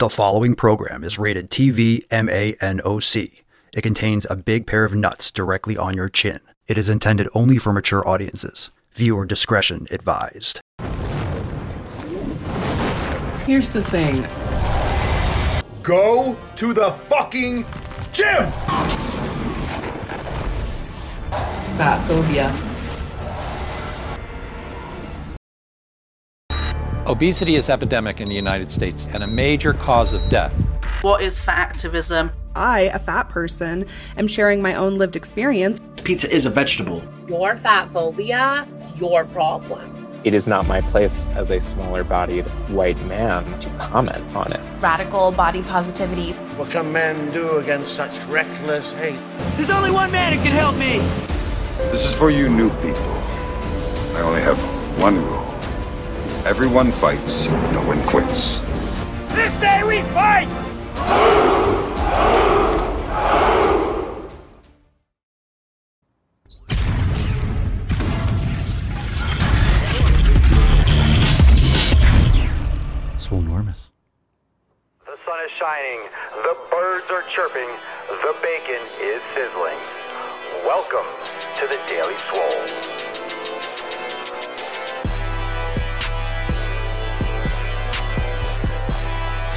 The following program is rated TV MANOC. It contains a big pair of nuts directly on your chin. It is intended only for mature audiences. Viewer discretion advised. Here's the thing. Go to the fucking gym! Fat phobia. Obesity is epidemic in the United States and a major cause of death. What is fat activism? I, a fat person, am sharing my own lived experience. Pizza is a vegetable. Your fat phobia is your problem. It is not my place as a smaller bodied white man to comment on it. Radical body positivity. What can men do against such reckless hate? There's only one man who can help me. This is for you new people. I only have one rule. Everyone fights, no one quits. This day we fight! Swolenormous. The sun is shining, the birds are chirping, the bacon is sizzling. Welcome to the Daily Swole.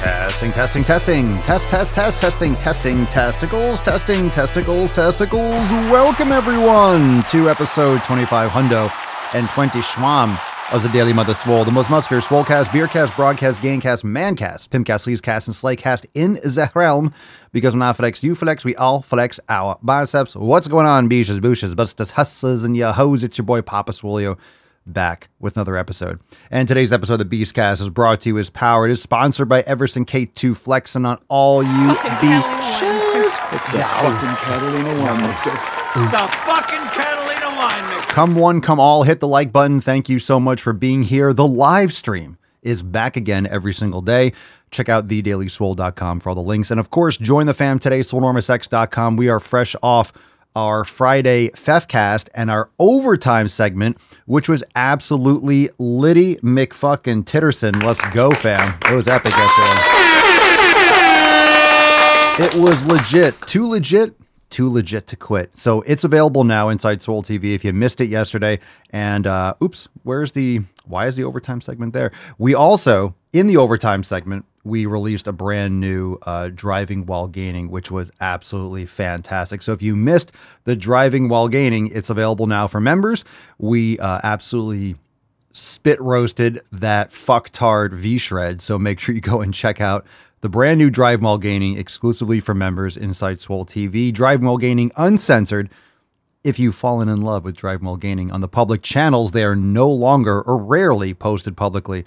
Testing, testing, testing. Test, test, test, testing, testing, testicles, testing, testicles, testicles. Welcome, everyone, to episode 25 Hundo and 20 Schwam of the Daily Mother Swole, the most muscular Swolecast, Beercast, Broadcast, Gamecast, Mancast, Pimpcast, Sleevescast, and Slaycast in the realm. Because when I flex, you flex, we all flex our biceps. What's going on, beaches, booshes, bustas, hustlers, and your hoes? It's your boy, Papa Swolio back with another episode. And today's episode of the Beastcast is brought to you as power. It is sponsored by Everson K2 Flexing on all you beaches. It's the fucking Catalina wine mixer. It's the fucking Catalina wine mixer. Come one, come all, hit the like button. Thank you so much for being here. The live stream is back again every single day. Check out thedailyswole.com for all the links. And of course, join the fam today, swolenormousx.com. We are fresh off our Friday Fefcast and our overtime segment, which was absolutely Liddy McFucking Titterson. Let's go, fam. It was epic yesterday. It was legit. Too legit. Too legit to quit. So it's available now inside Swole TV if you missed it yesterday. And uh, oops, where's the why is the overtime segment there? We also, in the overtime segment, we released a brand new uh, driving while gaining, which was absolutely fantastic. So if you missed the driving while gaining, it's available now for members. We uh, absolutely spit roasted that fucktard V shred. So make sure you go and check out the brand new Drive While Gaining exclusively for members inside Swole TV. Drive While Gaining uncensored. If you've fallen in love with Drive While Gaining on the public channels, they are no longer or rarely posted publicly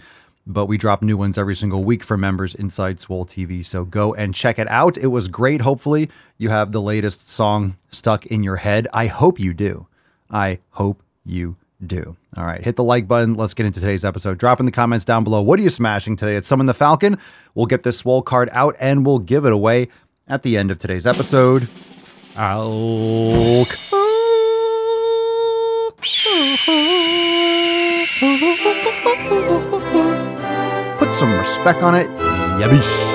but we drop new ones every single week for members inside Swole TV. So go and check it out. It was great. Hopefully, you have the latest song stuck in your head. I hope you do. I hope you do. All right, hit the like button. Let's get into today's episode. Drop in the comments down below. What are you smashing today? It's Summon the Falcon. We'll get this Swole card out and we'll give it away at the end of today's episode. Falcon. Some respect on it. Yabish.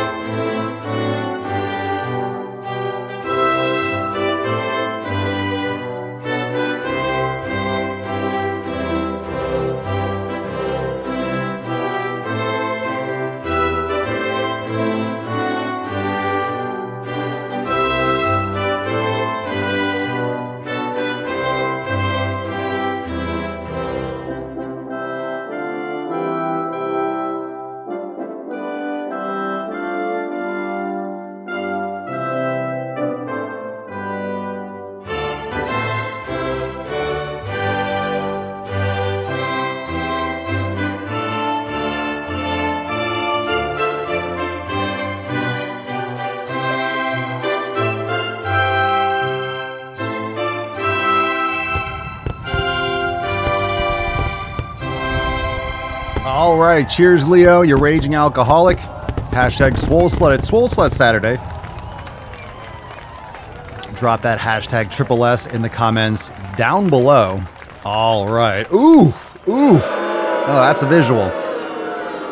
Right. Cheers, Leo. You're raging alcoholic. Hashtag Swole Slut. It's Swole Slut Saturday. Drop that hashtag triple S in the comments down below. All right. Ooh, ooh. Oh, that's a visual.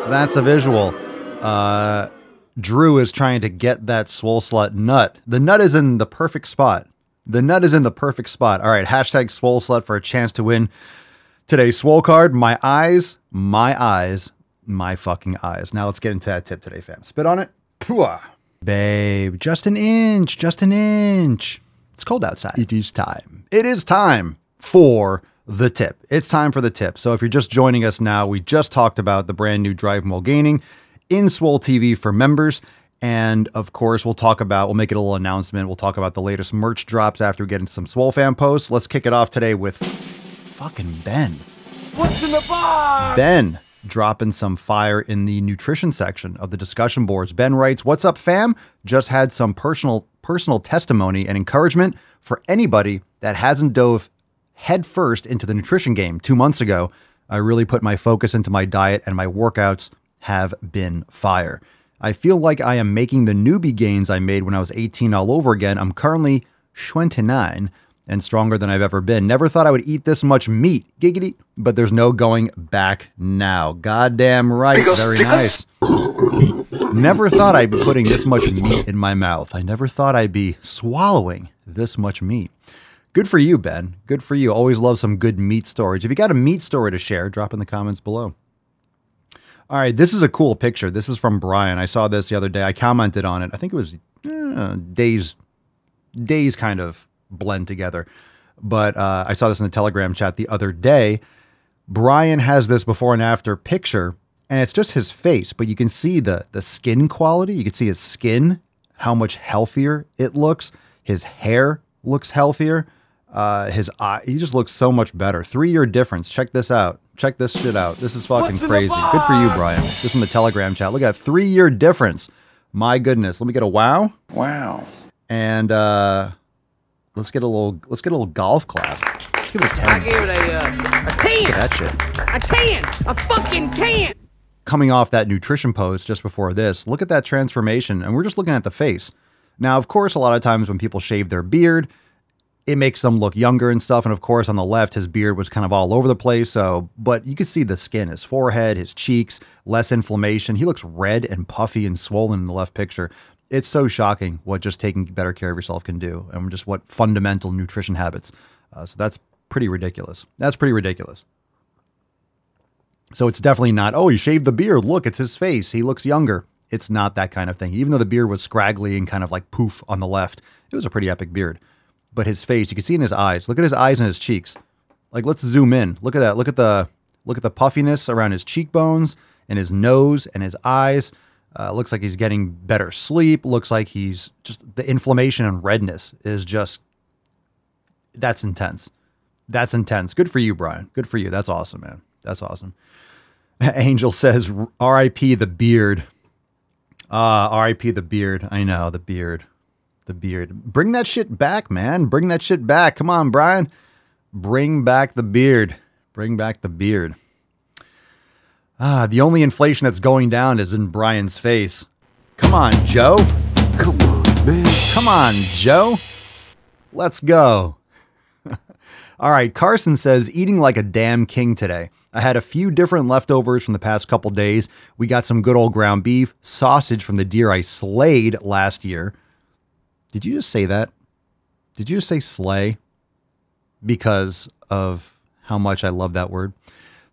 That's a visual. Uh, Drew is trying to get that swole slut nut. The nut is in the perfect spot. The nut is in the perfect spot. All right, hashtag swole slut for a chance to win today's swole card. My eyes, my eyes, my fucking eyes. Now let's get into that tip today, fam. Spit on it. Pooah. Babe, just an inch, just an inch. It's cold outside. It is time. It is time for the tip. It's time for the tip. So if you're just joining us now, we just talked about the brand new Drive More Gaining in Swole TV for members. And of course, we'll talk about, we'll make it a little announcement. We'll talk about the latest merch drops after we get into some Swole fan posts. Let's kick it off today with fucking Ben. What's in the box? Ben dropping some fire in the nutrition section of the discussion boards. Ben writes, "What's up, fam? Just had some personal personal testimony and encouragement for anybody that hasn't dove headfirst into the nutrition game 2 months ago. I really put my focus into my diet and my workouts have been fire. I feel like I am making the newbie gains I made when I was 18 all over again. I'm currently 29 and stronger than I've ever been. Never thought I would eat this much meat, giggity, but there's no going back now. Goddamn right. Very nice. Never thought I'd be putting this much meat in my mouth. I never thought I'd be swallowing this much meat. Good for you, Ben. Good for you. Always love some good meat storage. If you got a meat story to share, drop in the comments below. All right, this is a cool picture. This is from Brian. I saw this the other day. I commented on it. I think it was uh, days, days kind of blend together. But uh, I saw this in the Telegram chat the other day. Brian has this before and after picture, and it's just his face, but you can see the the skin quality. You can see his skin, how much healthier it looks. His hair looks healthier. Uh, his eye, he just looks so much better. Three year difference. Check this out. Check this shit out. This is fucking crazy. Good for you, Brian. This from the Telegram chat. Look at that three year difference. My goodness. Let me get a wow. Wow. And uh, let's get a little. Let's get a little golf clap. Let's give it a ten. I gave it a, uh, a Look at 10. that shit. A 10. A fucking 10. coming off that nutrition post just before this, look at that transformation. And we're just looking at the face. Now, of course, a lot of times when people shave their beard, it makes them look younger and stuff. And of course, on the left, his beard was kind of all over the place. So, but you could see the skin, his forehead, his cheeks, less inflammation. He looks red and puffy and swollen in the left picture. It's so shocking what just taking better care of yourself can do and just what fundamental nutrition habits. Uh, so that's pretty ridiculous. That's pretty ridiculous. So it's definitely not, oh, he shaved the beard. Look, it's his face. He looks younger. It's not that kind of thing. Even though the beard was scraggly and kind of like poof on the left, it was a pretty epic beard. But his face, you can see in his eyes. Look at his eyes and his cheeks. Like let's zoom in. Look at that. Look at the look at the puffiness around his cheekbones and his nose and his eyes. Uh, looks like he's getting better sleep. Looks like he's just the inflammation and redness is just that's intense. That's intense. Good for you, Brian. Good for you. That's awesome, man. That's awesome. Angel says, "R.I.P. the beard." Ah, R.I.P. the beard. I know the beard, the beard. Bring that shit back, man. Bring that shit back. Come on, Brian. Bring back the beard. Bring back the beard. Ah, the only inflation that's going down is in Brian's face. Come on, Joe. Come on, man. Come on, Joe. Let's go. All right, Carson says eating like a damn king today. I had a few different leftovers from the past couple days. We got some good old ground beef, sausage from the deer I slayed last year. Did you just say that? Did you just say slay? Because of how much I love that word.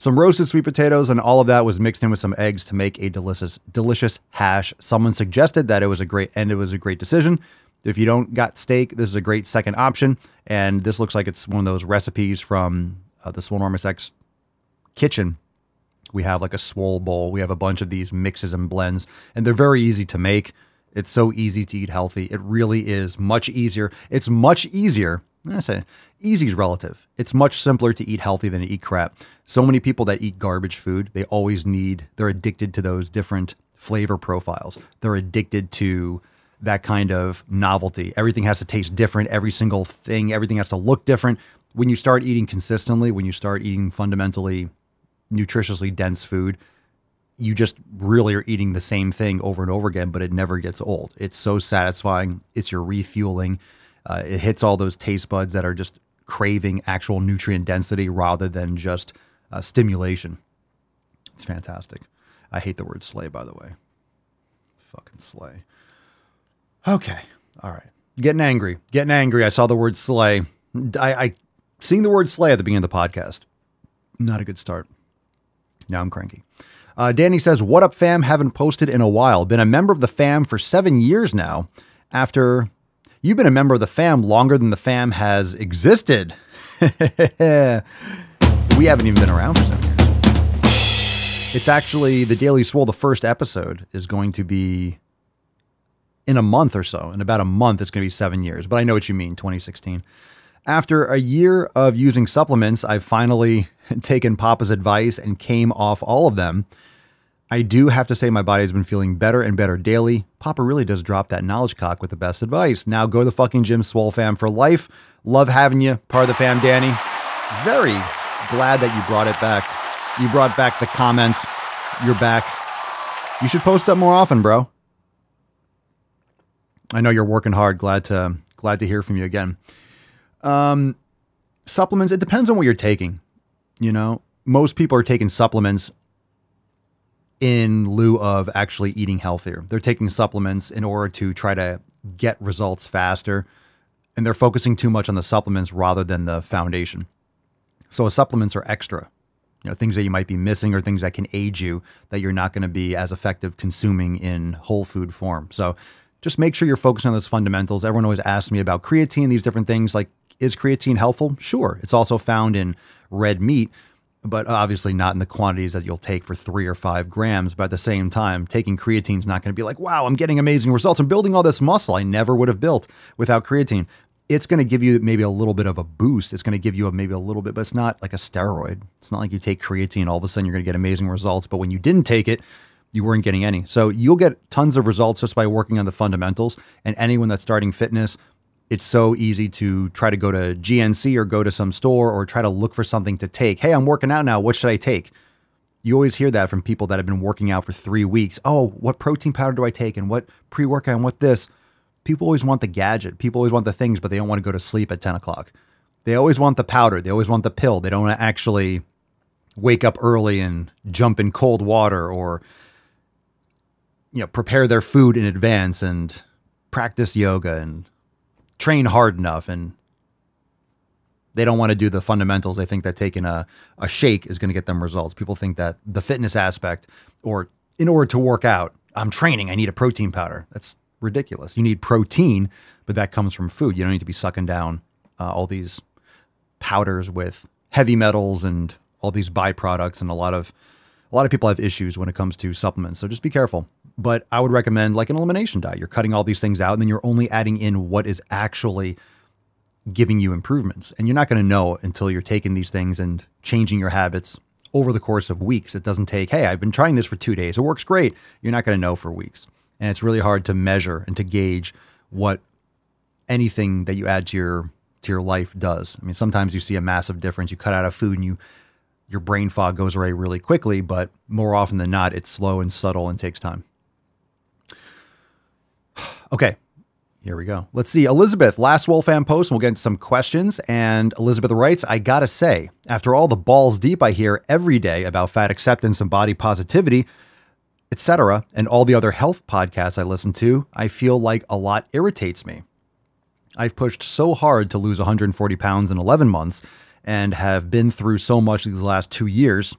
Some roasted sweet potatoes, and all of that was mixed in with some eggs to make a delicious, delicious hash. Someone suggested that it was a great, and it was a great decision. If you don't got steak, this is a great second option. And this looks like it's one of those recipes from uh, the Swolenormous X kitchen. We have like a swole bowl. We have a bunch of these mixes and blends, and they're very easy to make. It's so easy to eat healthy. It really is much easier. It's much easier. I say easy is relative. It's much simpler to eat healthy than to eat crap. So many people that eat garbage food, they always need, they're addicted to those different flavor profiles. They're addicted to that kind of novelty. Everything has to taste different. Every single thing, everything has to look different. When you start eating consistently, when you start eating fundamentally nutritiously dense food, you just really are eating the same thing over and over again, but it never gets old. It's so satisfying. It's your refueling. Uh, it hits all those taste buds that are just craving actual nutrient density rather than just uh, stimulation. It's fantastic. I hate the word slay, by the way. Fucking slay. Okay. All right. Getting angry. Getting angry. I saw the word slay. I, I seeing the word slay at the beginning of the podcast. Not a good start. Now I'm cranky. Uh, Danny says, What up, fam? Haven't posted in a while. Been a member of the fam for seven years now. After you've been a member of the fam longer than the fam has existed. we haven't even been around for seven years. It's actually the Daily Swole, the first episode is going to be in a month or so. In about a month, it's going to be seven years, but I know what you mean 2016. After a year of using supplements, I've finally taken Papa's advice and came off all of them. I do have to say my body has been feeling better and better daily. Papa really does drop that knowledge cock with the best advice. Now go to the fucking gym, Swole fam for life. Love having you, part of the fam, Danny. Very glad that you brought it back. You brought back the comments. You're back. You should post up more often, bro. I know you're working hard. Glad to glad to hear from you again. Um, supplements. It depends on what you're taking. You know, most people are taking supplements in lieu of actually eating healthier. They're taking supplements in order to try to get results faster, and they're focusing too much on the supplements rather than the foundation. So supplements are extra. You know, things that you might be missing or things that can aid you that you're not going to be as effective consuming in whole food form. So just make sure you're focusing on those fundamentals. Everyone always asks me about creatine, these different things. Like, is creatine helpful? Sure. It's also found in red meat, but obviously not in the quantities that you'll take for three or five grams. But at the same time, taking creatine is not going to be like, wow, I'm getting amazing results. I'm building all this muscle I never would have built without creatine. It's going to give you maybe a little bit of a boost. It's going to give you a, maybe a little bit, but it's not like a steroid. It's not like you take creatine, all of a sudden you're going to get amazing results. But when you didn't take it, you weren't getting any. So you'll get tons of results just by working on the fundamentals. And anyone that's starting fitness, it's so easy to try to go to GNC or go to some store or try to look for something to take. Hey, I'm working out now. What should I take? You always hear that from people that have been working out for three weeks. Oh, what protein powder do I take? And what pre workout and what this? People always want the gadget. People always want the things, but they don't want to go to sleep at 10 o'clock. They always want the powder. They always want the pill. They don't want to actually wake up early and jump in cold water or you know prepare their food in advance and practice yoga and train hard enough and they don't want to do the fundamentals. They think that taking a, a shake is going to get them results. People think that the fitness aspect or in order to work out i'm training i need a protein powder. That's ridiculous. You need protein but that comes from food. You don't need to be sucking down uh, all these powders with heavy metals and all these byproducts and a lot of a lot of people have issues when it comes to supplements. So just be careful but I would recommend like an elimination diet. You're cutting all these things out and then you're only adding in what is actually giving you improvements. And you're not going to know until you're taking these things and changing your habits over the course of weeks. It doesn't take, hey, I've been trying this for two days. It works great. You're not going to know for weeks. And it's really hard to measure and to gauge what anything that you add to your to your life does. I mean, sometimes you see a massive difference. You cut out a food and you your brain fog goes away really quickly, but more often than not, it's slow and subtle and takes time. Okay, here we go. Let's see. Elizabeth, last Wolfam post, and we'll get into some questions. And Elizabeth writes, I gotta say, after all the balls deep I hear every day about fat acceptance and body positivity, etc., and all the other health podcasts I listen to, I feel like a lot irritates me. I've pushed so hard to lose 140 pounds in 11 months and have been through so much these last two years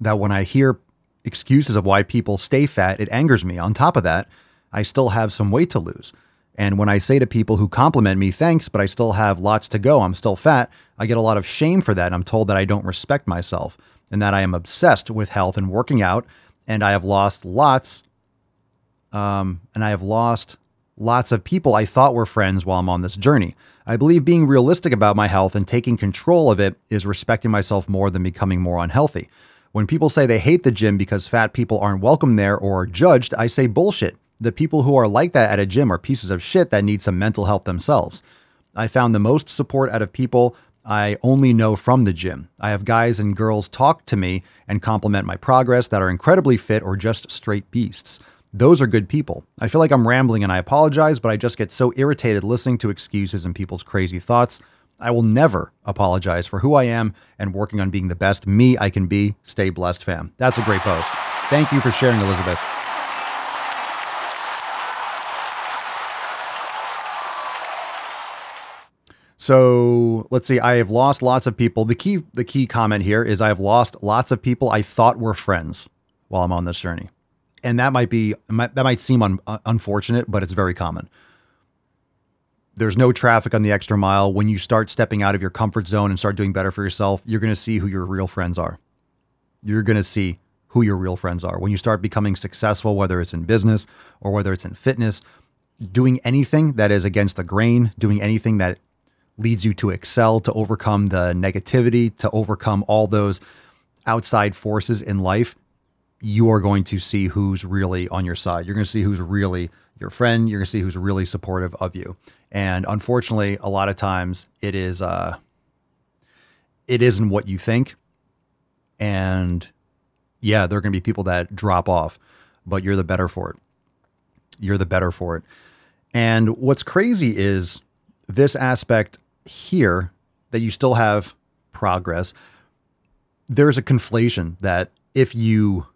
that when I hear excuses of why people stay fat, it angers me. On top of that, I still have some weight to lose. And when I say to people who compliment me, thanks, but I still have lots to go, I'm still fat, I get a lot of shame for that. I'm told that I don't respect myself and that I am obsessed with health and working out. And I have lost lots, um, and I have lost lots of people I thought were friends while I'm on this journey. I believe being realistic about my health and taking control of it is respecting myself more than becoming more unhealthy. When people say they hate the gym because fat people aren't welcome there or judged, I say bullshit the people who are like that at a gym are pieces of shit that need some mental help themselves. I found the most support out of people I only know from the gym. I have guys and girls talk to me and compliment my progress that are incredibly fit or just straight beasts. Those are good people. I feel like I'm rambling and I apologize, but I just get so irritated listening to excuses and people's crazy thoughts. I will never apologize for who I am and working on being the best me I can be. Stay blessed, fam. That's a great post. Thank you for sharing, Elizabeth. So let's see. I have lost lots of people. The key, the key comment here is I have lost lots of people I thought were friends while I'm on this journey, and that might be that might seem un, unfortunate, but it's very common. There's no traffic on the extra mile. When you start stepping out of your comfort zone and start doing better for yourself, you're going to see who your real friends are. You're going to see who your real friends are. When you start becoming successful, whether it's in business or whether it's in fitness, doing anything that is against the grain, doing anything that leads you to excel, to overcome the negativity, to overcome all those outside forces in life, you are going to see who's really on your side. You're going to see who's really your friend. You're going to see who's really supportive of you. And unfortunately, a lot of times it is uh it isn't what you think. And yeah, there are going to be people that drop off, but you're the better for it. You're the better for it. And what's crazy is this aspect here that you still have progress. There's a conflation that if you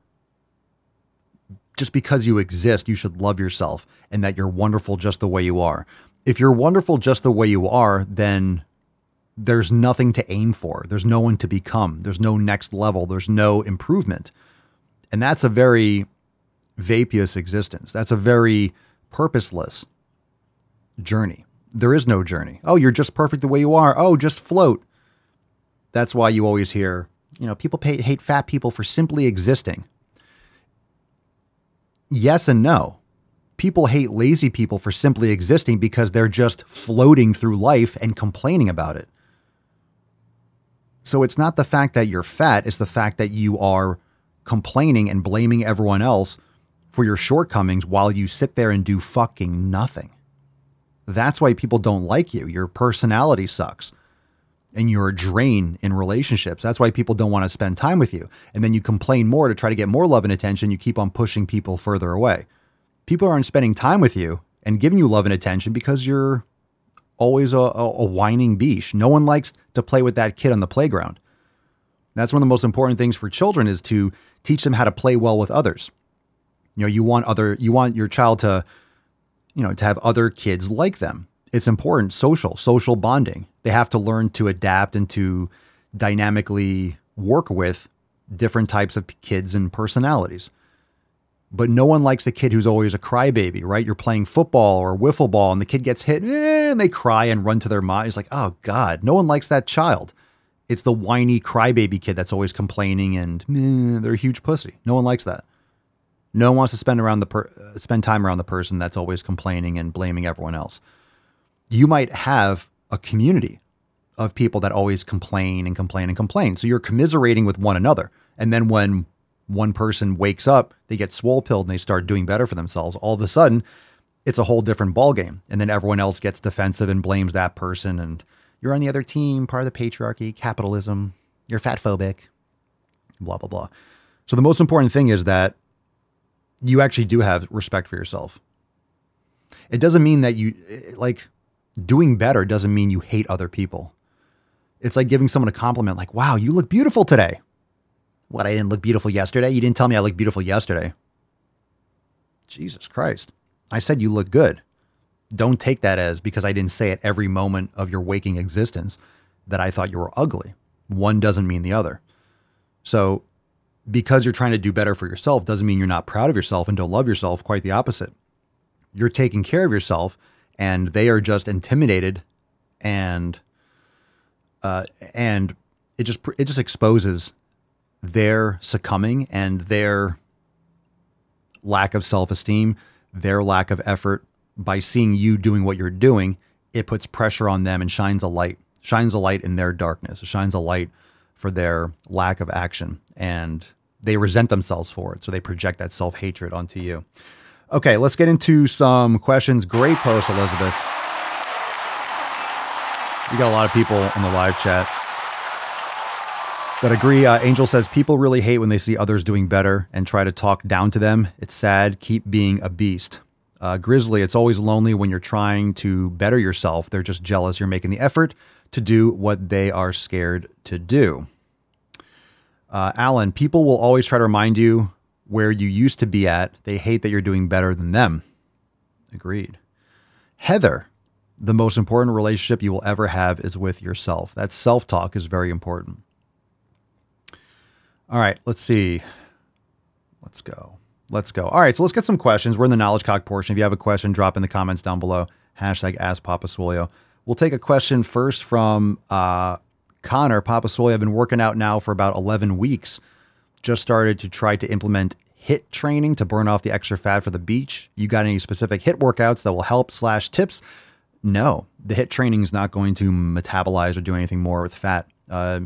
just because you exist, you should love yourself and that you're wonderful just the way you are. If you're wonderful just the way you are, then there's nothing to aim for. There's no one to become. There's no next level. There's no improvement. And that's a very vacuous existence. That's a very purposeless journey. There is no journey. Oh, you're just perfect the way you are. Oh, just float. That's why you always hear, you know, people pay, hate fat people for simply existing. Yes and no. People hate lazy people for simply existing because they're just floating through life and complaining about it. So it's not the fact that you're fat, it's the fact that you are complaining and blaming everyone else for your shortcomings while you sit there and do fucking nothing. That's why people don't like you. Your personality sucks and you're a drain in relationships. That's why people don't want to spend time with you. And then you complain more to try to get more love and attention. You keep on pushing people further away. People aren't spending time with you and giving you love and attention because you're always a, a, a whining beach. No one likes to play with that kid on the playground. That's one of the most important things for children is to teach them how to play well with others. You know, you want other you want your child to you know, to have other kids like them. It's important social, social bonding. They have to learn to adapt and to dynamically work with different types of kids and personalities. But no one likes the kid who's always a crybaby, right? You're playing football or wiffle ball and the kid gets hit eh, and they cry and run to their mom. It's like, oh God, no one likes that child. It's the whiny crybaby kid that's always complaining and eh, they're a huge pussy. No one likes that. No one wants to spend around the per- uh, spend time around the person that's always complaining and blaming everyone else. You might have a community of people that always complain and complain and complain. So you're commiserating with one another. And then when one person wakes up, they get swole pilled and they start doing better for themselves. All of a sudden, it's a whole different ballgame. And then everyone else gets defensive and blames that person. And you're on the other team, part of the patriarchy, capitalism, you're fat phobic, blah, blah, blah. So the most important thing is that you actually do have respect for yourself. It doesn't mean that you eh, like doing better doesn't mean you hate other people. It's like giving someone a compliment like, "Wow, you look beautiful today." What, I didn't look beautiful yesterday? You didn't tell me I looked beautiful yesterday. Jesus Christ. I said you look good. Don't take that as because I didn't say at every moment of your waking existence that I thought you were ugly. One doesn't mean the other. So because you're trying to do better for yourself doesn't mean you're not proud of yourself and don't love yourself. Quite the opposite. You're taking care of yourself, and they are just intimidated, and uh, and it just it just exposes their succumbing and their lack of self esteem, their lack of effort. By seeing you doing what you're doing, it puts pressure on them and shines a light, shines a light in their darkness. It shines a light for their lack of action. And they resent themselves for it. So they project that self hatred onto you. Okay, let's get into some questions. Great post, Elizabeth. We got a lot of people in the live chat that agree. Uh, Angel says people really hate when they see others doing better and try to talk down to them. It's sad. Keep being a beast. Uh, Grizzly, it's always lonely when you're trying to better yourself. They're just jealous you're making the effort to do what they are scared to do. Uh, Alan, people will always try to remind you where you used to be at. They hate that you're doing better than them. Agreed. Heather, The most important relationship you will ever have is with yourself. That self talk is very important. All right, let's see. Let's go. Let's go. All right, so let's get some questions. We're in the knowledge cock portion. If you have a question, drop in the comments down below. Hashtag ask Papa Swolio. We'll take a question first from uh, Connor. Papa Swolio, I've been working out now for about 11 weeks. Just started to try to implement HIIT training to burn off the extra fat for the beach. You got any specific HIIT workouts that will help slash tips? No, the HIIT training is not going to metabolize or do anything more with fat. Uh,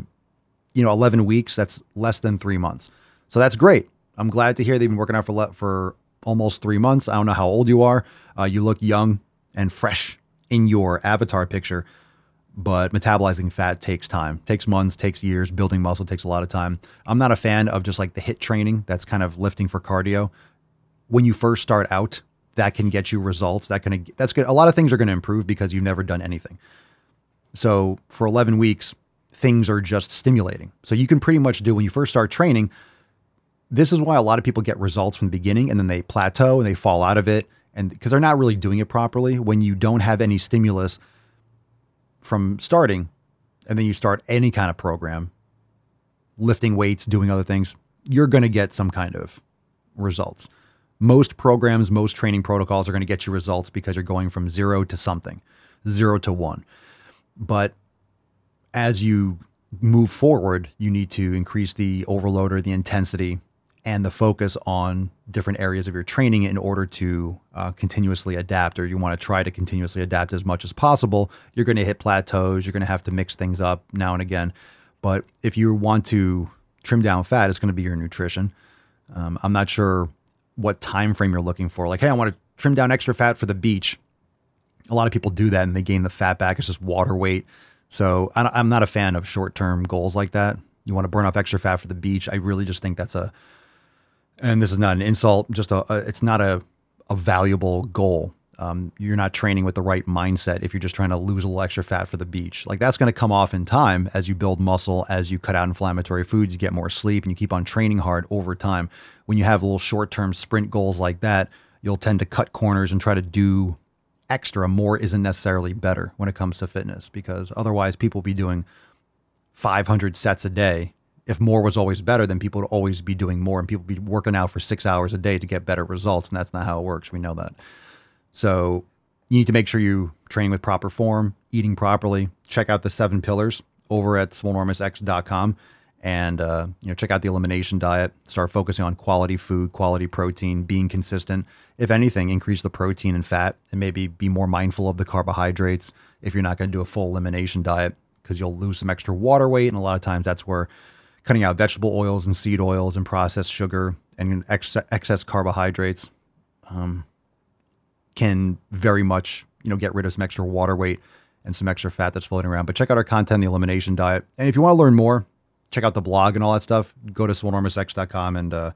you know, 11 weeks, that's less than three months. So that's great. I'm glad to hear they've been working out for, le- for almost three months. I don't know how old you are. Uh, you look young and fresh in your avatar picture, but metabolizing fat takes time, takes months, takes years. Building muscle takes a lot of time. I'm not a fan of just like the HIIT training that's kind of lifting for cardio. When you first start out, that can get you results. That can that's good. A lot of things are going to improve because you've never done anything. So for 11 weeks, things are just stimulating. So you can pretty much do when you first start training. This is why a lot of people get results from the beginning and then they plateau and they fall out of it. And because they're not really doing it properly, when you don't have any stimulus from starting, and then you start any kind of program, lifting weights, doing other things, you're going to get some kind of results. Most programs, most training protocols are going to get you results because you're going from zero to something, zero to one. But as you move forward, you need to increase the overload or the intensity and the focus on different areas of your training in order to uh, continuously adapt, or you want to try to continuously adapt as much as possible. You're going to hit plateaus. You're going to have to mix things up now and again. But if you want to trim down fat, it's going to be your nutrition. Um, I'm not sure what time frame you're looking for. Like, hey, I want to trim down extra fat for the beach. A lot of people do that and they gain the fat back. It's just water weight. So I'm not a fan of short term goals like that. You want to burn off extra fat for the beach. I really just think that's a and this is not an insult, just a, a it's not a, a valuable goal. Um, you're not training with the right mindset if you're just trying to lose a little extra fat for the beach. Like that's going to come off in time as you build muscle, as you cut out inflammatory foods, you get more sleep, and you keep on training hard over time. When you have little short term sprint goals like that, you'll tend to cut corners and try to do extra. More isn't necessarily better when it comes to fitness because otherwise people will be doing 500 sets a day if more was always better, then people would always be doing more and people would be working out for six hours a day to get better results. And that's not how it works. We know that. So you need to make sure you training with proper form, eating properly. Check out the seven pillars over at swolenormousx.com and uh, you know check out the elimination diet. Start focusing on quality food, quality protein, being consistent. If anything, increase the protein and fat, and maybe be more mindful of the carbohydrates if you're not going to do a full elimination diet because you'll lose some extra water weight, and a lot of times that's where cutting out vegetable oils and seed oils and processed sugar and ex- excess carbohydrates um, can very much you know get rid of some extra water weight and some extra fat that's floating around. But check out our content, the elimination diet, and if you want to learn more, check out the blog and all that stuff. Go to swolenormousx.com and uh,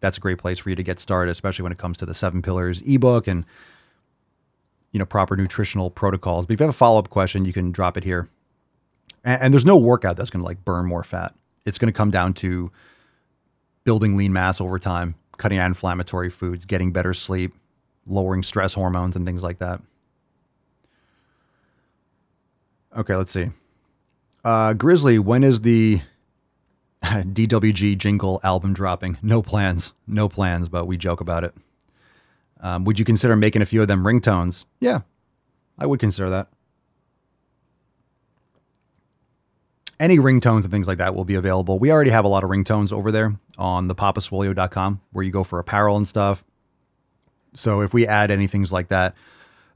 that's a great place for you to get started, especially when it comes to the seven pillars ebook and you know proper nutritional protocols. But if you have a follow up question, you can drop it here. And, and there's no workout that's going to like burn more fat it's going to come down to building lean mass over time, cutting out inflammatory foods, getting better sleep, lowering stress hormones, and things like that. Okay, let's see. Uh, Grizzly, when is the DWG jingle album dropping? No plans. No plans, but we joke about it. Um, would you consider making a few of them ringtones? Yeah, I would consider that. Any ringtones and things like that will be available. We already have a lot of ringtones over there on the papaswolio.com where you go for apparel and stuff. So if we add any things like that,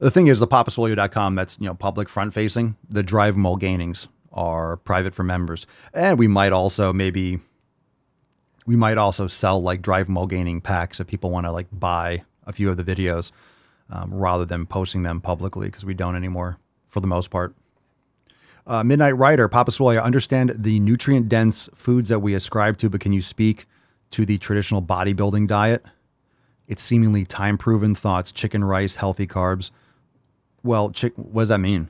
the thing is the papaswolio.com that's, you know, public front facing, the drive While Gainings are private for members. And we might also maybe we might also sell like drive Mulganing packs if people want to like buy a few of the videos um, rather than posting them publicly because we don't anymore for the most part. Uh, Midnight Rider, Papa Swole, I understand the nutrient dense foods that we ascribe to, but can you speak to the traditional bodybuilding diet? It's seemingly time proven thoughts chicken, rice, healthy carbs. Well, what does that mean?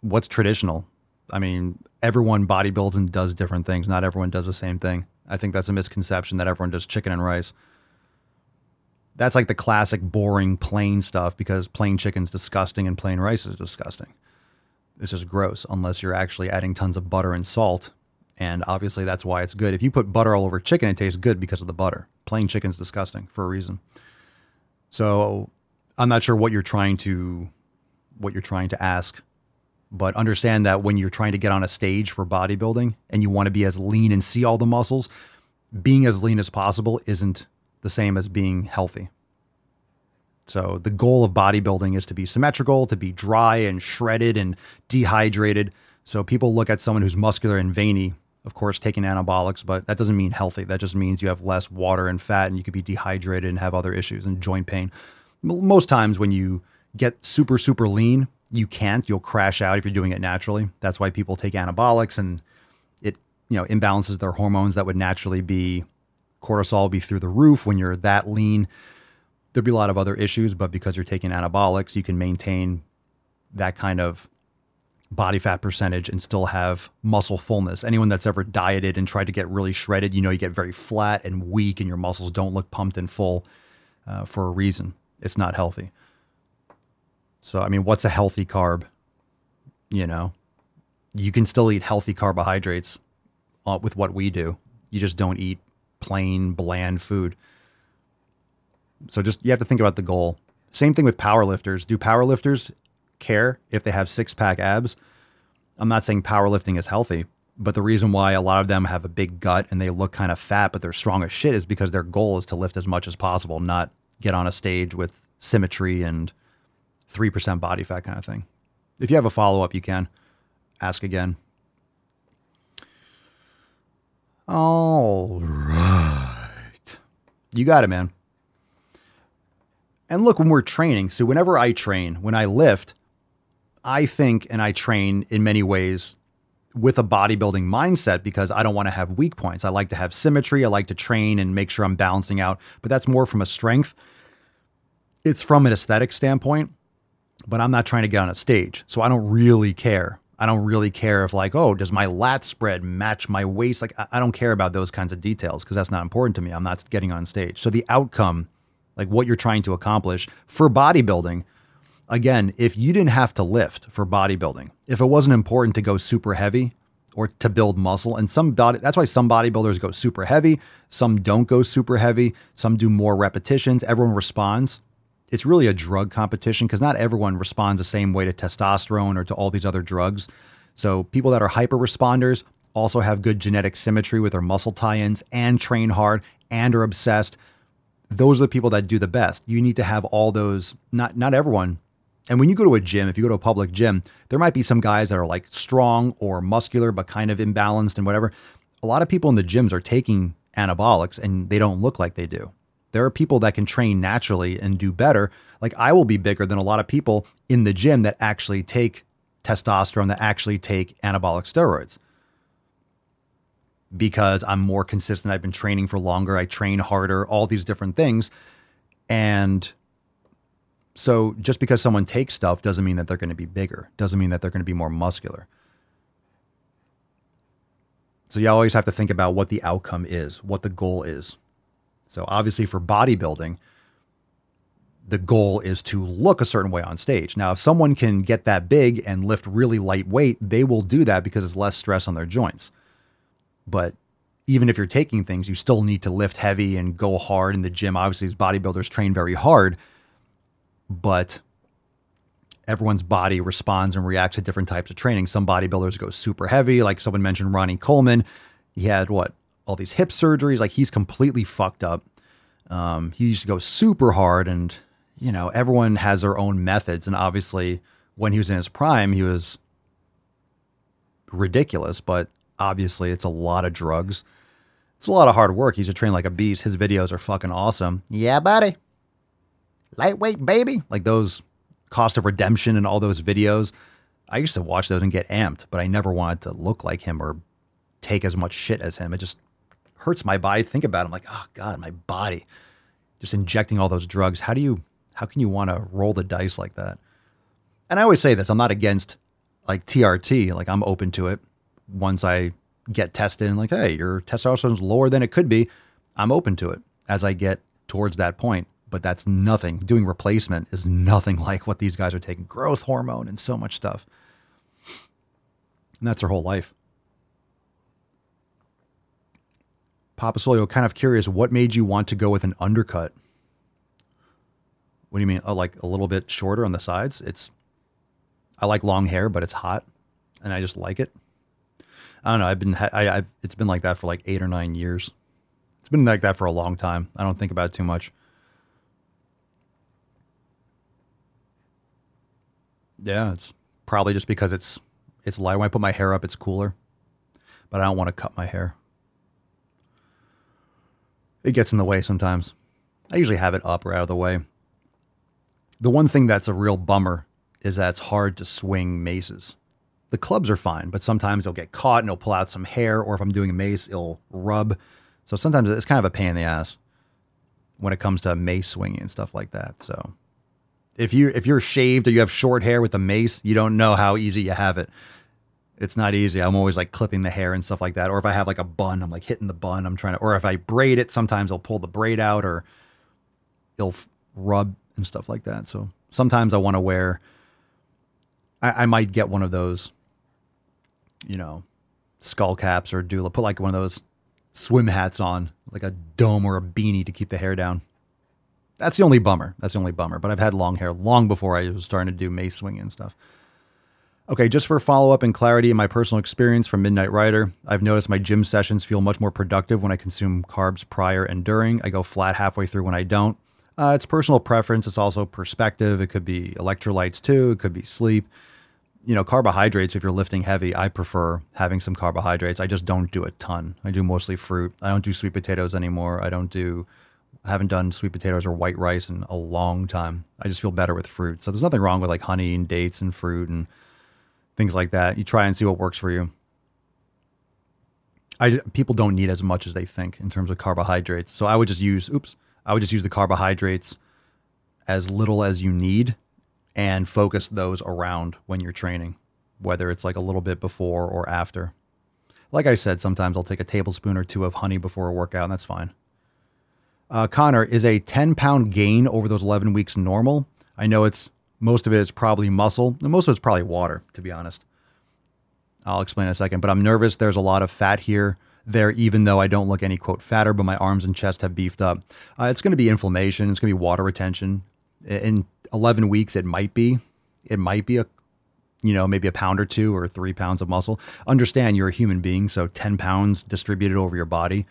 What's traditional? I mean, everyone bodybuilds and does different things. Not everyone does the same thing. I think that's a misconception that everyone does chicken and rice. That's like the classic boring plain stuff because plain chicken's disgusting and plain rice is disgusting. It's just gross unless you're actually adding tons of butter and salt. And obviously that's why it's good. If you put butter all over chicken, it tastes good because of the butter. Plain chicken's disgusting for a reason. So I'm not sure what you're trying to what you're trying to ask, but understand that when you're trying to get on a stage for bodybuilding and you want to be as lean and see all the muscles, being as lean as possible isn't the same as being healthy. So the goal of bodybuilding is to be symmetrical, to be dry and shredded and dehydrated. So people look at someone who's muscular and veiny, of course, taking anabolics, but that doesn't mean healthy. That just means you have less water and fat and you could be dehydrated and have other issues and joint pain. Most times when you get super, super lean, you can't. You'll crash out if you're doing it naturally. That's why people take anabolics and it, you know, imbalances their hormones that would naturally be cortisol be through the roof when you're that lean. There'd be a lot of other issues, but because you're taking anabolics, you can maintain that kind of body fat percentage and still have muscle fullness. Anyone that's ever dieted and tried to get really shredded, you know, you get very flat and weak and your muscles don't look pumped and full uh, for a reason. It's not healthy. So, I mean, what's a healthy carb? You know, you can still eat healthy carbohydrates uh, with what we do. You just don't eat plain, bland food. So, just you have to think about the goal. Same thing with powerlifters. Do powerlifters care if they have six pack abs? I'm not saying powerlifting is healthy, but the reason why a lot of them have a big gut and they look kind of fat, but they're strong as shit is because their goal is to lift as much as possible, not get on a stage with symmetry and 3% body fat kind of thing. If you have a follow up, you can ask again. All right. You got it, man. And look, when we're training, so whenever I train, when I lift, I think and I train in many ways with a bodybuilding mindset because I don't want to have weak points. I like to have symmetry. I like to train and make sure I'm balancing out, but that's more from a strength. It's from an aesthetic standpoint but I'm not trying to get on a stage. So I don't really care. I don't really care if like, oh, does my lat spread match my waist? Like I don't care about those kinds of details because that's not important to me. I'm not getting on stage. So the outcome, like what you're trying to accomplish for bodybuilding, again, if you didn't have to lift for bodybuilding, if it wasn't important to go super heavy or to build muscle, and some body that's why some bodybuilders go super heavy, some don't go super heavy, some do more repetitions. Everyone responds it's really a drug competition because not everyone responds the same way to testosterone or to all these other drugs. So people that are hyper responders also have good genetic symmetry with their muscle tie-ins and train hard and are obsessed. Those are the people that do the best. You need to have all those, not not everyone. And when you go to a gym, if you go to a public gym, there might be some guys that are like strong or muscular but kind of imbalanced and whatever. A lot of people in the gyms are taking anabolics and they don't look like they do. There are people that can train naturally and do better. Like I will be bigger than a lot of people in the gym that actually take testosterone, that actually take anabolic steroids because I'm more consistent. I've been training for longer. I train harder, all these different things. And so just because someone takes stuff doesn't mean that they're going to be bigger, doesn't mean that they're going to be more muscular. So you always have to think about what the outcome is, what the goal is. So obviously for bodybuilding, the goal is to look a certain way on stage. Now, if someone can get that big and lift really light weight, they will do that because it's less stress on their joints. But even if you're taking things, you still need to lift heavy and go hard in the gym. Obviously, these bodybuilders train very hard, but everyone's body responds and reacts to different types of training. Some bodybuilders go super heavy, like someone mentioned Ronnie Coleman. He had what all these hip surgeries. Like he's completely fucked up. Um, he used to go super hard, and you know everyone has their own methods. And obviously, when he was in his prime, he was ridiculous. But obviously, it's a lot of drugs. It's a lot of hard work. He's a train like a beast. His videos are fucking awesome. Yeah, buddy. Lightweight baby. Like those cost of redemption and all those videos. I used to watch those and get amped, but I never wanted to look like him or take as much shit as him. It just hurts my body. Think about it. I'm like, oh God, my body. Just injecting all those drugs. How do you how can you want to roll the dice like that? And I always say this, I'm not against like TRT. Like I'm open to it once I get tested and like, hey, your testosterone's lower than it could be. I'm open to it as I get towards that point. but that's nothing. Doing replacement is nothing like what these guys are taking growth hormone and so much stuff. And that's their whole life. Papa Swolio, kind of curious, what made you want to go with an undercut? What do you mean? Oh, like a little bit shorter on the sides? It's, I like long hair, but it's hot and I just like it. I don't know. I've been, I, I've, it's been like that for like eight or nine years. It's been like that for a long time. I don't think about it too much. Yeah, it's probably just because it's it's light. When I put my hair up, it's cooler. But I don't want to cut my hair. It gets in the way sometimes. I usually have it up or out of the way. The one thing that's a real bummer is that it's hard to swing maces. The clubs are fine, but sometimes they'll get caught and it'll pull out some hair, or if I'm doing a mace, it'll rub. So sometimes it's kind of a pain in the ass when it comes to mace swinging and stuff like that. So if you if you're shaved or you have short hair with a mace, you don't know how easy you have it. It's not easy. I'm always like clipping the hair and stuff like that. Or if I have like a bun, I'm like hitting the bun. I'm trying to. Or if I braid it, sometimes I'll pull the braid out or it'll rub and stuff like that. So sometimes I want to wear. I, I might get one of those, you know, skull caps or do put like one of those swim hats on, like a dome or a beanie to keep the hair down. That's the only bummer. That's the only bummer. But I've had long hair long before I was starting to do mace swinging and stuff. Okay, just for follow up and clarity in my personal experience from Midnight Rider, I've noticed my gym sessions feel much more productive when I consume carbs prior and during. I go flat halfway through when I don't. Uh, it's personal preference. It's also perspective. It could be electrolytes too. It could be sleep. You know, carbohydrates, if you're lifting heavy, I prefer having some carbohydrates. I just don't do a ton. I do mostly fruit. I don't do sweet potatoes anymore. I don't do I haven't done sweet potatoes or white rice in a long time. I just feel better with fruit. So there's nothing wrong with like honey and dates and fruit and things like that. You try and see what works for you. I people don't need as much as they think in terms of carbohydrates. So I would just use oops, I would just use the carbohydrates as little as you need and focus those around when you're training, whether it's like a little bit before or after. Like I said, sometimes I'll take a tablespoon or two of honey before a workout, and that's fine. Uh, Connor, is a 10 pound gain over those 11 weeks normal? I know it's most of it is probably muscle, and most of it's probably water, to be honest. I'll explain in a second, but I'm nervous. There's a lot of fat here, there, even though I don't look any quote fatter, but my arms and chest have beefed up. Uh, it's going to be inflammation. It's going to be water retention. In 11 weeks, it might be. It might be a, you know, maybe a pound or two or three pounds of muscle. Understand you're a human being, so 10 pounds distributed over your body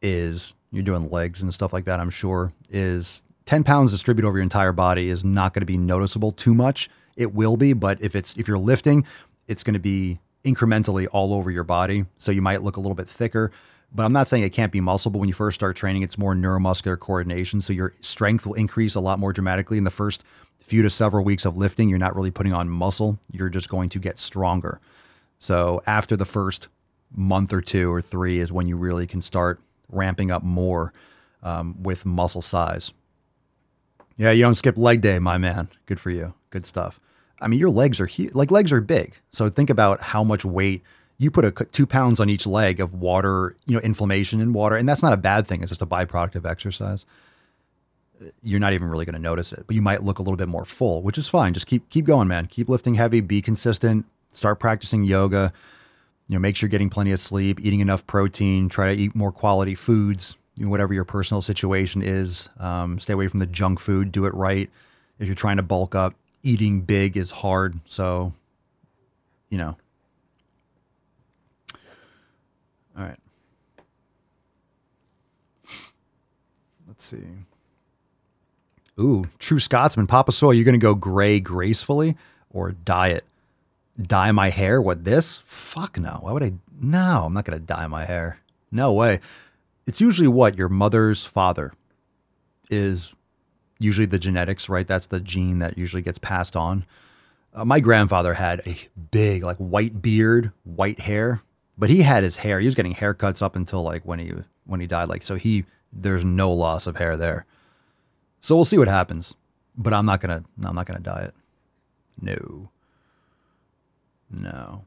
is you're doing legs and stuff like that, I'm sure, is 10 pounds distributed over your entire body is not going to be noticeable too much. It will be, but if it's if you're lifting, it's going to be incrementally all over your body. So you might look a little bit thicker. But I'm not saying it can't be muscle, but when you first start training, it's more neuromuscular coordination. So your strength will increase a lot more dramatically in the first few to several weeks of lifting. You're not really putting on muscle, you're just going to get stronger. So after the first month or two or three is when you really can start ramping up more um, with muscle size. Yeah, you don't skip leg day, my man. Good for you. Good stuff. I mean, your legs are. Like legs are big. So think about how much weight you put a two pounds on each leg of water, you know, inflammation in water, and that's not a bad thing. It's just a byproduct of exercise. You're not even really going to notice it, but you might look a little bit more full, which is fine. Just keep keep going, man. Keep lifting heavy. Be consistent. Start practicing yoga you know, make sure you're getting plenty of sleep, eating enough protein, try to eat more quality foods, you know, whatever your personal situation is. Um, stay away from the junk food, do it right. If you're trying to bulk up, eating big is hard. So, you know. All right. Let's see. Ooh, true Scotsman, Papa Soy, you're to go gray gracefully or dye it? dye my hair? What this? Fuck no. Why would I? No, I'm not gonna dye my hair. No way. It's usually what your mother's father is usually the genetics, right? That's the gene that usually gets passed on. Uh, my grandfather had a big, like white beard, white hair, but he had his hair. He was getting haircuts up until like when he when he died. Like so, he there's no loss of hair there. So we'll see what happens. But I'm not gonna. I'm not gonna dye it. No. No,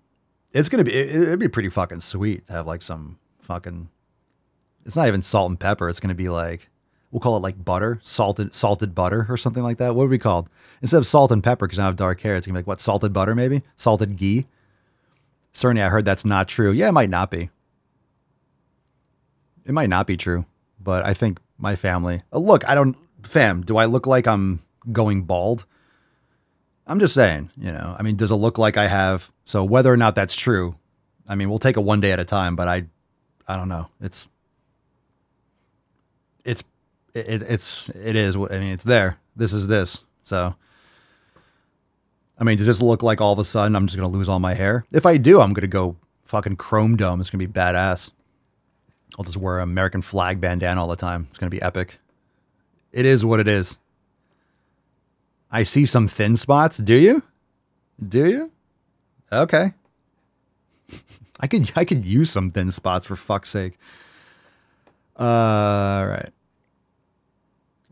it's gonna be. It, it'd be pretty fucking sweet to have like some fucking. It's not even salt and pepper. It's gonna be like We'll call it like butter, salted salted butter or something like that. What would we call it? Instead of salt and pepper, because I have dark hair, it's gonna be like what salted butter maybe? Salted ghee. Certainly, I heard that's not true. Yeah, it might not be. It might not be true, but I think my family. Uh, look, I don't, fam. Do I look like I'm going bald? I'm just saying, you know. I mean, does it look like I have? So whether or not that's true, I mean, we'll take it one day at a time. But I, I don't know. It's, it's, it, it's, it is. I mean, it's there. This is this. So. I mean, does this look like all of a sudden I'm just gonna lose all my hair? If I do, I'm gonna go fucking chrome dome. It's gonna be badass. I'll just wear an American flag bandana all the time. It's gonna be epic. It is what it is. I see some thin spots. Do you? Do you? Okay. I could I could use some thin spots for fuck's sake. Uh, all right.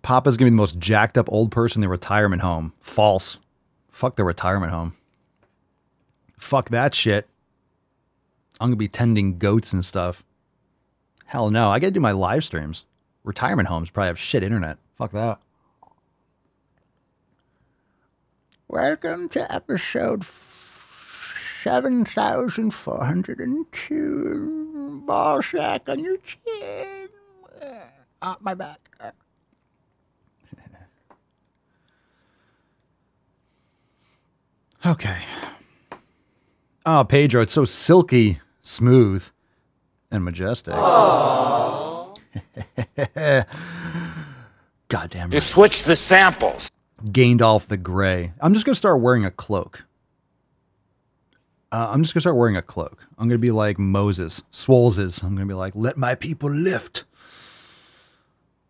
Papa's gonna be the most jacked up old person in the retirement home. False. Fuck the retirement home. Fuck that shit. I'm gonna be tending goats and stuff. Hell no, I gotta do my live streams. Retirement homes probably have shit internet. Fuck that. Welcome to episode 7402. Ball sack on your chin. Uh, my back. Okay. Oh, Pedro, it's so silky, smooth, and majestic. Oh. Goddamn. You switch the samples. Gandalf the Grey. I'm just gonna start wearing a cloak. Uh, I'm just gonna start wearing a cloak. I'm gonna be like Moses, Swolses. I'm gonna be like, let my people lift.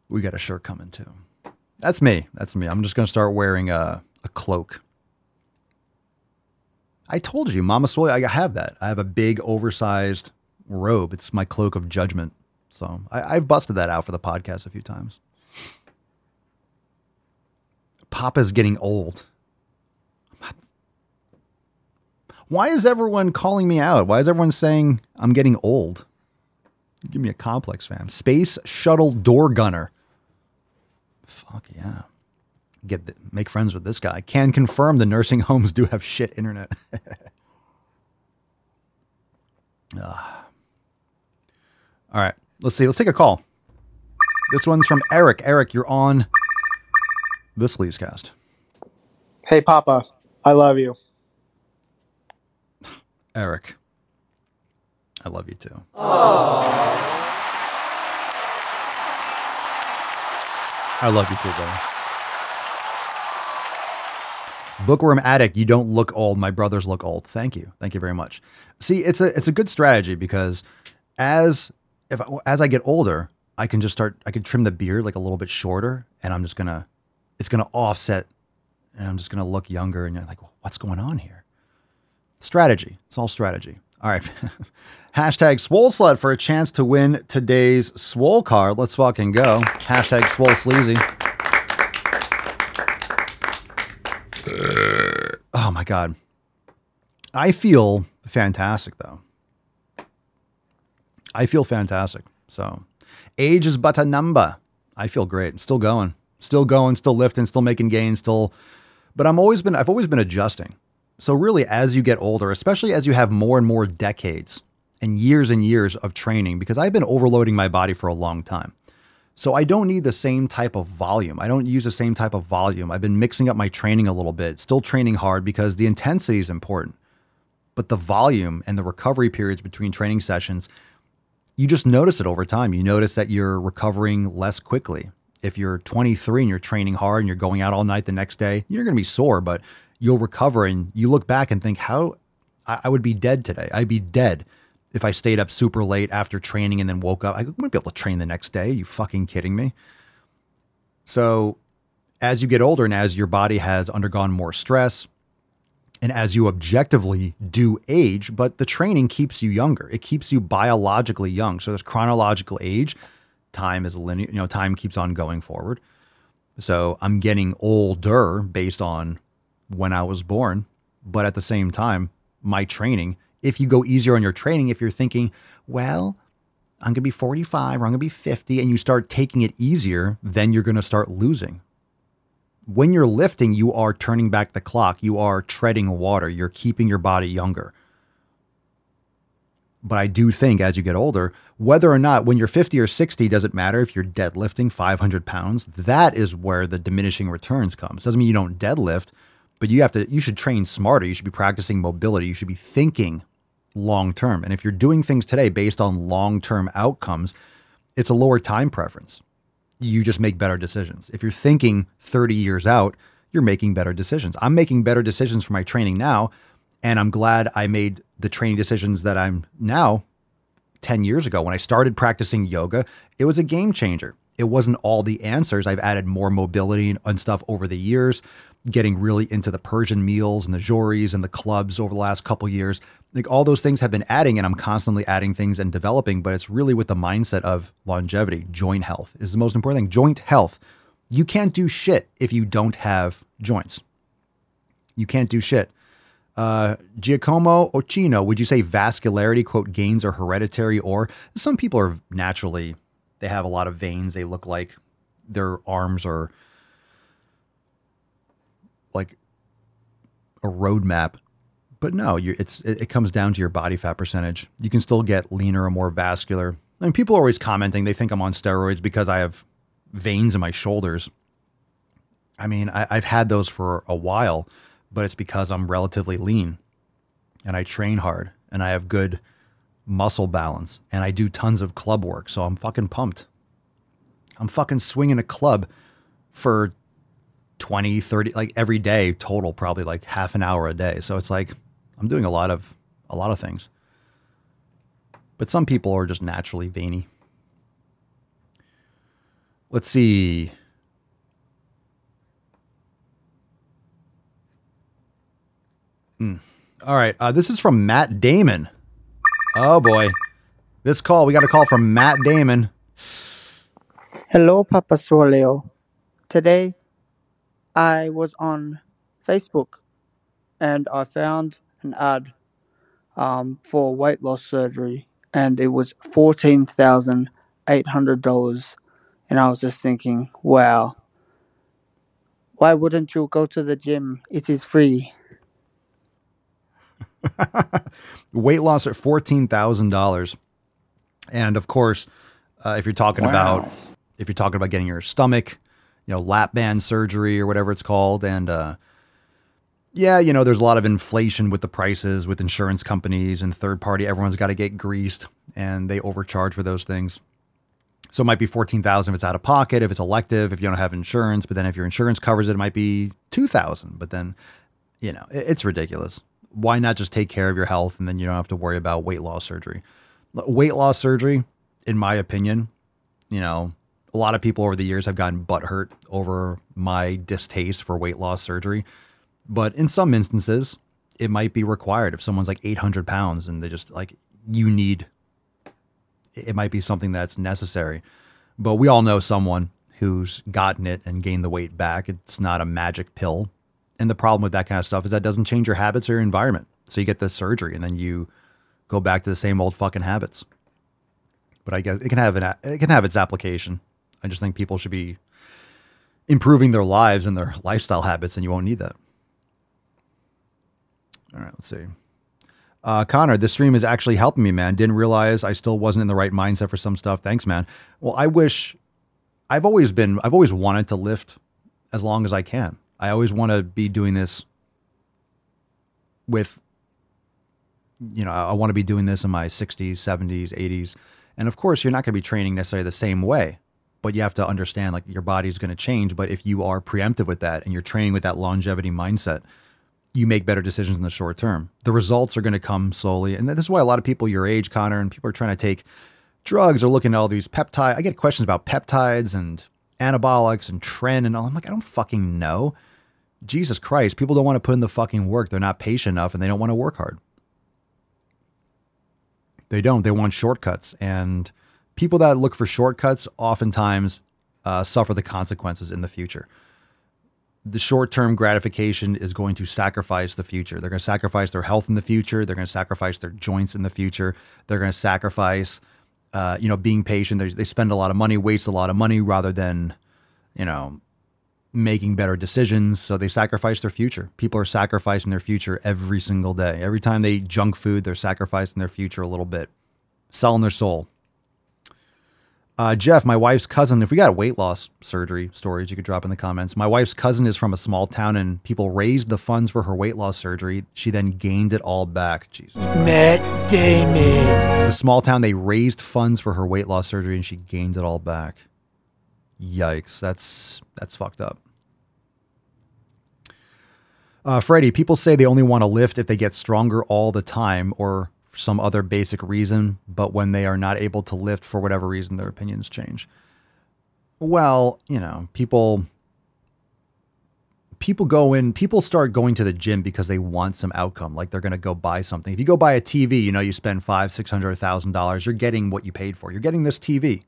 We got a shirt coming too. That's me. That's me. I'm just gonna start wearing a, a cloak. I told you, Mama Soy, I have that. I have a big oversized robe. It's my cloak of judgment. So I, I've busted that out for the podcast a few times. Papa's getting old. Why is everyone calling me out? Why is everyone saying I'm getting old? Give me a complex, fam. Space shuttle door gunner. Fuck yeah. Get the, make friends with this guy. Can confirm the nursing homes do have shit internet. Ah. All right, let's see. Let's take a call. This one's from Eric. Eric, you're on the Sleevescast. Hey, Papa. I love you. Eric, I love you too. I love you too, brother. Bookworm addict, you don't look old. My brothers look old. Thank you, thank you very much. See, it's a it's a good strategy because as if as I get older, I can just start. I can trim the beard like a little bit shorter, and I'm just gonna it's gonna offset, and I'm just gonna look younger. And you're like, what's going on here? Strategy. It's all strategy. All right. Hashtag swole slut for a chance to win today's swole card. Let's fucking go. Hashtag swole sleazy. Uh, oh my god. I feel fantastic though. I feel fantastic. So, age is but a number. I feel great. Still going. Still going, still lifting, still making gains, still but I'm always been I've always been adjusting. So really as you get older, especially as you have more and more decades and years and years of training because I've been overloading my body for a long time. So I don't need the same type of volume. I don't use the same type of volume. I've been mixing up my training a little bit, still training hard because the intensity is important. But the volume and the recovery periods between training sessions, you just notice it over time. You notice that you're recovering less quickly. If you're 23 and you're training hard and you're going out all night the next day, you're going to be sore, but you'll recover and you look back and think, how I, I would be dead today. I'd be dead if I stayed up super late after training and then woke up. I wouldn't be able to train the next day. Are you fucking kidding me? So, as you get older and as your body has undergone more stress, and as you objectively do age, but the training keeps you younger. It keeps you biologically young. So, there's chronological age. Time is linear, you know, time keeps on going forward. So, I'm getting older based on when I was born. But at the same time, my training, if you go easier on your training, if you're thinking, well, I'm going to be 45 or I'm going to be 50, and you start taking it easier, then you're going to start losing. When you're lifting, you are turning back the clock. You are treading water. You're keeping your body younger. But I do think as you get older, whether or not when you're 50 or 60, doesn't matter if you're deadlifting 500 pounds. That is where the diminishing returns comes. Doesn't mean you don't deadlift, but you have to, you should train smarter. You should be practicing mobility. You should be thinking long term. And if you're doing things today based on long term outcomes, it's a lower time preference. You just make better decisions. If you're thinking 30 years out, you're making better decisions. I'm making better decisions for my training now. And I'm glad I made the training decisions that I'm now 10 years ago. When I started practicing yoga, it was a game changer. It wasn't all the answers. I've added more mobility and stuff over the years, getting really into the Persian meels and the joris and the clubs over the last couple years like all those things have been adding and I'm constantly adding things and developing, but it's really with the mindset of longevity. Joint health is the most important thing. Joint health. You can't do shit if you don't have joints. You can't do shit. Uh, Giacomo Ochino, would you say vascularity, quote, gains are hereditary or some people are naturally, they have a lot of veins. They look like their arms are like a roadmap but no, it's it, it comes down to your body fat percentage. You can still get leaner or more vascular. I mean, people are always commenting they think I'm on steroids because I have veins in my shoulders. I mean, I, I've had those for a while, but it's because I'm relatively lean and I train hard and I have good muscle balance and I do tons of club work. So I'm fucking pumped. I'm fucking swinging a club for 20, 30, like every day total, probably like half an hour a day. So it's like I'm doing a lot of a lot of things. But some people are just naturally veiny. Let's see. Mm. All right. Uh, this is from Matt Damon. Oh boy. This call, we got a call from Matt Damon. Hello, Papa Swolio. Today, I was on Facebook and I found an ad um, for weight loss surgery, and it was fourteen thousand eight hundred dollars. And I was just thinking, wow, why wouldn't you go to the gym? It is free. weight loss at fourteen thousand dollars, and of course, uh, if you're talking wow. about if you're talking about getting your stomach, you know, lap band surgery or whatever it's called, and uh, yeah, you know, there's a lot of inflation with the prices with insurance companies and third party. Everyone's got to get greased and they overcharge for those things. So it might be 14,000 if it's out of pocket, if it's elective, if you don't have insurance, but then if your insurance covers it, it might be 2,000. But then, you know, it's ridiculous. Why not just take care of your health and then you don't have to worry about weight loss surgery? Weight loss surgery, in my opinion, you know, a lot of people over the years have gotten butt hurt over my distaste for weight loss surgery. But in some instances, it might be required if someone's like 800 pounds and they just like, you need, it might be something that's necessary. But we all know someone who's gotten it and gained the weight back. It's not a magic pill. And the problem with that kind of stuff is that doesn't change your habits or your environment. So you get the surgery and then you go back to the same old fucking habits. But I guess it can have an it can have its application. I just think people should be improving their lives and their lifestyle habits, and you won't need that. All right, let's see. Uh, Connor, this stream is actually helping me, man. Didn't realize I still wasn't in the right mindset for some stuff. Thanks, man. Well, I wish I've always been, I've always wanted to lift as long as I can. I always want to be doing this with, you know, I want to be doing this in my 60s, 70s, 80s. And of course, you're not going to be training necessarily the same way, but you have to understand like your body's going to change. But if you are preemptive with that and you're training with that longevity mindset, you make better decisions in the short term. The results are going to come slowly. And this is why a lot of people your age, Connor, and people are trying to take drugs or looking at all these peptides. I get questions about peptides and anabolics and tren and all. I'm like, I don't fucking know. Jesus Christ, people don't want to put in the fucking work. They're not patient enough and they don't want to work hard. They don't. They want shortcuts. And people that look for shortcuts oftentimes uh, suffer the consequences in the future the short term gratification is going to sacrifice the future. They're going to sacrifice their health in the future. They're going to sacrifice their joints in the future. They're going to sacrifice uh, you know, being patient. They, they spend a lot of money, waste a lot of money rather than, you know, making better decisions. So they sacrifice their future. People are sacrificing their future every single day. Every time they eat junk food, they're sacrificing their future a little bit, selling their soul. Uh, Jeff, my wife's cousin, if we got weight loss surgery stories, you could drop in the comments. My wife's cousin is from a small town and people raised the funds for her weight loss surgery. She then gained it all back. Jesus. Matt Damon. The small town, they raised funds for her weight loss surgery and she gained it all back. Yikes. That's that's fucked up. Uh, Freddie, people say they only want to lift if they get stronger all the time or some other basic reason, but when they are not able to lift for whatever reason, their opinions change. Well, you know, people people go in, people start going to the gym because they want some outcome, like they're going to go buy something. If you go buy a TV, you know, you spend five, six hundred, thousand dollars, you're getting what you paid for. You're getting this TV.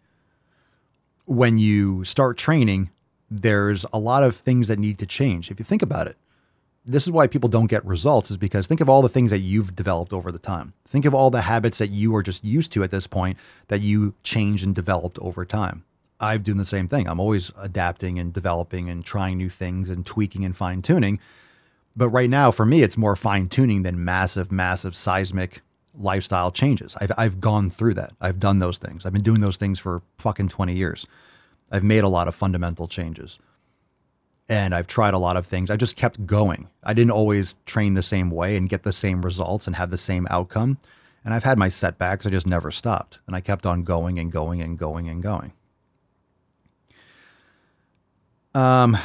When you start training, there's a lot of things that need to change. If you think about it, this is why people don't get results is because think of all the things that you've developed over the time. Think of all the habits that you are just used to at this point that you changed and developed over time. I'm doing the same thing. I'm always adapting and developing and trying new things and tweaking and fine tuning. But right now, for me, it's more fine tuning than massive, massive seismic lifestyle changes. I've, I've gone through that. I've done those things. I've been doing those things for fucking 20 years. I've made a lot of fundamental changes and I've tried a lot of things. I just kept going. I didn't always train the same way and get the same results and have the same outcome. And I've had my setbacks. I just never stopped. And I kept on going and going and going and going. Um,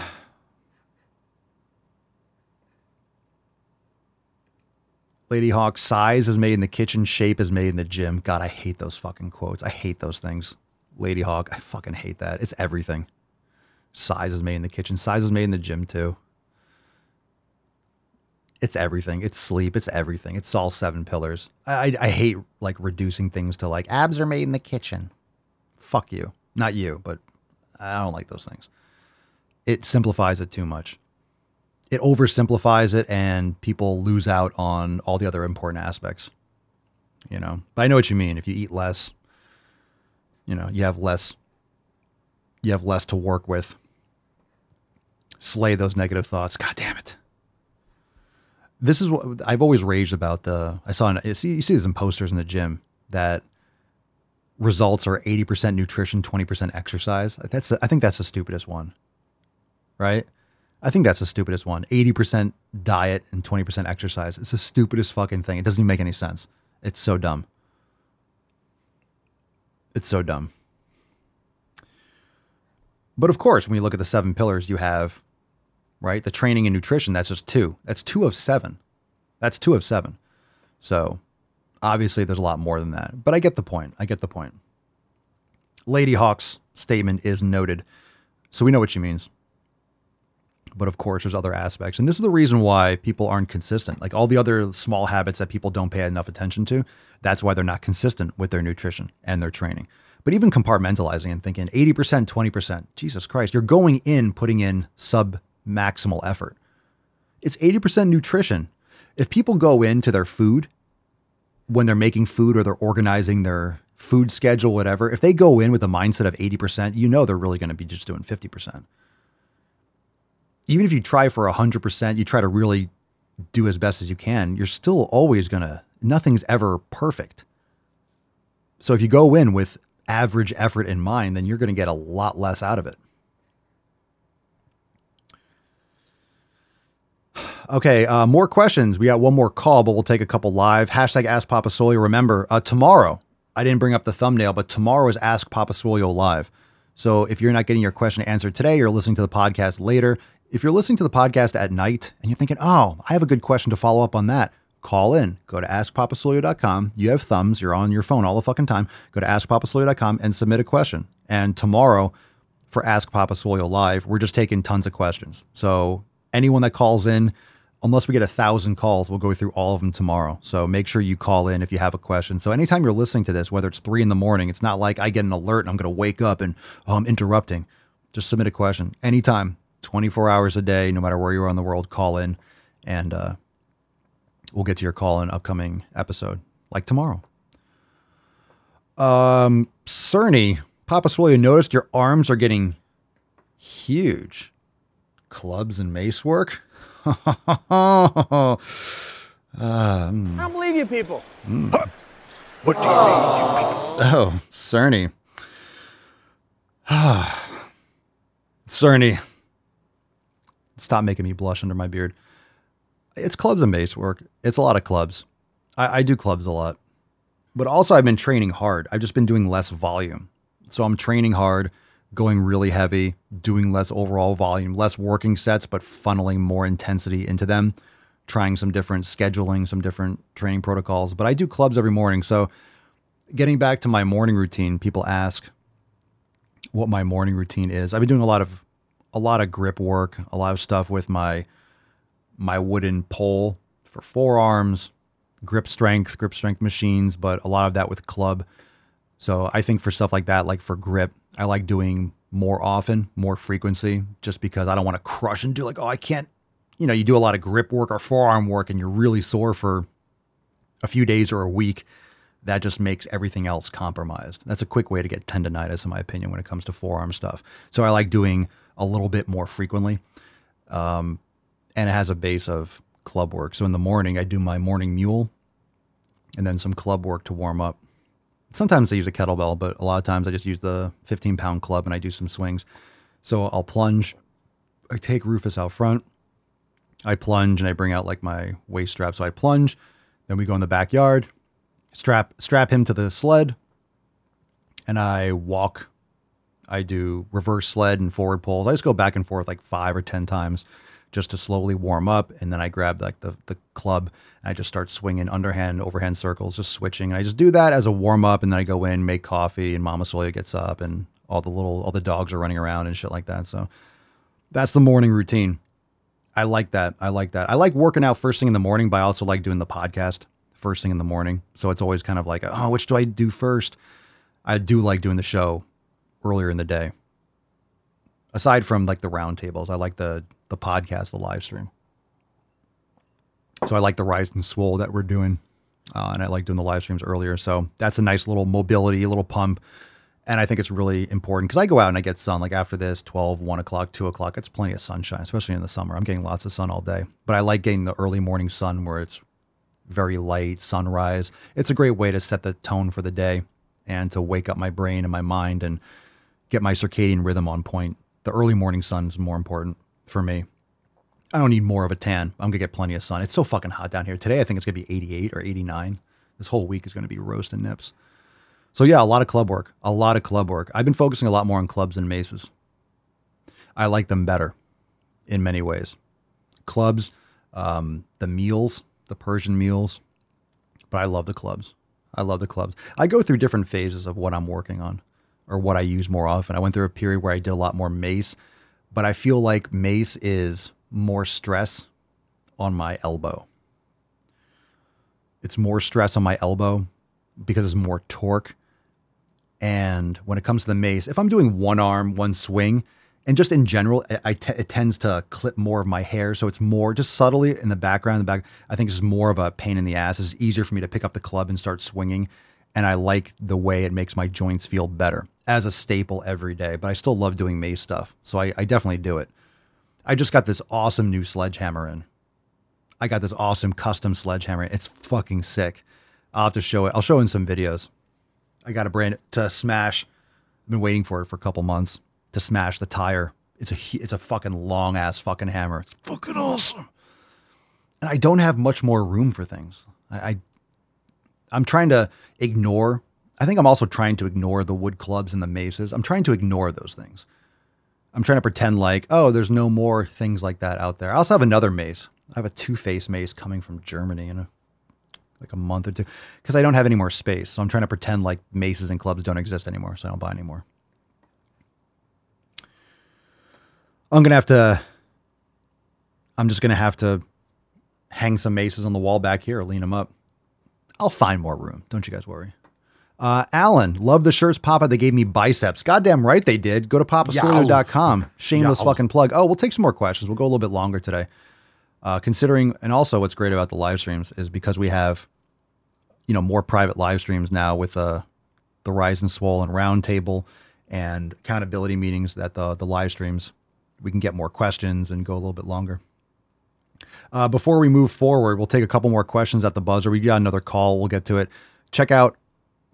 Lady Hawk, size is made in the kitchen, shape is made in the gym. God, I hate those fucking quotes. I hate those things. Lady Hawk, I fucking hate that. It's everything. Size is made in the kitchen. Size is made in the gym too. It's everything. It's sleep. It's everything. It's all seven pillars. I, I, I hate like reducing things to like abs are made in the kitchen. Fuck you. Not you, but I don't like those things. It simplifies it too much. It oversimplifies it and people lose out on all the other important aspects. You know, but I know what you mean. If you eat less, you know, you have less you have less to work with. Slay those negative thoughts. God damn it. This is what I've always raged about the I saw you see you see these in posters in the gym that results are 80% nutrition, 20% exercise. That's I think that's the stupidest one. Right? I think that's the stupidest one. 80% diet and 20% exercise. It's the stupidest fucking thing. It doesn't even make any sense. It's so dumb. It's so dumb. But of course, when you look at the seven pillars, you have, right, the training and nutrition. That's just two. That's two of seven. That's two of seven. So obviously, there's a lot more than that. But I get the point. I get the point. Lady Hawk's statement is noted. So we know what she means. But of course, there's other aspects. And this is the reason why people aren't consistent. Like all the other small habits that people don't pay enough attention to, that's why they're not consistent with their nutrition and their training. But even compartmentalizing and thinking 80%, 20%, Jesus Christ, you're going in putting in sub maximal effort. It's 80% nutrition. If people go into their food when they're making food or they're organizing their food schedule, whatever, if they go in with a mindset of 80%, you know they're really going to be just doing 50%. Even if you try for 100%, you try to really do as best as you can, you're still always going to, nothing's ever perfect. So if you go in with average effort in mind, then you're going to get a lot less out of it. Okay, uh, more questions. We got one more call, but we'll take a couple live. Hashtag Ask Papa Swolio. Remember, uh, tomorrow, I didn't bring up the thumbnail, but tomorrow is Ask Papa Swolio live. So if you're not getting your question answered today, you're listening to the podcast later. If you're listening to the podcast at night and you're thinking, oh, I have a good question to follow up on that, call in. Go to askpapaswolio.com. You have thumbs. You're on your phone all the fucking time. Go to askpapaswolio.com and submit a question. And tomorrow for Ask Papa Swolio Live, we're just taking tons of questions. So anyone that calls in, unless we get a thousand calls, we'll go through all of them tomorrow. So make sure you call in if you have a question. So anytime you're listening to this, whether it's three in the morning, it's not like I get an alert and I'm going to wake up and oh, I'm interrupting. Just submit a question anytime, 24 hours a day, no matter where you are in the world, call in and uh, we'll get to your call in upcoming episode like tomorrow. Um, Cerny, Papa Swolio, noticed your arms are getting huge. Clubs and mace work? Um, I don't believe you people. mm. What do you mean? Oh, Cerny. Cerny. Stop making me blush under my beard. It's clubs and mace work. It's a lot of clubs. I, I do clubs a lot. But also, I've been training hard. I've just been doing less volume. So I'm training hard, going really heavy, doing less overall volume, less working sets, but funneling more intensity into them, trying some different scheduling, some different training protocols. But I do clubs every morning. So getting back to my morning routine, people ask what my morning routine is. I've been doing a lot of a lot of grip work, a lot of stuff with my my wooden pole for forearms, grip strength, grip strength machines, but a lot of that with club. So I think for stuff like that, like for grip, I like doing more often, more frequency, just because I don't want to crush and do like, oh, I can't, you know, you do a lot of grip work or forearm work and you're really sore for a few days or a week. That just makes everything else compromised. That's a quick way to get tendonitis, in my opinion, when it comes to forearm stuff. So I like doing a little bit more frequently. Um, and it has a base of club work. So in the morning, I do my morning mule and then some club work to warm up. Sometimes I use a kettlebell, but a lot of times I just use the 15 pound club and I do some swings. So I'll plunge. I take Rufus out front. I plunge and I bring out like my waist strap. So I plunge. Then we go in the backyard, strap strap him to the sled, and I walk. I do reverse sled and forward pulls. I just go back and forth like five or ten times just to slowly warm up. And then I grab like the, the club and I just start swinging underhand, overhand circles, just switching. And I just do that as a warm up. And then I go in, make coffee, and Mama Soya gets up and all the little, all the dogs are running around and shit like that. So that's the morning routine. I like that. I like that. I like working out first thing in the morning, but I also like doing the podcast first thing in the morning. So it's always kind of like, oh, which do I do first? I do like doing the show earlier in the day. Aside from like the roundtables, I like the the podcast, the live stream. So I like the rise and swole that we're doing, uh, and I like doing the live streams earlier. So that's a nice little mobility, a little pump, and I think it's really important because I go out and I get sun. Like after this, 12, 1 o'clock, 2 o'clock, it's plenty of sunshine, especially in the summer. I'm getting lots of sun all day, but I like getting the early morning sun where it's very light, sunrise. It's a great way to set the tone for the day and to wake up my brain and my mind and get my circadian rhythm on point. The early morning sun is more important for me. I don't need more of a tan. I'm gonna get plenty of sun. It's so fucking hot down here. Today I think it's gonna be 88 or 89. This whole week is gonna be roasting nips. So yeah, a lot of club work. A lot of club work. I've been focusing a lot more on clubs and maces. I like them better in many ways. Clubs, um, the meals, the Persian meels, but I love the clubs. I love the clubs. I go through different phases of what I'm working on or what I use more often. I went through a period where I did a lot more mace but I feel like mace is more stress on my elbow. It's more stress on my elbow because it's more torque. And when it comes to the mace, if I'm doing one arm, one swing, and just in general, t- it tends to clip more of my hair. So it's more just subtly in the background. In the back, I think it's more of a pain in the ass. It's easier for me to pick up the club and start swinging. And I like the way it makes my joints feel better as a staple every day, but I still love doing mace stuff. So I, I definitely do it. I just got this awesome new sledgehammer in. I got this awesome custom sledgehammer. It's fucking sick. I'll have to show it. I'll show in some videos. I got a brand to smash. I've been waiting for it for a couple months to smash the tire. It's a it's a fucking long ass fucking hammer. It's fucking awesome. And I don't have much more room for things. I, I I'm trying to ignore I think I'm also trying to ignore the wood clubs and the maces. I'm trying to ignore those things. I'm trying to pretend like, oh, there's no more things like that out there. I also have another mace. I have a two face mace coming from Germany in a, like a month or two because I don't have any more space. So I'm trying to pretend like maces and clubs don't exist anymore. So I don't buy anymore. I'm going to have to, I'm just going to have to hang some maces on the wall back here, or lean them up. I'll find more room. Don't you guys worry. Uh, Alan, love the shirts, Papa. They gave me biceps. Goddamn right they did. Go to papaswolio.com. Shameless Yow. fucking plug. Oh, we'll take some more questions. We'll go a little bit longer today. Uh, considering, and also what's great about the live streams is because we have, you know, more private live streams now with uh, the Rise and Swole and Roundtable and accountability meetings that the the live streams. We can get more questions and go a little bit longer. Uh, before we move forward, we'll take a couple more questions at the buzzer. We got another call. We'll get to it. Check out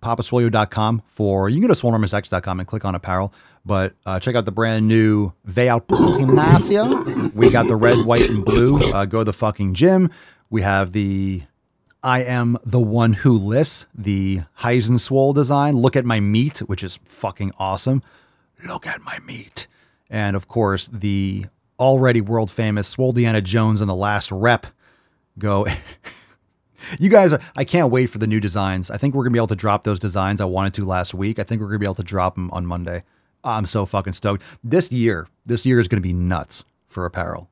papaswolio.com for you can go to swolenormousx.com and click on apparel. But uh, check out the brand new Veil Gimnasia. We got the red, white, and blue. Uh, go to the fucking gym. We have the I am the one who lists the Heisen Swole design. Look at my meat, which is fucking awesome. Look at my meat. And of course, the already world famous Swole Deanna Jones and the last rep. Go. you guys are, I can't wait for the new designs. I think we're going to be able to drop those designs I wanted to last week. I think we're going to be able to drop them on Monday. I'm so fucking stoked. This year, this year is going to be nuts for apparel,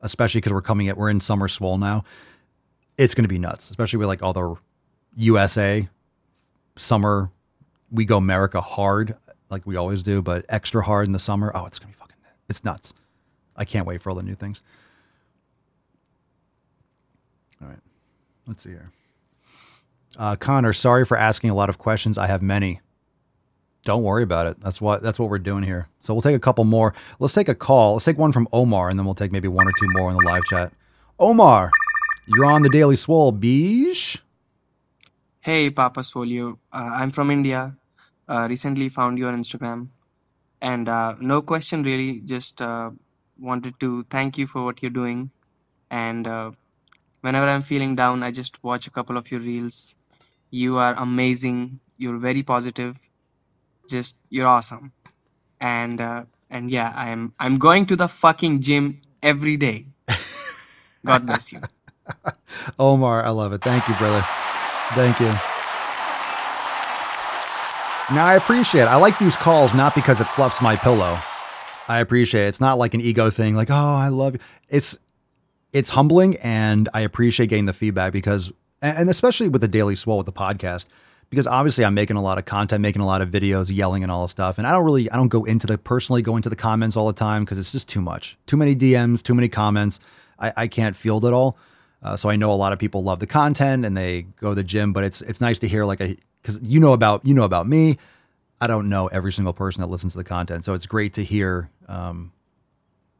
especially because we're coming at, we're in summer swole now. It's going to be nuts, especially with like all the USA summer. We go America hard like we always do, but extra hard in the summer. Oh, it's going to be fucking, it's nuts. I can't wait for all the new things. All right. Let's see here. Uh, Connor, sorry for asking a lot of questions. I have many. Don't worry about it. That's what that's what we're doing here. So we'll take a couple more. Let's take a call. Let's take one from Omar, and then we'll take maybe one or two more in the live chat. Omar, you're on the Daily Swole. Beesh. Hey, Papa Swolio. Uh, I'm from India. Uh, recently found you on Instagram, and uh, no question really. Just uh, wanted to thank you for what you're doing. And uh, whenever I'm feeling down, I just watch a couple of your reels. You are amazing. You're very positive. Just you're awesome. And uh, and yeah, I'm I'm going to the fucking gym every day. God bless you. Omar, I love it. Thank you, brother. Thank you. Now I appreciate it. I like these calls not because it fluffs my pillow. I appreciate it. It's not like an ego thing, like, oh, I love you. It's it's humbling and I appreciate getting the feedback because and especially with the Daily Swole with the podcast, because obviously I'm making a lot of content, making a lot of videos, yelling and all this stuff. And I don't really I don't go into the personally go into the comments all the time because it's just too much. Too many DMs, too many comments. I, I can't field it all. Uh, so I know a lot of people love the content and they go to the gym, but it's it's nice to hear like a because you know about you know about me. I don't know every single person that listens to the content, so it's great to hear um,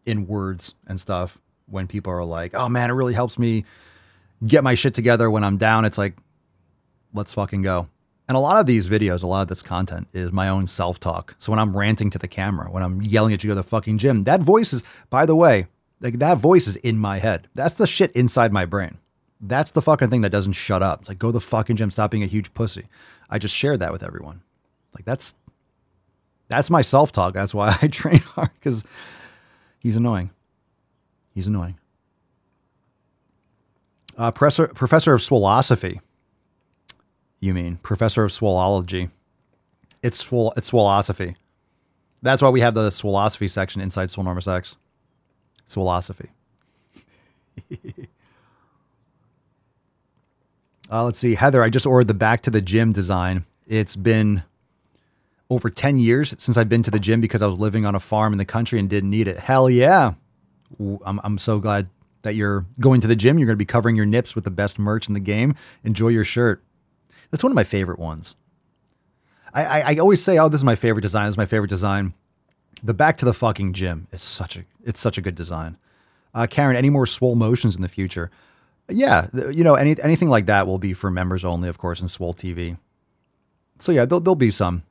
in words and stuff when people are like, "Oh man, it really helps me get my shit together when I'm down." It's like, let's fucking go. And a lot of these videos, a lot of this content is my own self talk. So when I'm ranting to the camera, when I'm yelling at you go to the fucking gym, that voice is, by the way, like that voice is in my head. That's the shit inside my brain. That's the fucking thing that doesn't shut up. It's like, go to the fucking gym, stop being a huge pussy. I just share that with everyone. Like that's that's my self talk. That's why I train hard because he's annoying. He's annoying. Uh, professor professor of swolosophy. You mean professor of swolology? It's swol it's swolosophy. That's why we have the swolosophy section inside Swolenormous X. Swolosophy. Uh, let's see, Heather. I just ordered the back to the gym design. It's been over 10 years since I've been to the gym because I was living on a farm in the country and didn't need it. Hell yeah. I'm, I'm so glad that you're going to the gym. You're going to be covering your nips with the best merch in the game. Enjoy your shirt. That's one of my favorite ones. I, I, I always say, oh, this is my favorite design. This is my favorite design. The back to the fucking gym is such a, it's such a good design. Uh, Karen, any more swole motions in the future? Yeah, you know, any anything like that will be for members only, of course, in Swole TV. So yeah, there'll, there'll be some.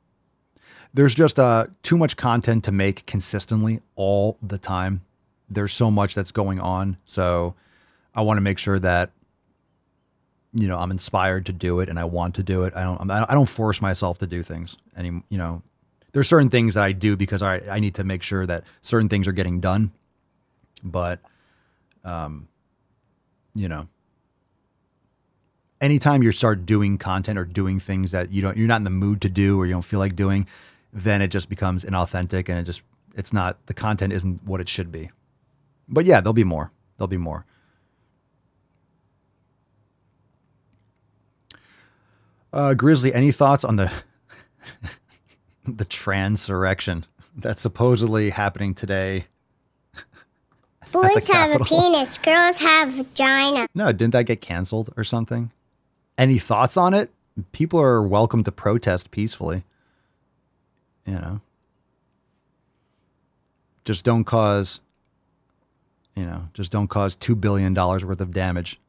There's just uh, too much content to make consistently all the time. There's so much that's going on, so I want to make sure that you know I'm inspired to do it and I want to do it. I don't I don't force myself to do things any. You know, there's certain things that I do because I I need to make sure that certain things are getting done, but um you know, anytime you start doing content or doing things that you don't, you're not in the mood to do or you don't feel like doing, then it just becomes inauthentic and it just, it's not, the content isn't what it should be. But yeah, there'll be more. There'll be more. Uh, Grizzly, any thoughts on the the transurrection that's supposedly happening today Boys have a penis, girls have vagina. No, didn't that get canceled or something? Any thoughts on it? People are welcome to protest peacefully. You know, just don't cause, you know, just don't cause $2 billion worth of damage.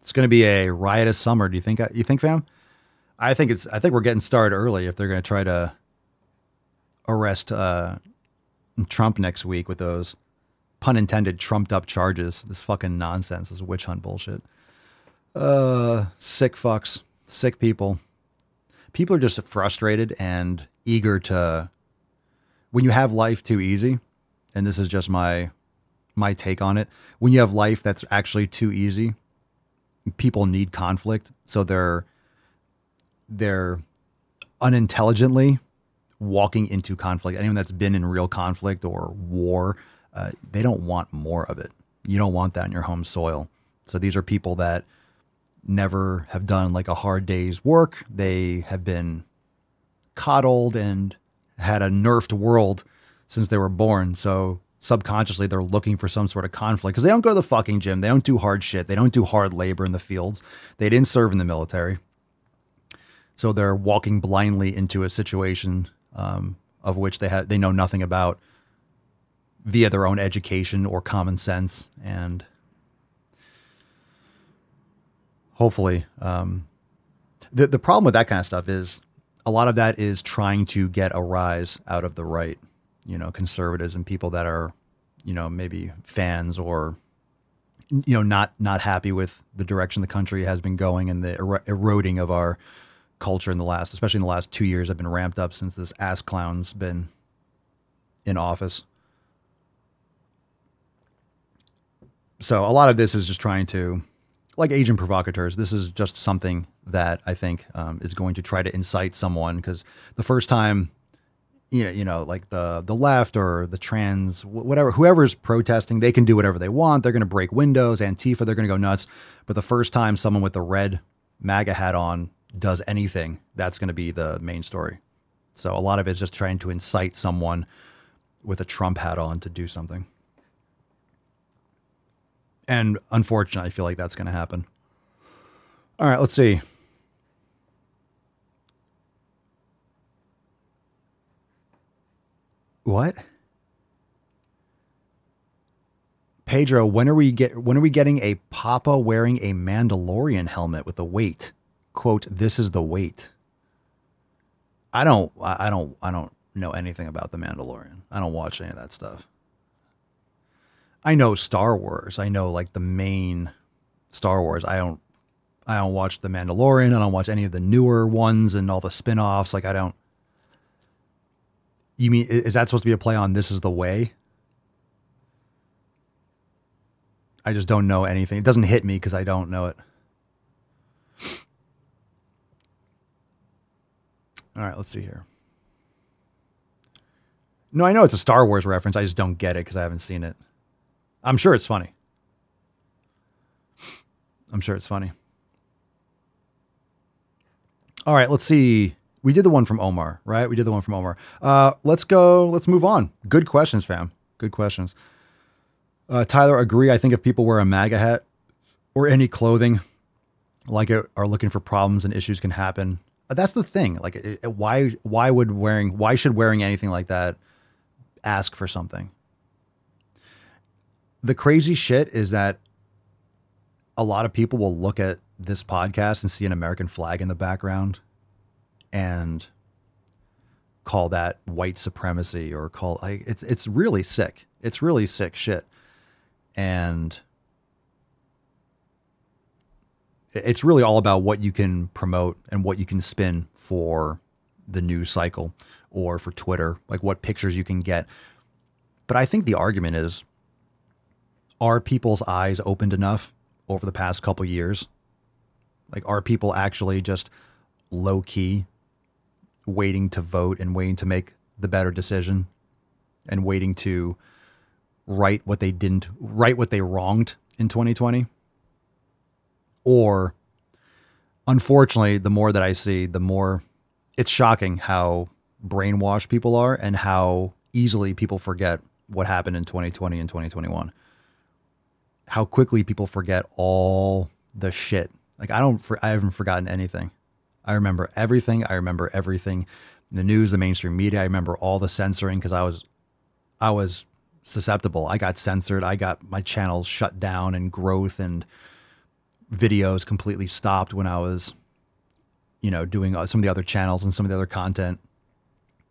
It's going to be a riotous summer. Do you think, you think, fam? I think it's, I think we're getting started early if they're going to try to arrest uh, Trump next week with those pun intended trumped up charges. This fucking nonsense, this witch hunt bullshit. Uh, sick fucks, sick people. People are just frustrated and eager to. When you have life too easy, and this is just my my take on it. When you have life that's actually too easy, people need conflict, so they're they're unintelligently walking into conflict. Anyone that's been in real conflict or war, uh, they don't want more of it. You don't want that in your home soil. So these are people that never have done like a hard day's work. They have been coddled and had a nerfed world since they were born. So subconsciously they're looking for some sort of conflict because they don't go to the fucking gym. They don't do hard shit. They don't do hard labor in the fields. They didn't serve in the military. So they're walking blindly into a situation um, of which they have they know nothing about via their own education or common sense and hopefully um, the, the problem with that kind of stuff is a lot of that is trying to get a rise out of the right you know conservatives and people that are you know maybe fans or you know not not happy with the direction the country has been going and the er- eroding of our culture in the last especially in the last two years have been ramped up since this ass clown's been in office. So a lot of this is just trying to like agent provocateurs this is just something that i think um, is going to try to incite someone because the first time you know you know like the the left or the trans whatever whoever's protesting they can do whatever they want they're going to break windows antifa they're going to go nuts but the first time someone with the red maga hat on does anything that's going to be the main story so a lot of it's just trying to incite someone with a trump hat on to do something and unfortunately, I feel like that's going to happen. All right, let's see. What? Pedro, when are we get when are we getting a Papa wearing a Mandalorian helmet with a weight? Quote, this is the weight. I don't I don't I don't know anything about the Mandalorian. I don't watch any of that stuff. I know Star Wars. I know like the main Star Wars. I don't I don't watch The Mandalorian. I don't watch any of the newer ones and all the spin-offs. Like I don't You mean is that supposed to be a play on This is the Way? I just don't know anything. It doesn't hit me because I don't know it. All right, let's see here. No, I know it's a Star Wars reference. I just don't get it because I haven't seen it. I'm sure it's funny. I'm sure it's funny. All right, let's see. We did the one from Omar, right? We did the one from Omar. Uh, let's go. Let's move on. Good questions, fam. Good questions. Uh, Tyler, agree. I think if people wear a MAGA hat or any clothing like it are looking for problems and issues can happen. Uh, that's the thing. Like, it, it, why? Why would wearing? Why should wearing anything like that ask for something? the crazy shit is that a lot of people will look at this podcast and see an American flag in the background and call that white supremacy or call like it's it's really sick. It's really sick shit. And it's really all about what you can promote and what you can spin for the news cycle or for Twitter, like what pictures you can get. But I think the argument is are people's eyes opened enough over the past couple years? Like, are people actually just low key waiting to vote and waiting to make the better decision and waiting to right what they didn't, right what they wronged in 2020? Or, unfortunately, the more that I see, the more it's shocking how brainwashed people are and how easily people forget what happened in 2020 and 2021 how quickly people forget all the shit. Like I don't, I haven't forgotten anything. I remember everything. I remember everything the news, the mainstream media. I remember all the censoring because I was, I was susceptible. I got censored. I got my channels shut down and growth and videos completely stopped when I was, you know, doing uh, some of the other channels and some of the other content.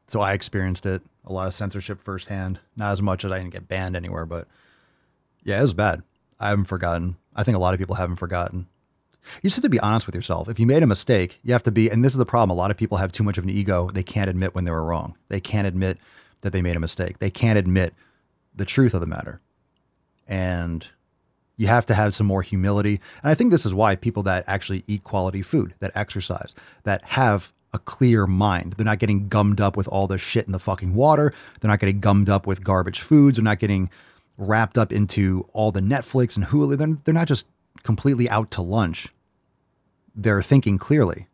So I experienced it a lot of censorship firsthand. Not as much as I didn't get banned anywhere, but yeah, it was bad. I haven't forgotten. I think a lot of people haven't forgotten. You just have to be honest with yourself. If you made a mistake, you have to be, and this is the problem. A lot of people have too much of an ego. They can't admit when they were wrong. They can't admit that they made a mistake. They can't admit the truth of the matter. And you have to have some more humility. And I think this is why people that actually eat quality food, that exercise, that have a clear mind, they're not getting gummed up with all the shit in the fucking water. They're not getting gummed up with garbage foods. They're not getting wrapped up into all the Netflix and Hulu. They're, they're not just completely out to lunch. They're thinking clearly.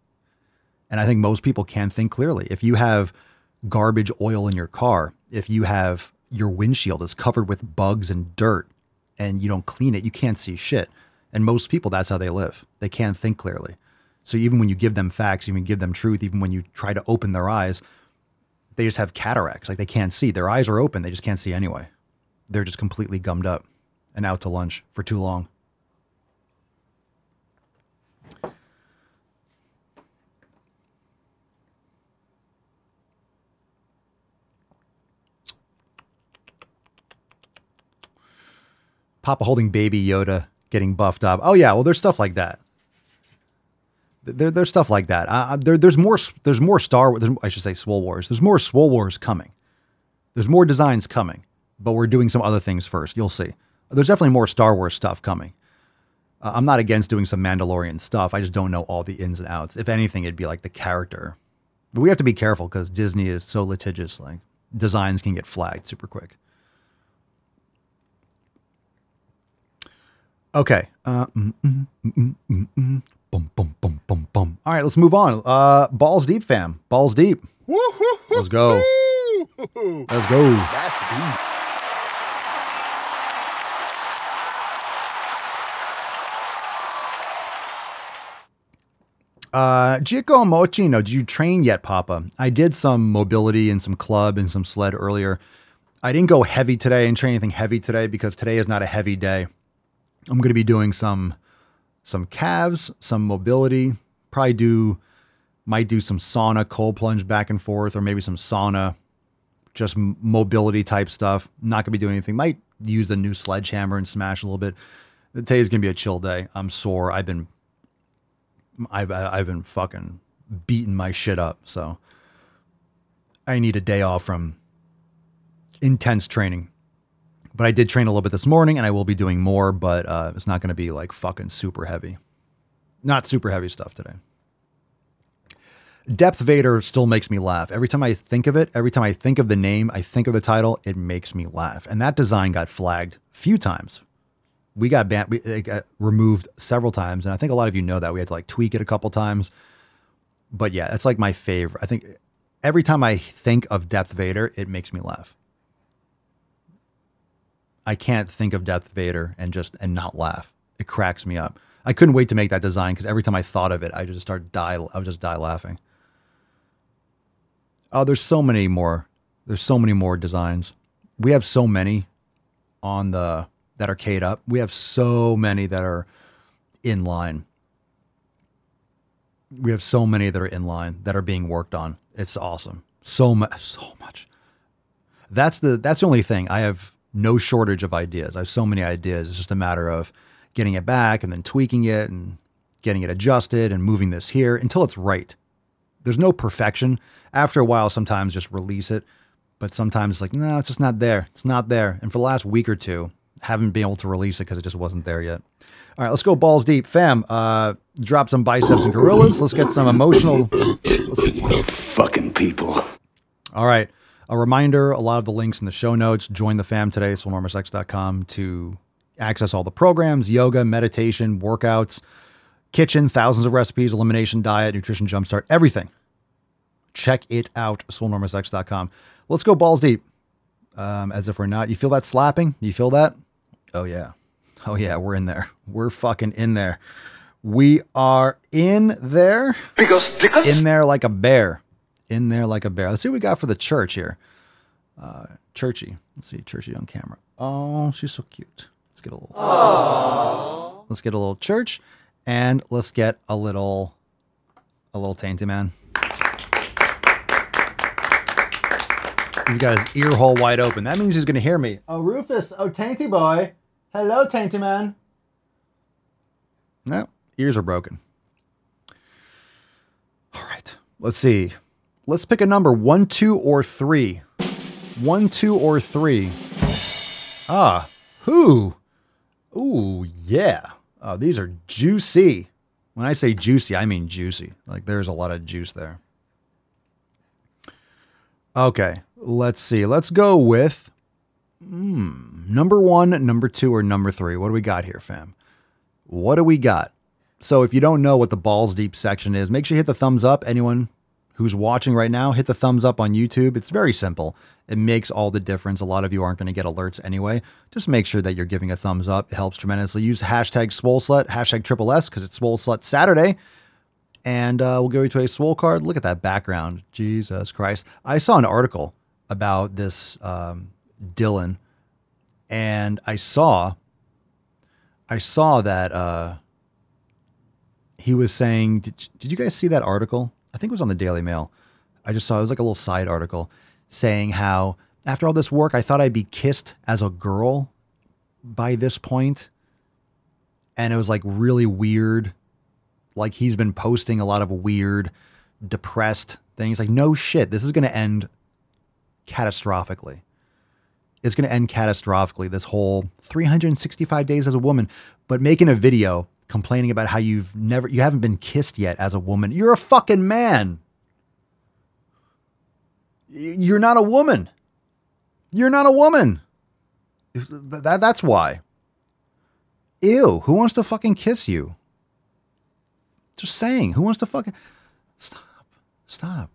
And I think most people can think clearly. If you have garbage oil in your car, if you have your windshield is covered with bugs and dirt and you don't clean it, you can't see shit. And most people, that's how they live. They can't think clearly. So even when you give them facts, even give them truth, even when you try to open their eyes, they just have cataracts. Like they can't see. Their eyes are open. They just can't see anyway. They're just completely gummed up and out to lunch for too long. Papa holding baby Yoda getting buffed up. Oh yeah, well there's stuff like that. There, there's stuff like that. Uh, there, there's more. There's more Star. I should say Swole Wars. There's more Swole Wars coming. There's more designs coming, but we're doing some other things first. You'll see. There's definitely more Star Wars stuff coming. Uh, I'm not against doing some Mandalorian stuff. I just don't know all the ins and outs. If anything, it'd be like the character. But we have to be careful because Disney is so litigious. Like designs can get flagged super quick. Okay. Uh, mm, mm, mm, mm, mm. Boom, boom, boom, boom, boom. All right, let's move on. Uh, balls deep, fam. Balls deep. Let's go. Let's go. That's deep. Uh, Giacomo Mochino, did you train yet, Papa? I did some mobility and some club and some sled earlier. I didn't go heavy today and train anything heavy today because today is not a heavy day. I'm going to be doing some some calves, some mobility, probably do might do some sauna cold plunge back and forth or maybe some sauna just mobility type stuff. Not going to be doing anything. Might use a new sledgehammer and smash a little bit. Today's going to be a chill day. I'm sore. I've been I've I've been fucking beating my shit up, so I need a day off from intense training. But I did train a little bit this morning, and I will be doing more. But uh, it's not going to be like fucking super heavy. Not super heavy stuff today. Depth Vader still makes me laugh. Every time I think of it, every time I think of the name, I think of the title, it makes me laugh. And that design got flagged a few times. We got banned, we, it got removed several times, and I think a lot of you know that we had to like tweak it a couple times. But yeah, it's like my favorite. I think every time I think of Depth Vader, it makes me laugh. I can't think of Depth Vader and just and not laugh. It cracks me up. I couldn't wait to make that design because every time I thought of it, I just start die. I would just die laughing. Oh, there's so many more. There's so many more designs. We have so many on the that are K'd up. We have so many that are in line. We have so many that are in line that are being worked on. It's awesome. So much, so much. That's the that's the only thing I have no shortage of ideas. I have so many ideas. It's just a matter of getting it back and then tweaking it and getting it adjusted and moving this here until it's right. There's no perfection. After a while, sometimes just release it, but sometimes it's like, no, it's just not there. It's not there. And for the last week or two, haven't been able to release it because it just wasn't there yet. All right, let's go balls deep, fam. Uh, drop some biceps and gorillas. Let's get some emotional. Fucking people. All right. A reminder a lot of the links in the show notes. Join the fam today, swolenormousx.com to access all the programs, yoga, meditation, workouts, kitchen, thousands of recipes, elimination diet, nutrition jumpstart, everything. Check it out, swolenormousx.com. Let's go balls deep. Um, as if we're not. You feel that slapping? You feel that? Oh, yeah. Oh, yeah, we're in there. We're fucking in there. We are in there. Because, because in there like a bear in there like a bear. Let's see what we got for the church here. Uh, Churchy. Let's see Churchy on camera. Oh, she's so cute. Let's get a little. Aww. Let's get a little church, and let's get a little, a little tainty man. He's got his ear hole wide open. That means he's going to hear me. Oh, Rufus. Oh, Tainty boy. Hello, Tainty man. No, ears are broken. All right. Let's see. Let's pick a number one, two, or three. One, two, or three. Ah, who? Ooh, yeah. Oh, these are juicy. When I say juicy, I mean juicy. Like there's a lot of juice there. Okay, let's see. Let's go with hmm, number one, number two, or number three. What do we got here, fam? What do we got? So if you don't know what the balls deep section is, make sure you hit the thumbs up. Anyone who's watching right now, hit the thumbs up on YouTube. It's very simple. It makes all the difference. A lot of you aren't going to get alerts anyway. Just make sure that you're giving a thumbs up. It helps tremendously. Use hashtag SwoleSlut, hashtag triple S, because it's Swole Slut Saturday. And uh, we'll go to a Swole card. Look at that background. Jesus Christ. I saw an article about this um, Dylan, and I saw, I saw that uh, he was saying, did, did you guys see that article? I think it was on the Daily Mail. I just saw it was like a little side article saying how after all this work, I thought I'd be kissed as a girl by this point. And it was like really weird. Like he's been posting a lot of weird, depressed things. Like, no shit, this is going to end catastrophically. It's going to end catastrophically, this whole 365 days as a woman. But making a video complaining about how you've never, you haven't been kissed yet as a woman. You're a fucking man. You're not a woman. You're not a woman. That, that's why. Ew, who wants to fucking kiss you? Just saying, who wants to fucking stop? Stop.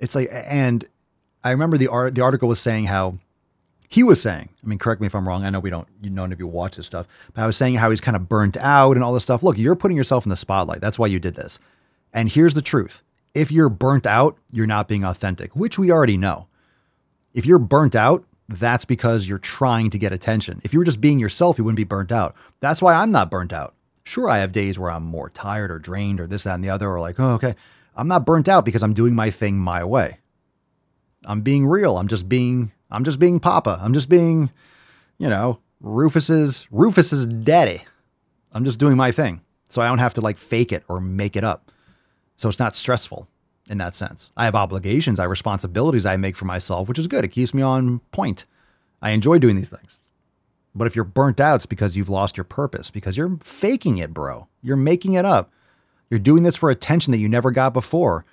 It's like, and I remember the art. The article was saying how he was saying. I mean, correct me if I'm wrong. I know we don't. You none of you watch this stuff, but I was saying how he's kind of burnt out and all this stuff. Look, you're putting yourself in the spotlight. That's why you did this. And here's the truth: if you're burnt out, you're not being authentic, which we already know. If you're burnt out, that's because you're trying to get attention. If you were just being yourself, you wouldn't be burnt out. That's why I'm not burnt out. Sure, I have days where I'm more tired or drained or this, that, and the other, or like, oh, okay. I'm not burnt out because I'm doing my thing my way. I'm being real. I'm just being, I'm just being Papa. I'm just being, you know, Rufus's, Rufus's daddy. I'm just doing my thing. So I don't have to like fake it or make it up. So it's not stressful in that sense. I have obligations, I have responsibilities I make for myself, which is good. It keeps me on point. I enjoy doing these things. But if you're burnt out, it's because you've lost your purpose, because you're faking it, bro. You're making it up. You're doing this for attention that you never got before.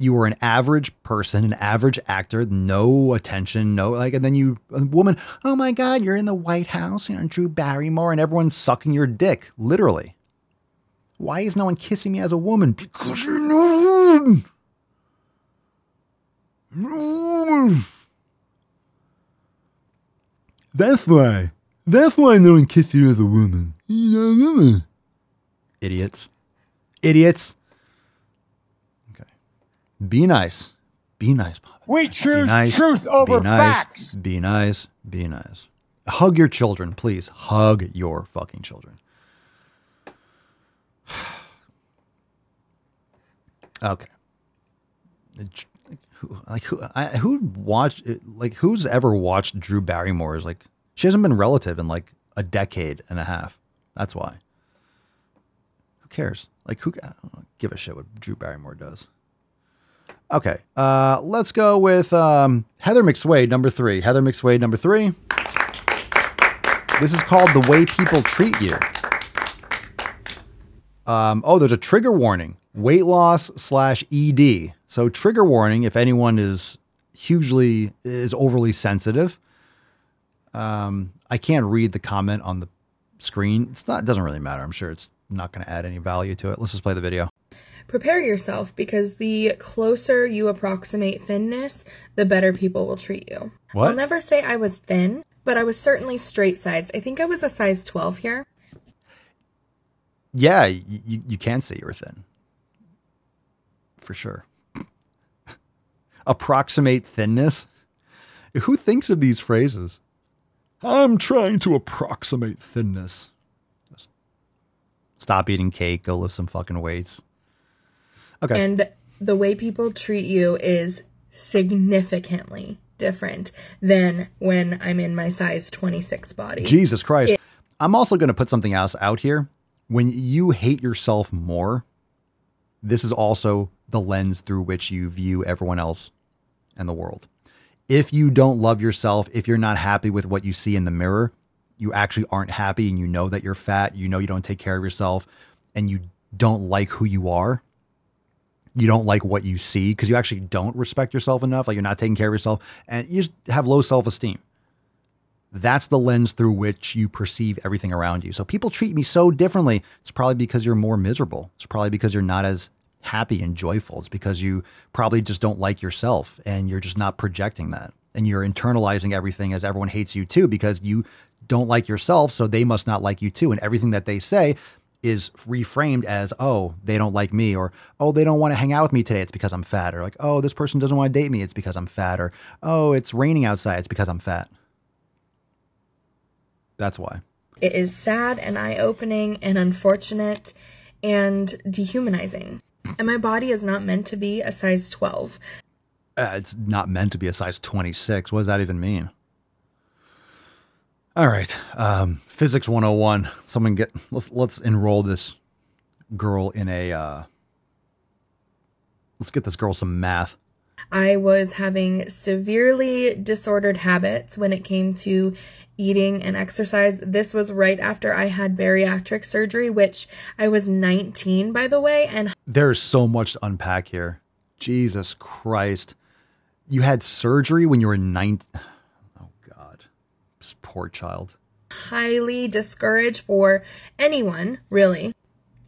You were an average person, an average actor, no attention, no like, and then you, a woman, oh my God, you're in the White House, you know, Drew Barrymore, and everyone's sucking your dick, literally. Why is no one kissing me as a woman? Because you're not a woman. No. That's why. That's why no one kisses you as a woman. You're not a woman. Idiots. Idiots. Be nice. Be nice, Papa. We choose nice. truth over be nice. facts. Be nice. Be nice. Hug your children, please. Hug your fucking children. Okay. Like who? I, who watched? Like who's ever watched Drew Barrymore? Is Like she hasn't been relative in like a decade and a half. That's why. Who cares? Like who? I don't give a shit what Drew Barrymore does. Okay. Uh, let's go with um, Heather McSwade, number three. Heather McSwade, number three. This is called The Way People Treat You. Um, oh, there's a trigger warning weight loss slash ED. So trigger warning if anyone is hugely is overly sensitive. Um, I can't read the comment on the screen. It's not. It doesn't really matter. I'm sure it's not going to add any value to it. Let's just play the video. Prepare yourself because the closer you approximate thinness, the better people will treat you. What? I'll never say I was thin, but I was certainly straight sized. I think I was a size 12 here. Yeah, you, you can say you're thin. for sure. Approximate thinness. Who thinks of these phrases? I'm trying to approximate thinness. Stop eating cake, go lift some fucking weights. Okay. And the way people treat you is significantly different than when I'm in my size 26 body. Jesus Christ. It- I'm also going to put something else out here. When you hate yourself more, this is also the lens through which you view everyone else and the world. If you don't love yourself, if you're not happy with what you see in the mirror, you actually aren't happy and you know that you're fat, you know you don't take care of yourself, and you don't like who you are, you don't like what you see because you actually don't respect yourself enough, like you're not taking care of yourself, and you just have low self esteem. That's the lens through which you perceive everything around you. So people treat me so differently. It's probably because you're more miserable. It's probably because you're not as happy and joyful. It's because you probably just don't like yourself and you're just not projecting that. And you're internalizing everything as everyone hates you too because you don't like yourself. So they must not like you too. And everything that they say is reframed as, oh, they don't like me, or oh, they don't want to hang out with me today. It's because I'm fat. Or like, oh, this person doesn't want to date me. It's because I'm fat. Or oh, it's raining outside. It's because I'm fat. That's why. It is sad and eye opening and unfortunate and dehumanizing. And my body is not meant to be a size 12. Uh, it's not meant to be a size 26. What does that even mean? All right. Um, physics 101. Someone get let's let's enroll this girl in a uh let's get this girl some math. I was having severely disordered habits when it came to eating and exercise. This was right after I had bariatric surgery, which I was 19, by the way. And there's so much to unpack here. Jesus Christ. You had surgery when you were 19. This poor child. Highly discouraged for anyone, really.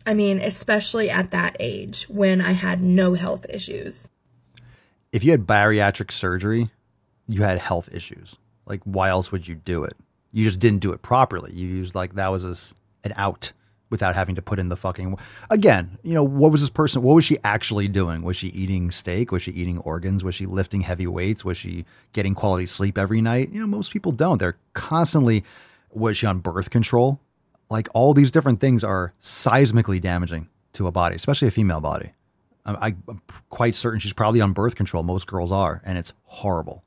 I mean, especially at that age when I had no health issues if you had bariatric surgery, you had health issues. Like, why else would you do it? You just didn't do it properly. You used like that was a, an out without having to put in the fucking. Again, you know, what was this person? What was she actually doing? Was she eating steak? Was she eating organs? Was she lifting heavy weights? Was she getting quality sleep every night? You know, most people don't. They're constantly. Was she on birth control? Like all these different things are seismically damaging to a body, especially a female body. I, am quite certain she's probably on birth control. Most girls are, and it's horrible.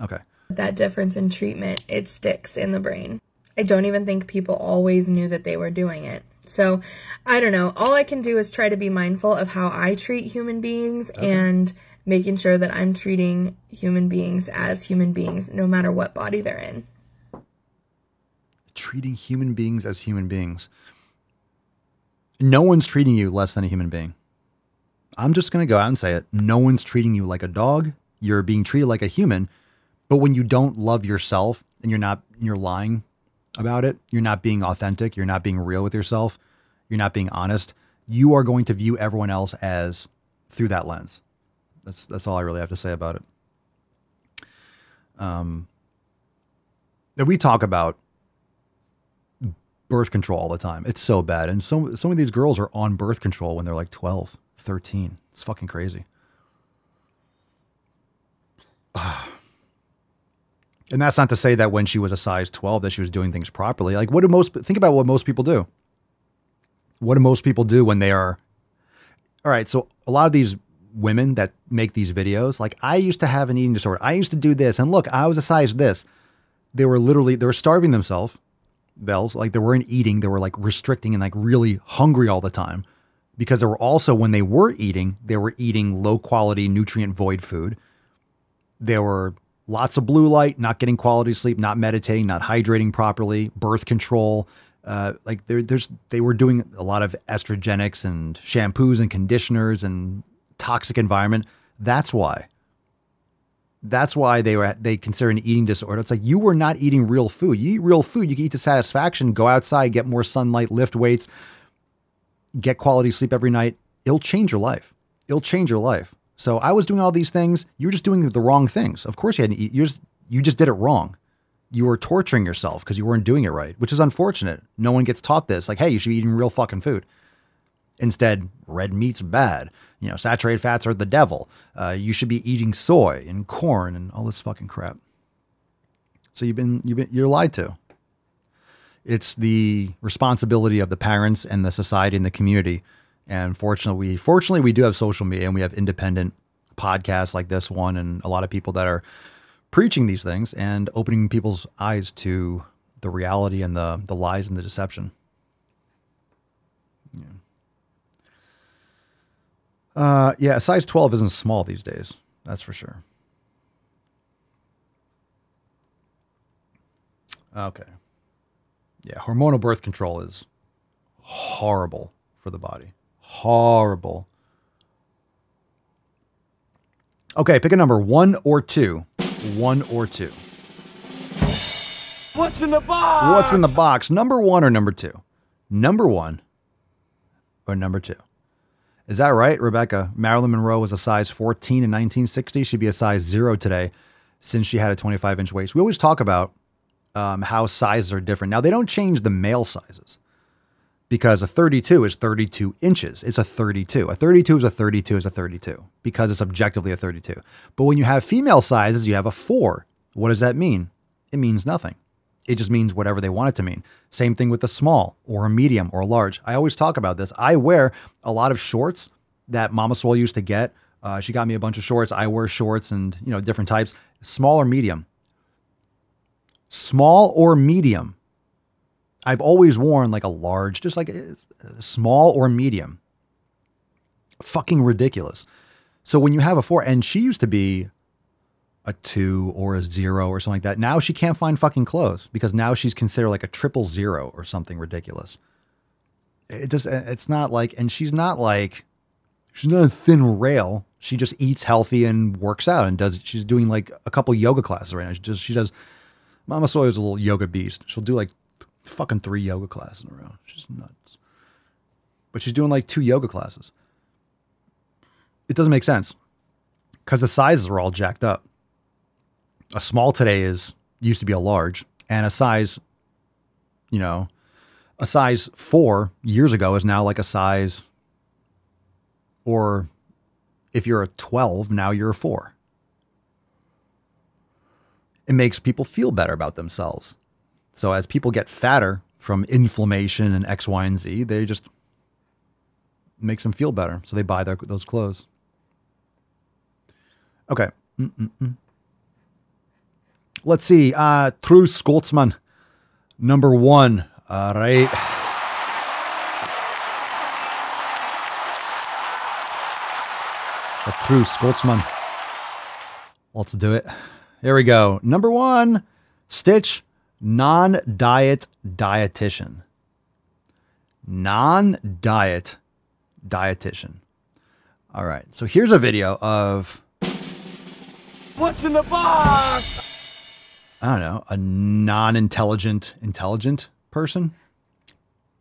Okay. That difference in treatment, it sticks in the brain. I don't even think people always knew that they were doing it. So, I don't know. All I can do is try to be mindful of how I treat human beings okay. and making sure that I'm treating human beings as human beings, no matter what body they're in. Treating human beings as human beings. No one's treating you less than a human being. I'm just going to go out and say it. No one's treating you like a dog. You're being treated like a human. But when you don't love yourself and you're not, you're lying about it, you're not being authentic, you're not being real with yourself, you're not being honest, you are going to view everyone else as through that lens. That's that's all I really have to say about it. Um, we talk about birth control all the time. It's so bad, and so some of these girls are on birth control when they're like twelve. 13. It's fucking crazy. And that's not to say that when she was a size 12 that she was doing things properly. Like what do most think about what most people do? What do most people do when they are All right, so a lot of these women that make these videos, like I used to have an eating disorder. I used to do this and look, I was a size this. They were literally they were starving themselves. Bells, like they weren't eating, they were like restricting and like really hungry all the time because they were also when they were eating, they were eating low quality nutrient void food. They were lots of blue light, not getting quality sleep, not meditating, not hydrating properly, birth control. Uh, like there, there's they were doing a lot of estrogenics and shampoos and conditioners and toxic environment. That's why. That's why they were they consider an eating disorder. It's like you were not eating real food. You eat real food, you can eat to satisfaction, go outside, get more sunlight, lift weights, get quality sleep every night, it'll change your life. It'll change your life. So I was doing all these things. You were just doing the wrong things. Of course, you hadn't. You just you just did it wrong. You were torturing yourself because you weren't doing it right, which is unfortunate. No one gets taught this. Like, hey, you should be eating real fucking food. Instead, red meat's bad. You know, saturated fats are the devil. Uh, you should be eating soy and corn and all this fucking crap. So you've been you've been you're lied to. It's the responsibility of the parents and the society and the community. And fortunately, we fortunately we do have social media and we have independent podcasts like this one and a lot of people that are preaching these things and opening people's eyes to the reality and the the lies and the deception. Yeah. Uh, yeah, size 12 isn't small these days. That's for sure. Okay. Yeah, hormonal birth control is horrible for the body. Horrible. Okay, pick a number one or two. One or two. What's in the box? What's in the box? Number one or number two? Number one or number two? Is that right, Rebecca? Marilyn Monroe was a size 14 in 1960. She'd be a size zero today since she had a 25 inch waist. We always talk about um, how sizes are different. Now, they don't change the male sizes because a 32 is 32 inches. It's a 32. A 32 is a 32 is a 32 because it's objectively a 32. But when you have female sizes, you have a four. What does that mean? It means nothing. It just means whatever they want it to mean. Same thing with a small or a medium or a large. I always talk about this. I wear a lot of shorts that Mama Swole used to get. Uh, she got me a bunch of shorts. I wear shorts and you know different types, small or medium. Small or medium. I've always worn like a large, just like a small or medium. Fucking ridiculous. So when you have a four, and she used to be a two or a zero or something like that. Now she can't find fucking clothes because now she's considered like a triple zero or something ridiculous. It just, eh, it's not like, and she's not like, she's not a thin rail. She just eats healthy and works out and does, she's doing like a couple yoga classes right now. She just, she does, Mama Swole is a little yoga beast. She'll do like fucking three yoga classes in a row. She's nuts. But she's doing like two yoga classes. It doesn't make sense because the sizes are all jacked up a small today is used to be a large, and a size, you know, a size four years ago is now like a size, or if you're a 12, now you're a four. It makes people feel better about themselves. So as people get fatter from inflammation and X, Y, and Z, they just makes them feel better. So they buy their, those clothes. Okay. Mm-mm-mm. Let's see. Uh, True Scotsman, number one. All right. A true Scotsman. Let's do it. Here we go. Number one, Stitch, non diet dietitian. Non diet dietitian. All right. So here's a video of. What's in the box? I don't know, a non intelligent, intelligent person.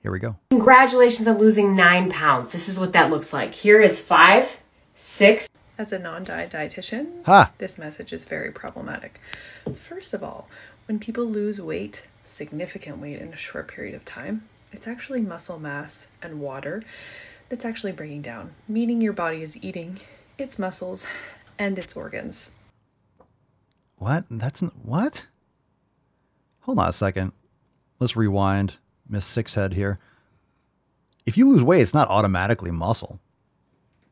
Here we go. Congratulations on losing nine pounds. This is what that looks like. Here is five, six. As a non diet dietitian, ha. this message is very problematic. First of all, when people lose weight, significant weight in a short period of time, it's actually muscle mass and water that's actually breaking down, meaning your body is eating its muscles and its organs. What? That's what? Hold on a second. Let's rewind. Miss Sixhead here. If you lose weight, it's not automatically muscle.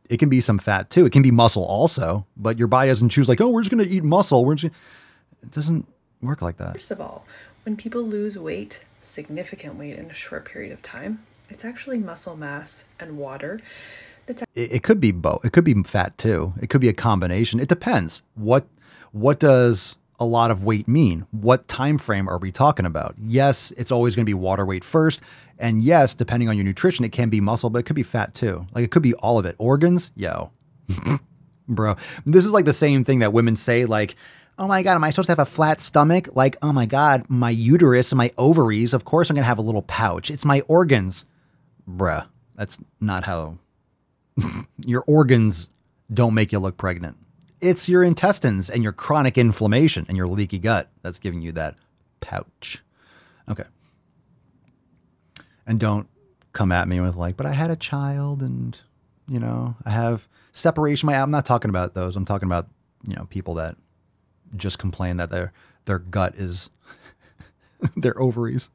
It can be some fat too. It can be muscle also, but your body doesn't choose like, oh, we're just to eat muscle. We're just. It doesn't work like that. First of all, when people lose weight, significant weight in a short period of time, it's actually muscle mass and water. That's it, it could be both. It could be fat too. It could be a combination. It depends. What what does a lot of weight mean? What time frame are we talking about? Yes, it's always going to be water weight first, and yes, depending on your nutrition, it can be muscle, but it could be fat too. Like it could be all of it. Organs, yo, bro. This is like the same thing that women say, like, "Oh my god, am I supposed to have a flat stomach?" Like, "Oh my god, my uterus and my ovaries. Of course, I'm going to have a little pouch. It's my organs, bruh. That's not how your organs don't make you look pregnant." It's your intestines and your chronic inflammation and your leaky gut that's giving you that pouch. Okay. And don't come at me with like, but I had a child and you know, I have separation. My I'm not talking about those. I'm talking about, you know, people that just complain that their their gut is their ovaries.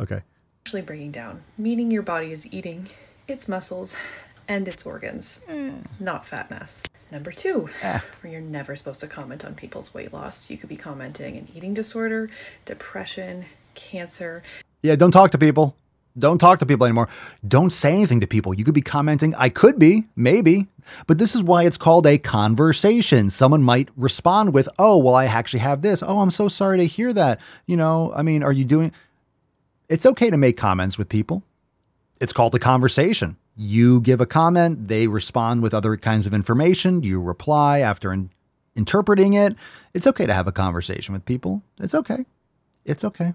Okay. Actually breaking down, meaning your body is eating its muscles and its organs, mm. not fat mass. Number two, ah. where you're never supposed to comment on people's weight loss. You could be commenting an eating disorder, depression, cancer. Yeah, don't talk to people. Don't talk to people anymore. Don't say anything to people. You could be commenting, I could be, maybe, but this is why it's called a conversation. Someone might respond with, Oh, well, I actually have this. Oh, I'm so sorry to hear that. You know, I mean, are you doing it's okay to make comments with people. It's called a conversation. You give a comment, they respond with other kinds of information, you reply after in- interpreting it. It's okay to have a conversation with people. It's okay. It's okay.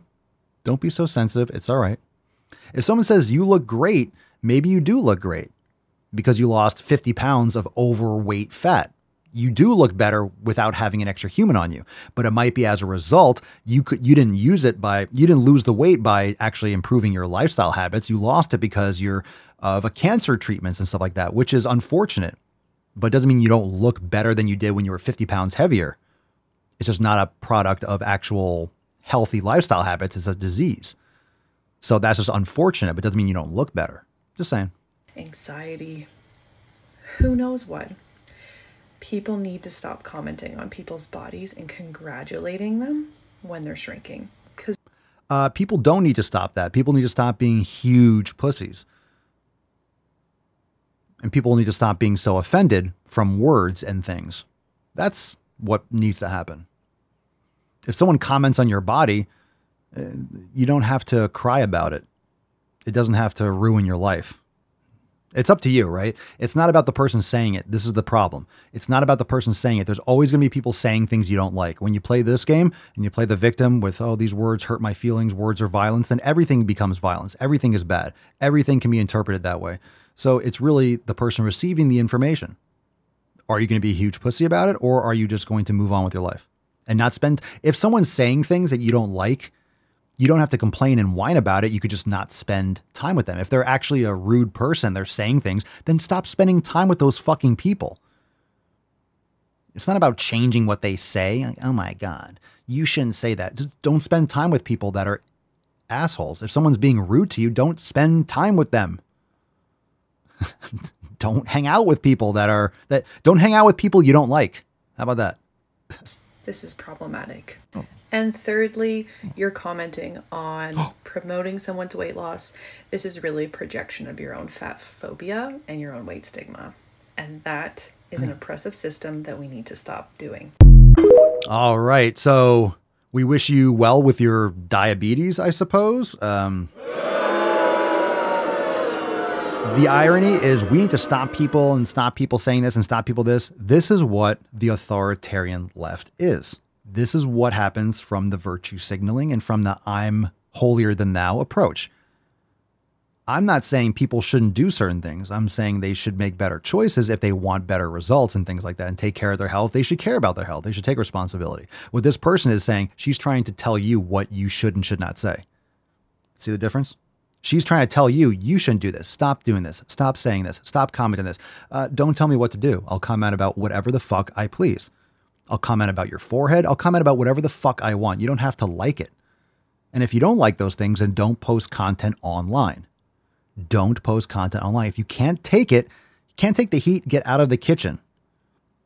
Don't be so sensitive. It's all right. If someone says you look great, maybe you do look great because you lost 50 pounds of overweight fat. You do look better without having an extra human on you, but it might be as a result you could you didn't use it by you didn't lose the weight by actually improving your lifestyle habits. You lost it because you're of a cancer treatments and stuff like that, which is unfortunate, but doesn't mean you don't look better than you did when you were 50 pounds heavier. It's just not a product of actual healthy lifestyle habits. It's a disease. So that's just unfortunate, but doesn't mean you don't look better. Just saying. anxiety, who knows what. People need to stop commenting on people's bodies and congratulating them when they're shrinking. Because Uh, people don't need to stop that. People need to stop being huge pussies. And people need to stop being so offended from words and things. That's what needs to happen. If someone comments on your body, you don't have to cry about it. It doesn't have to ruin your life. It's up to you, right? It's not about the person saying it. This is the problem. It's not about the person saying it. There's always going to be people saying things you don't like. When you play this game and you play the victim with, oh, these words hurt my feelings, words are violence, then everything becomes violence. Everything is bad. Everything can be interpreted that way. So it's really the person receiving the information. Are you going to be a huge pussy about it or are you just going to move on with your life and not spend? If someone's saying things that you don't like, you don't have to complain and whine about it. You could just not spend time with them. If they're actually a rude person, they're saying things, then stop spending time with those fucking people. It's not about changing what they say. Like, oh my God, you shouldn't say that. Just don't spend time with people that are assholes. If someone's being rude to you, don't spend time with them. don't hang out with people that are that don't hang out with people you don't like. How about that? this is problematic. Oh. And thirdly, you're commenting on promoting someone's weight loss. This is really projection of your own fat phobia and your own weight stigma. And that is an oppressive system that we need to stop doing. All right. So we wish you well with your diabetes, I suppose. Um, the irony is we need to stop people and stop people saying this and stop people this. This is what the authoritarian left is. This is what happens from the virtue signaling and from the I'm holier than thou approach. I'm not saying people shouldn't do certain things. I'm saying they should make better choices if they want better results and things like that and take care of their health. They should care about their health. They should take responsibility. What this person is saying, she's trying to tell you what you should and should not say. See the difference? She's trying to tell you, you shouldn't do this. Stop doing this. Stop saying this. Stop commenting this. Uh, don't tell me what to do. I'll comment about whatever the fuck I please. I'll comment about your forehead. I'll comment about whatever the fuck I want. You don't have to like it. And if you don't like those things, then don't post content online. Don't post content online. If you can't take it, can't take the heat, get out of the kitchen.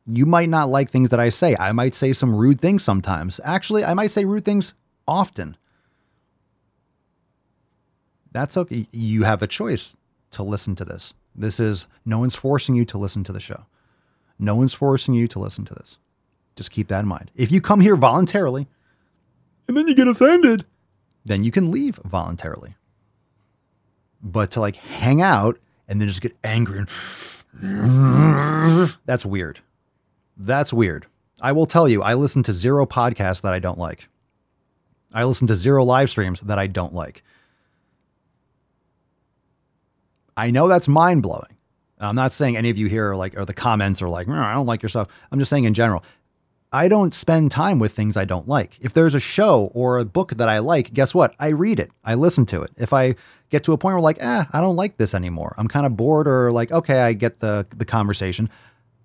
You might not like things that I say. I might say some rude things sometimes. Actually, I might say rude things often. That's okay. You have a choice to listen to this. This is no one's forcing you to listen to the show. No one's forcing you to listen to this. Just keep that in mind. If you come here voluntarily and then you get offended, then you can leave voluntarily. But to like hang out and then just get angry and that's weird. That's weird. I will tell you, I listen to zero podcasts that I don't like. I listen to zero live streams that I don't like. I know that's mind blowing. I'm not saying any of you here are like, or the comments are like, "Mm, I don't like your stuff. I'm just saying in general, I don't spend time with things I don't like. If there's a show or a book that I like, guess what? I read it. I listen to it. If I get to a point where like, eh, I don't like this anymore. I'm kind of bored or like, okay, I get the the conversation.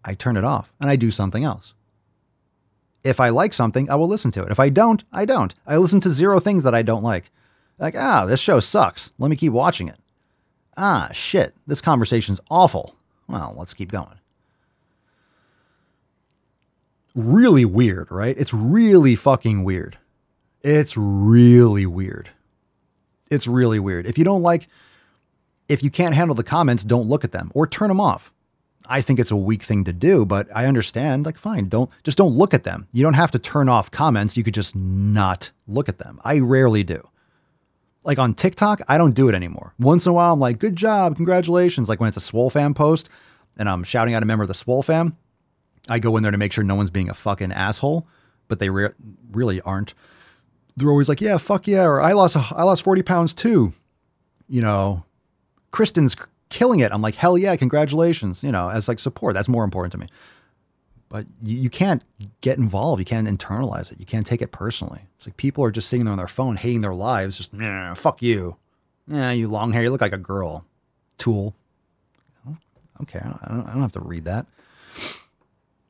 I turn it off and I do something else. If I like something, I will listen to it. If I don't, I don't. I listen to zero things that I don't like. Like, ah, this show sucks. Let me keep watching it. Ah, shit, this conversation's awful. Well, let's keep going. Really weird, right? It's really fucking weird. It's really weird. It's really weird. If you don't like, if you can't handle the comments, don't look at them or turn them off. I think it's a weak thing to do, but I understand. Like, fine, don't just don't look at them. You don't have to turn off comments. You could just not look at them. I rarely do. Like on TikTok, I don't do it anymore. Once in a while, I'm like, good job, congratulations. Like when it's a Swole fam post and I'm shouting out a member of the Swole fam, I go in there to make sure no one's being a fucking asshole, but they re- really aren't. They're always like, yeah, fuck yeah, or I lost, I lost 40 pounds too. You know, Kristen's killing it. I'm like, hell yeah, congratulations. You know, as like support, that's more important to me. But you, you can't get involved. You can't internalize it. You can't take it personally. It's like people are just sitting there on their phone, hating their lives. Just, fuck you. Yeah, you long hair. You look like a girl. Tool. Okay, I don't, I don't have to read that.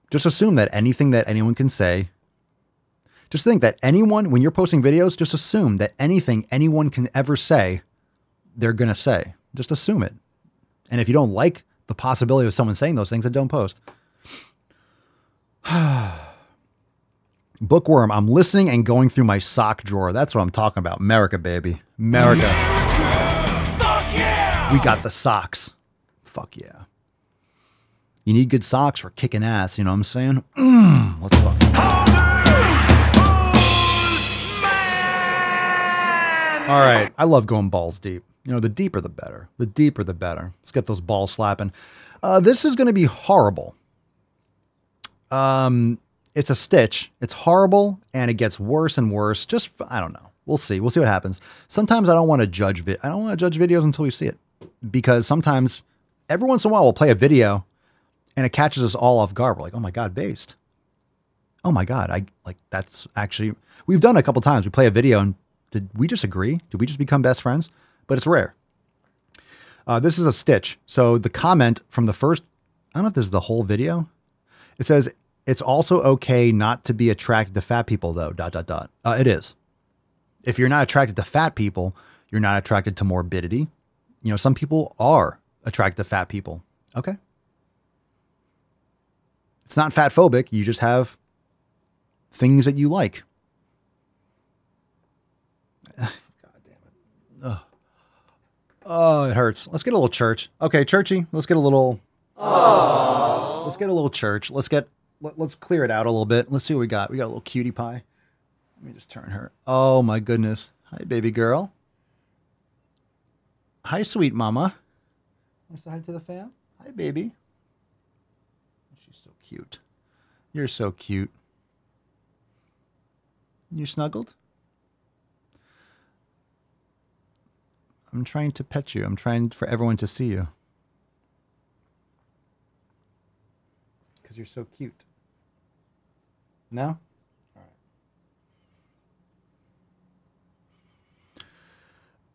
Just assume that anything that anyone can say, just think that anyone, when you're posting videos, just assume that anything anyone can ever say, they're going to say. Just assume it. And if you don't like the possibility of someone saying those things, then don't post. Bookworm, I'm listening and going through my sock drawer. That's what I'm talking about. America, baby. America. yeah! We got the socks. Fuck yeah. You need good socks for kicking ass, you know what I'm saying? Mm, let's fuck. All right. I love going balls deep. You know, the deeper the better. The deeper the better. Let's get those balls slapping. Uh, this is going to be horrible. Um, it's a stitch. It's horrible, and it gets worse and worse. Just I don't know. We'll see. We'll see what happens. Sometimes I don't want to judge. Vi- I don't want to judge videos until we see it, because sometimes, every once in a while, we'll play a video, and it catches us all off guard. We're like, oh my god, based. Oh my god, I like that's actually we've done a couple times. We play a video, and did we just agree? Did we just become best friends? But it's rare. Uh, this is a stitch. So the comment from the first, I don't know if this is the whole video. It says it's also okay not to be attracted to fat people, though. Dot dot dot. Uh, it is. If you're not attracted to fat people, you're not attracted to morbidity. You know, some people are attracted to fat people. Okay. It's not fat phobic. You just have things that you like. God damn it. Ugh. Oh, it hurts. Let's get a little church. Okay, churchy. Let's get a little. Aww. Let's get a little church. Let's get. Let, let's clear it out a little bit. Let's see what we got. We got a little cutie pie. Let me just turn her. Oh my goodness. Hi, baby girl. Hi, sweet mama. Say hi to the fam? Hi, baby. Cute. You're so cute. You snuggled? I'm trying to pet you. I'm trying for everyone to see you. Because you're so cute. No?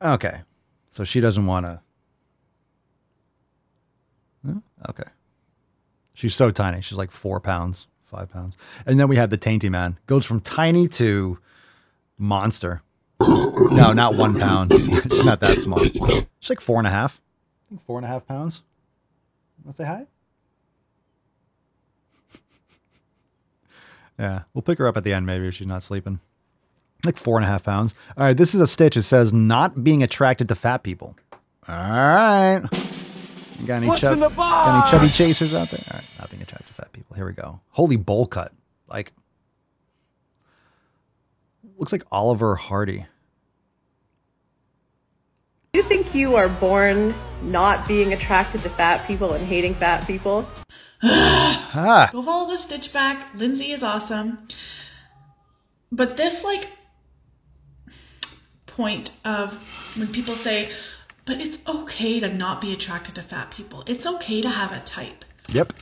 Okay. So she doesn't want to. Hmm? Okay. She's so tiny. She's like four pounds, five pounds. And then we have the Tainty Man. Goes from tiny to monster. No, not one pound. She's not that small. She's like four and a half. I think four and a half pounds. Want to say hi? yeah, we'll pick her up at the end maybe if she's not sleeping. Like four and a half pounds. All right, this is a stitch. It says not being attracted to fat people. All right. You got any, What's chub- in the got any chubby chasers out there? All right, not being attracted to fat people. Here we go. Holy bowl cut. Like, looks like Oliver Hardy. Do you think you are born not being attracted to fat people and hating fat people? Ah. Go follow the Stitch back. Lindsay is awesome. But this like point of when people say, but it's okay to not be attracted to fat people. It's okay to have a type. Yep.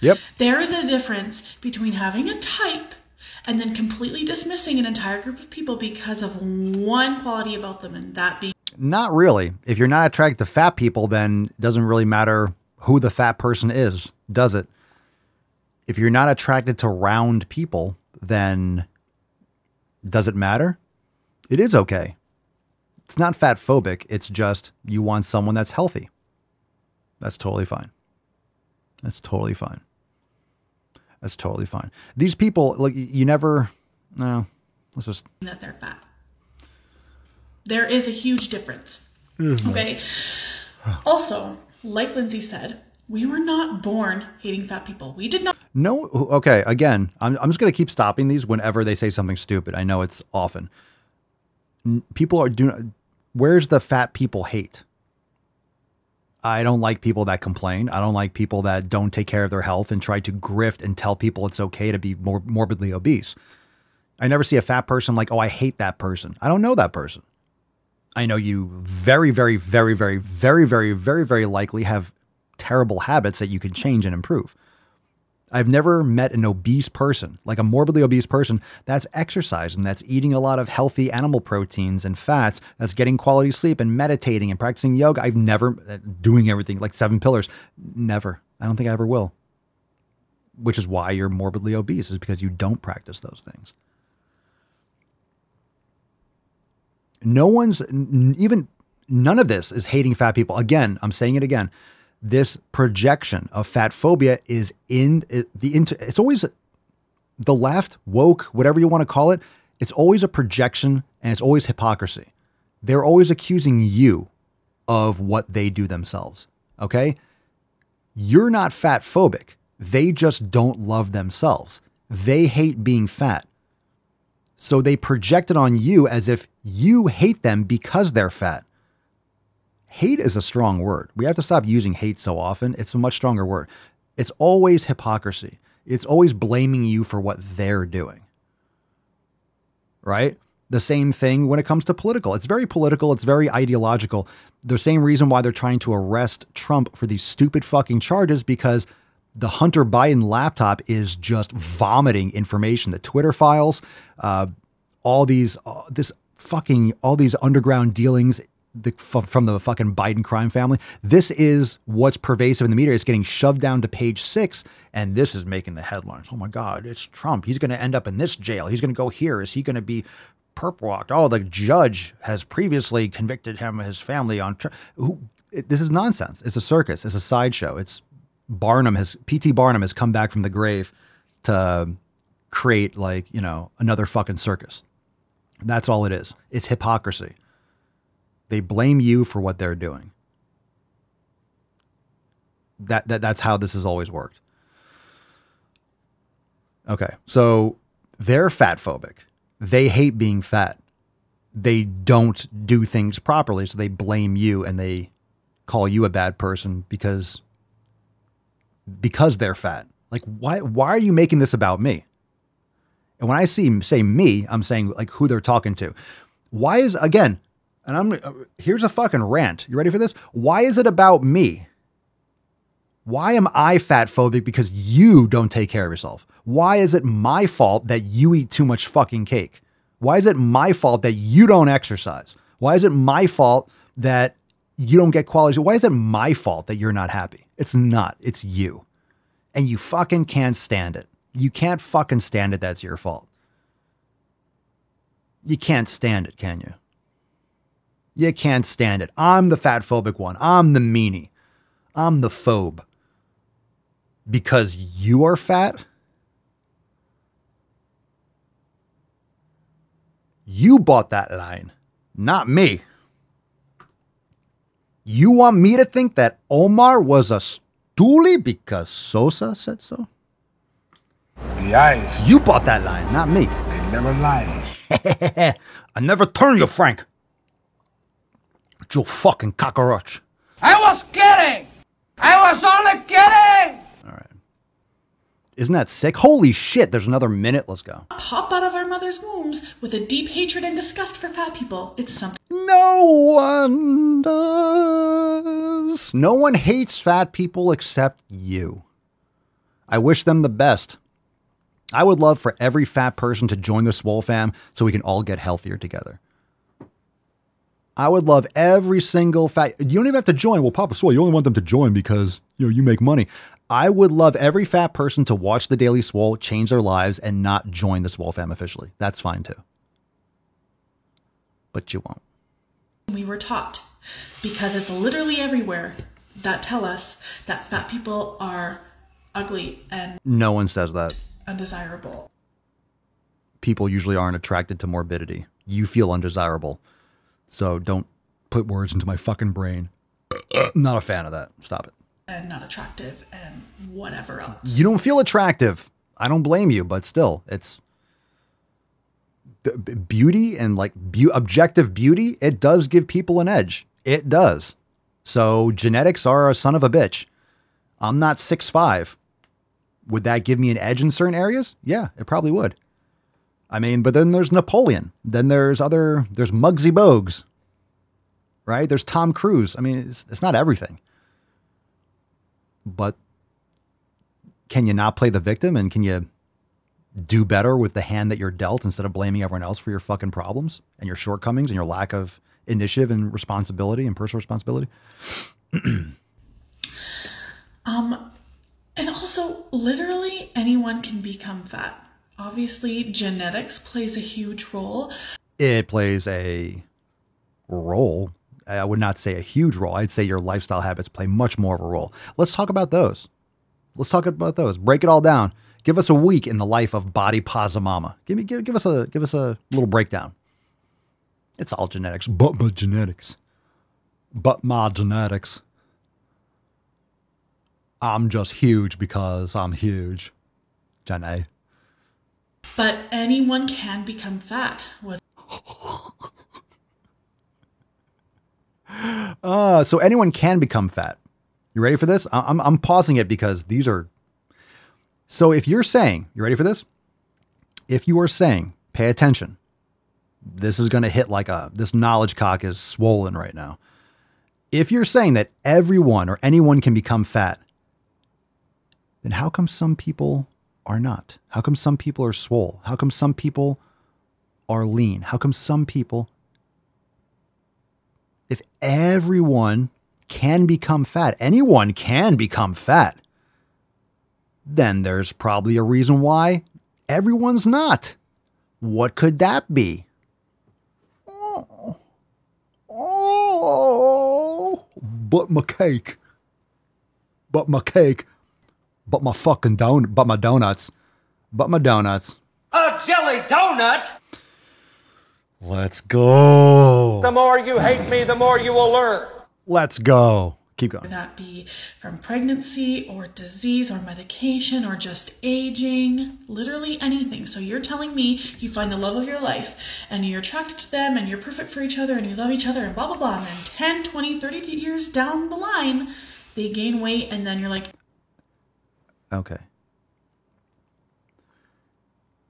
Yep. There is a difference between having a type and then completely dismissing an entire group of people because of one quality about them and that being Not really. If you're not attracted to fat people, then it doesn't really matter who the fat person is, does it? If you're not attracted to round people, then does it matter? It is okay. It's not fat phobic. It's just you want someone that's healthy. That's totally fine. That's totally fine. That's totally fine. These people, like, you never, no, let's just, that they're fat. There is a huge difference. Mhm. Okay. Also, like Lindsay said, we were not born hating fat people. We did not No, okay. Again, I'm, I'm just going to keep stopping these whenever they say something stupid. I know it's often. People are doing. Where's the fat people hate? I don't like people that complain. I don't like people that don't take care of their health and try to grift and tell people it's okay to be more morbidly obese. I never see a fat person like, oh, I hate that person. I don't know that person. I know you very, very, very, very, very, very, very, very likely have terrible habits that you can change and improve. I've never met an obese person, like a morbidly obese person, that's exercising, that's eating a lot of healthy animal proteins and fats, that's getting quality sleep and meditating and practicing yoga. I've never uh, doing everything like seven pillars. Never. I don't think I ever will. Which is why you're morbidly obese, is because you don't practice those things. No one's even none of this is hating fat people. Again, I'm saying it again. This projection of fat phobia is in the into it's always the left, woke, whatever you want to call it, it's always a projection and it's always hypocrisy. They're always accusing you of what they do themselves. Okay? You're not fat phobic. They just don't love themselves. They hate being fat. So they project it on you as if you hate them because they're fat. Hate is a strong word. We have to stop using hate so often. It's a much stronger word. It's always hypocrisy. It's always blaming you for what they're doing. Right? The same thing when it comes to political. It's very political, it's very ideological. The same reason why they're trying to arrest Trump for these stupid fucking charges because the Hunter Biden laptop is just vomiting information. The Twitter files, uh, all these, uh, this fucking, all these underground dealings the, from the fucking Biden crime family. This is what's pervasive in the media. It's getting shoved down to page six, and this is making the headlines. Oh my God, it's Trump. He's going to end up in this jail. He's going to go here. Is he going to be perp walked? Oh, the judge has previously convicted him and his family on. Who, it, this is nonsense. It's a circus. It's a sideshow. It's Barnum has P.T. Barnum has come back from the grave to create like you know another fucking circus. That's all it is. It's hypocrisy. They blame you for what they're doing. That, that that's how this has always worked. Okay, so they're fat phobic. They hate being fat. They don't do things properly, so they blame you and they call you a bad person because because they're fat. Like why why are you making this about me? And when I see say me, I'm saying like who they're talking to. Why is again, and I'm uh, here's a fucking rant. You ready for this? Why is it about me? Why am I fat phobic because you don't take care of yourself? Why is it my fault that you eat too much fucking cake? Why is it my fault that you don't exercise? Why is it my fault that you don't get quality? Why is it my fault that you're not happy? It's not. It's you. And you fucking can't stand it. You can't fucking stand it. That's your fault. You can't stand it, can you? You can't stand it. I'm the fat phobic one. I'm the meanie. I'm the phobe. Because you are fat? You bought that line, not me. You want me to think that Omar was a stoolie because Sosa said so? The eyes. You bought that line, not me. They never lie. I never turn you, Frank. You fucking cockroach. I was kidding! I was only kidding! All right. Isn't that sick? Holy shit, there's another minute. Let's go. pop out of our mother's wombs with a deep hatred and disgust for fat people. It's something. No one does. No one hates fat people except you. I wish them the best. I would love for every fat person to join the Swole fam so we can all get healthier together. I would love every single fat. You don't even have to join. Well, Papa Swole, you only want them to join because you know you make money. I would love every fat person to watch the Daily Swole, change their lives, and not join the Swole fam officially. That's fine too. But you won't. We were taught because it's literally everywhere that tell us that fat people are ugly and No one says that. undesirable. People usually aren't attracted to morbidity. You feel undesirable. So don't put words into my fucking brain. Not a fan of that. Stop it. and not attractive and whatever else. You don't feel attractive. I don't blame you, but still, it's beauty and like beau- objective beauty. It does give people an edge. It does. So genetics are a son of a bitch. I'm not six five. Would that give me an edge in certain areas? Yeah, it probably would. I mean, but then there's Napoleon. Then there's other. There's Muggsy Bogues. Right? There's Tom Cruise. I mean, it's, it's not everything. But can you not play the victim and can you do better with the hand that you're dealt instead of blaming everyone else for your fucking problems and your shortcomings and your lack of initiative and responsibility and personal responsibility? Um, and also, literally anyone can become fat. Obviously, genetics plays a huge role. It plays a role. I would not say a huge role. I'd say your lifestyle habits play much more of a role. Let's talk about those. Let's talk about those. Break it all down. Give us a week in the life of Body Pasa Mama. Give me give, give us a give us a little breakdown. It's all genetics, but my genetics. But my genetics. I'm just huge because I'm huge. Jenny. But anyone can become fat with Uh, so anyone can become fat. You ready for this? I'm, I'm pausing it because these are. So if you're saying, you ready for this? If you are saying, pay attention, this is going to hit like a, this knowledge cock is swollen right now. If you're saying that everyone or anyone can become fat, then how come some people are not? How come some people are swole? How come some people are lean? How come some people if everyone can become fat, anyone can become fat, then there's probably a reason why everyone's not. What could that be? Oh, oh, but my cake, but my cake, but my fucking don, but my donuts, but my donuts. A jelly donut? Let's go. The more you hate me, the more you will learn. Let's go. Keep going. That be from pregnancy or disease or medication or just aging, literally anything. So you're telling me you find the love of your life and you're attracted to them and you're perfect for each other and you love each other and blah, blah, blah. And then 10, 20, 30 years down the line, they gain weight and then you're like, Okay.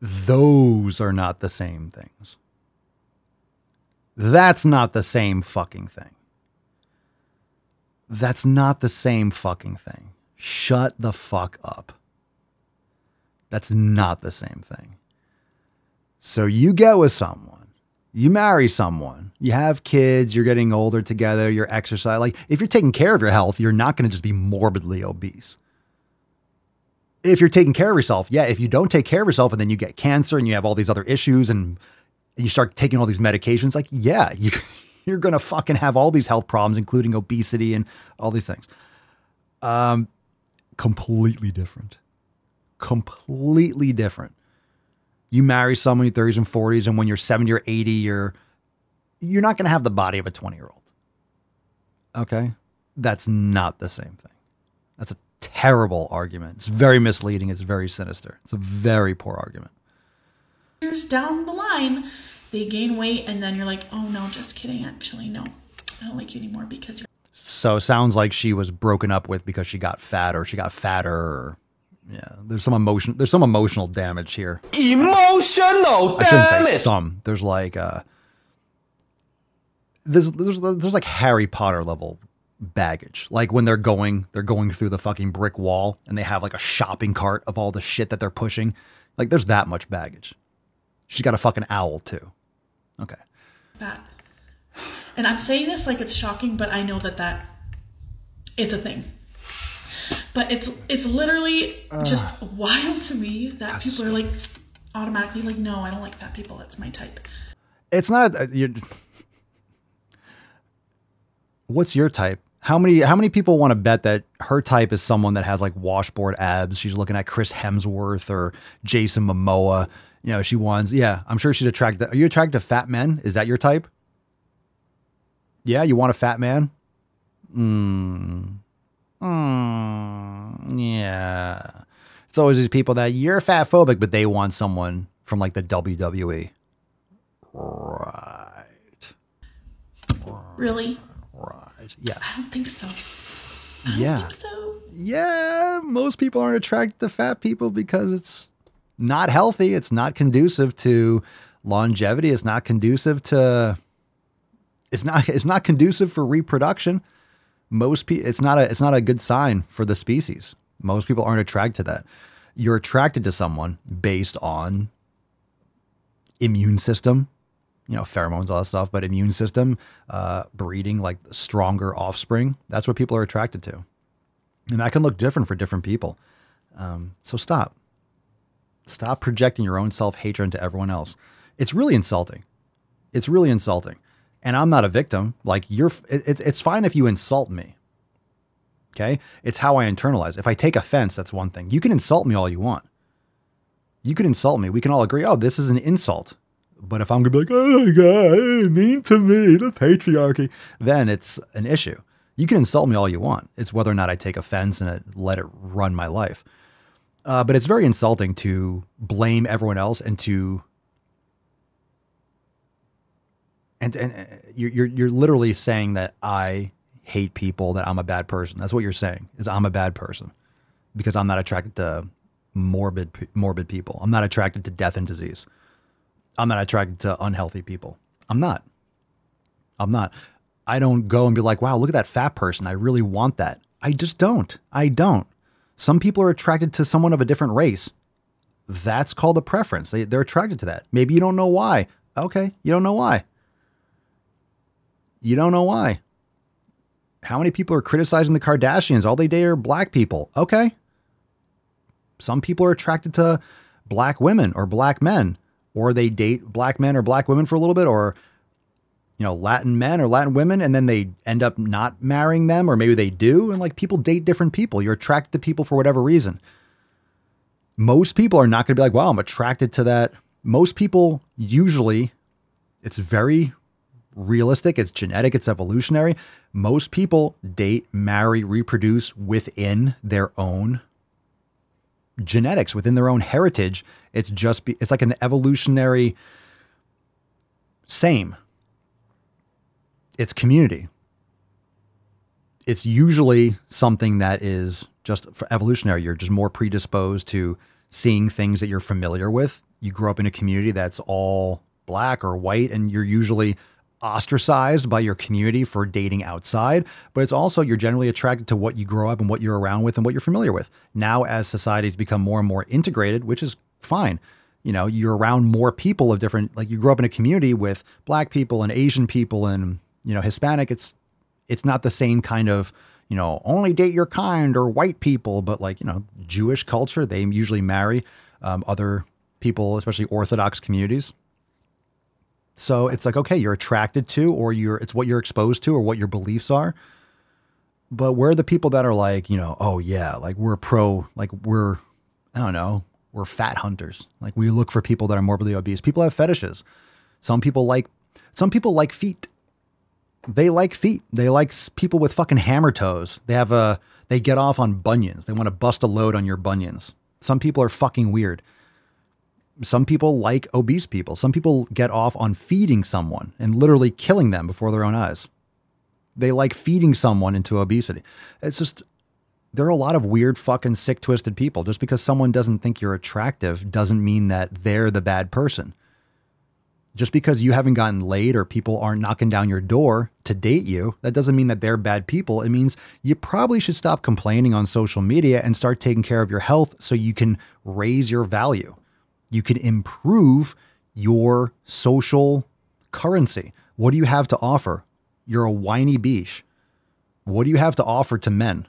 Those are not the same things. That's not the same fucking thing. That's not the same fucking thing. Shut the fuck up. That's not the same thing. So you get with someone, you marry someone, you have kids, you're getting older together, you're exercising. Like if you're taking care of your health, you're not going to just be morbidly obese if you're taking care of yourself, yeah, if you don't take care of yourself and then you get cancer and you have all these other issues and you start taking all these medications, like, yeah, you, you're going to fucking have all these health problems, including obesity and all these things. Um, completely different. Completely different. You marry someone in your 30s and 40s, and when you're 70 or 80, you're you're not going to have the body of a 20 year old. Okay, that's not the same thing. That's a terrible argument. It's very misleading. It's very sinister. It's a very poor argument. years down the line, they gain weight and then you're like, oh no, just kidding. Actually, no, I don't like you anymore because you're. So it sounds like she was broken up with because she got fat or she got fatter or yeah, there's some emotion there's some emotional damage here. Emotional I shouldn't say damage. some. There's like uh there's there's there's like Harry Potter level baggage. Like when they're going, they're going through the fucking brick wall and they have like a shopping cart of all the shit that they're pushing. Like there's that much baggage. She's got a fucking owl too. Okay. That. And I'm saying this like it's shocking, but I know that that is a thing. But it's it's literally just wild to me that people are like automatically like, no, I don't like fat people. That's my type. It's not uh, you What's your type? How many how many people want to bet that her type is someone that has like washboard abs? She's looking at Chris Hemsworth or Jason Momoa. You know, she wants. Yeah, I'm sure she's attracted. Are you attracted to fat men? Is that your type? Yeah, you want a fat man? Hmm. Hmm. Yeah. It's always these people that you're fat phobic, but they want someone from like the WWE. Right. Really? Right. Yeah. I don't think so. Yeah. So Yeah. Most people aren't attracted to fat people because it's not healthy. It's not conducive to longevity. It's not conducive to it's not it's not conducive for reproduction. Most people it's not a it's not a good sign for the species. Most people aren't attracted to that. You're attracted to someone based on immune system, you know, pheromones, all that stuff, but immune system, uh, breeding like stronger offspring. That's what people are attracted to. And that can look different for different people. Um, so stop. Stop projecting your own self hatred into everyone else. It's really insulting. It's really insulting. And I'm not a victim. Like you're, it, it's fine if you insult me. Okay, it's how I internalize. If I take offense, that's one thing. You can insult me all you want. You can insult me. We can all agree. Oh, this is an insult. But if I'm gonna be like, oh my god, mean to me, the patriarchy, then it's an issue. You can insult me all you want. It's whether or not I take offense and it, let it run my life. Uh, but it's very insulting to blame everyone else and to and and uh, you're you're you're literally saying that I hate people, that I'm a bad person. That's what you're saying. Is I'm a bad person because I'm not attracted to morbid morbid people. I'm not attracted to death and disease. I'm not attracted to unhealthy people. I'm not. I'm not. I don't go and be like, wow, look at that fat person. I really want that. I just don't. I don't. Some people are attracted to someone of a different race. That's called a preference. They, they're attracted to that. Maybe you don't know why. Okay, you don't know why. You don't know why. How many people are criticizing the Kardashians? All they date are black people. Okay. Some people are attracted to black women or black men, or they date black men or black women for a little bit, or you know, Latin men or Latin women, and then they end up not marrying them, or maybe they do. And like people date different people. You're attracted to people for whatever reason. Most people are not going to be like, wow, I'm attracted to that. Most people usually, it's very realistic, it's genetic, it's evolutionary. Most people date, marry, reproduce within their own genetics, within their own heritage. It's just, be, it's like an evolutionary same it's community. It's usually something that is just evolutionary. You're just more predisposed to seeing things that you're familiar with. You grow up in a community that's all black or white, and you're usually ostracized by your community for dating outside. But it's also you're generally attracted to what you grow up and what you're around with and what you're familiar with. Now, as societies become more and more integrated, which is fine, you know, you're around more people of different, like you grow up in a community with black people and Asian people and you know hispanic it's it's not the same kind of you know only date your kind or white people but like you know jewish culture they usually marry um, other people especially orthodox communities so it's like okay you're attracted to or you're it's what you're exposed to or what your beliefs are but we're the people that are like you know oh yeah like we're pro like we're i don't know we're fat hunters like we look for people that are morbidly obese people have fetishes some people like some people like feet they like feet. They like people with fucking hammer toes. They have a they get off on bunions. They want to bust a load on your bunions. Some people are fucking weird. Some people like obese people. Some people get off on feeding someone and literally killing them before their own eyes. They like feeding someone into obesity. It's just there are a lot of weird fucking sick twisted people. Just because someone doesn't think you're attractive doesn't mean that they're the bad person Just because you haven't gotten laid or people aren't knocking down your door to date you, that doesn't mean that they're bad people. It means you probably should stop complaining on social media and start taking care of your health so you can raise your value. You can improve your social currency. What do you have to offer? You're a whiny beach. What do you have to offer to men?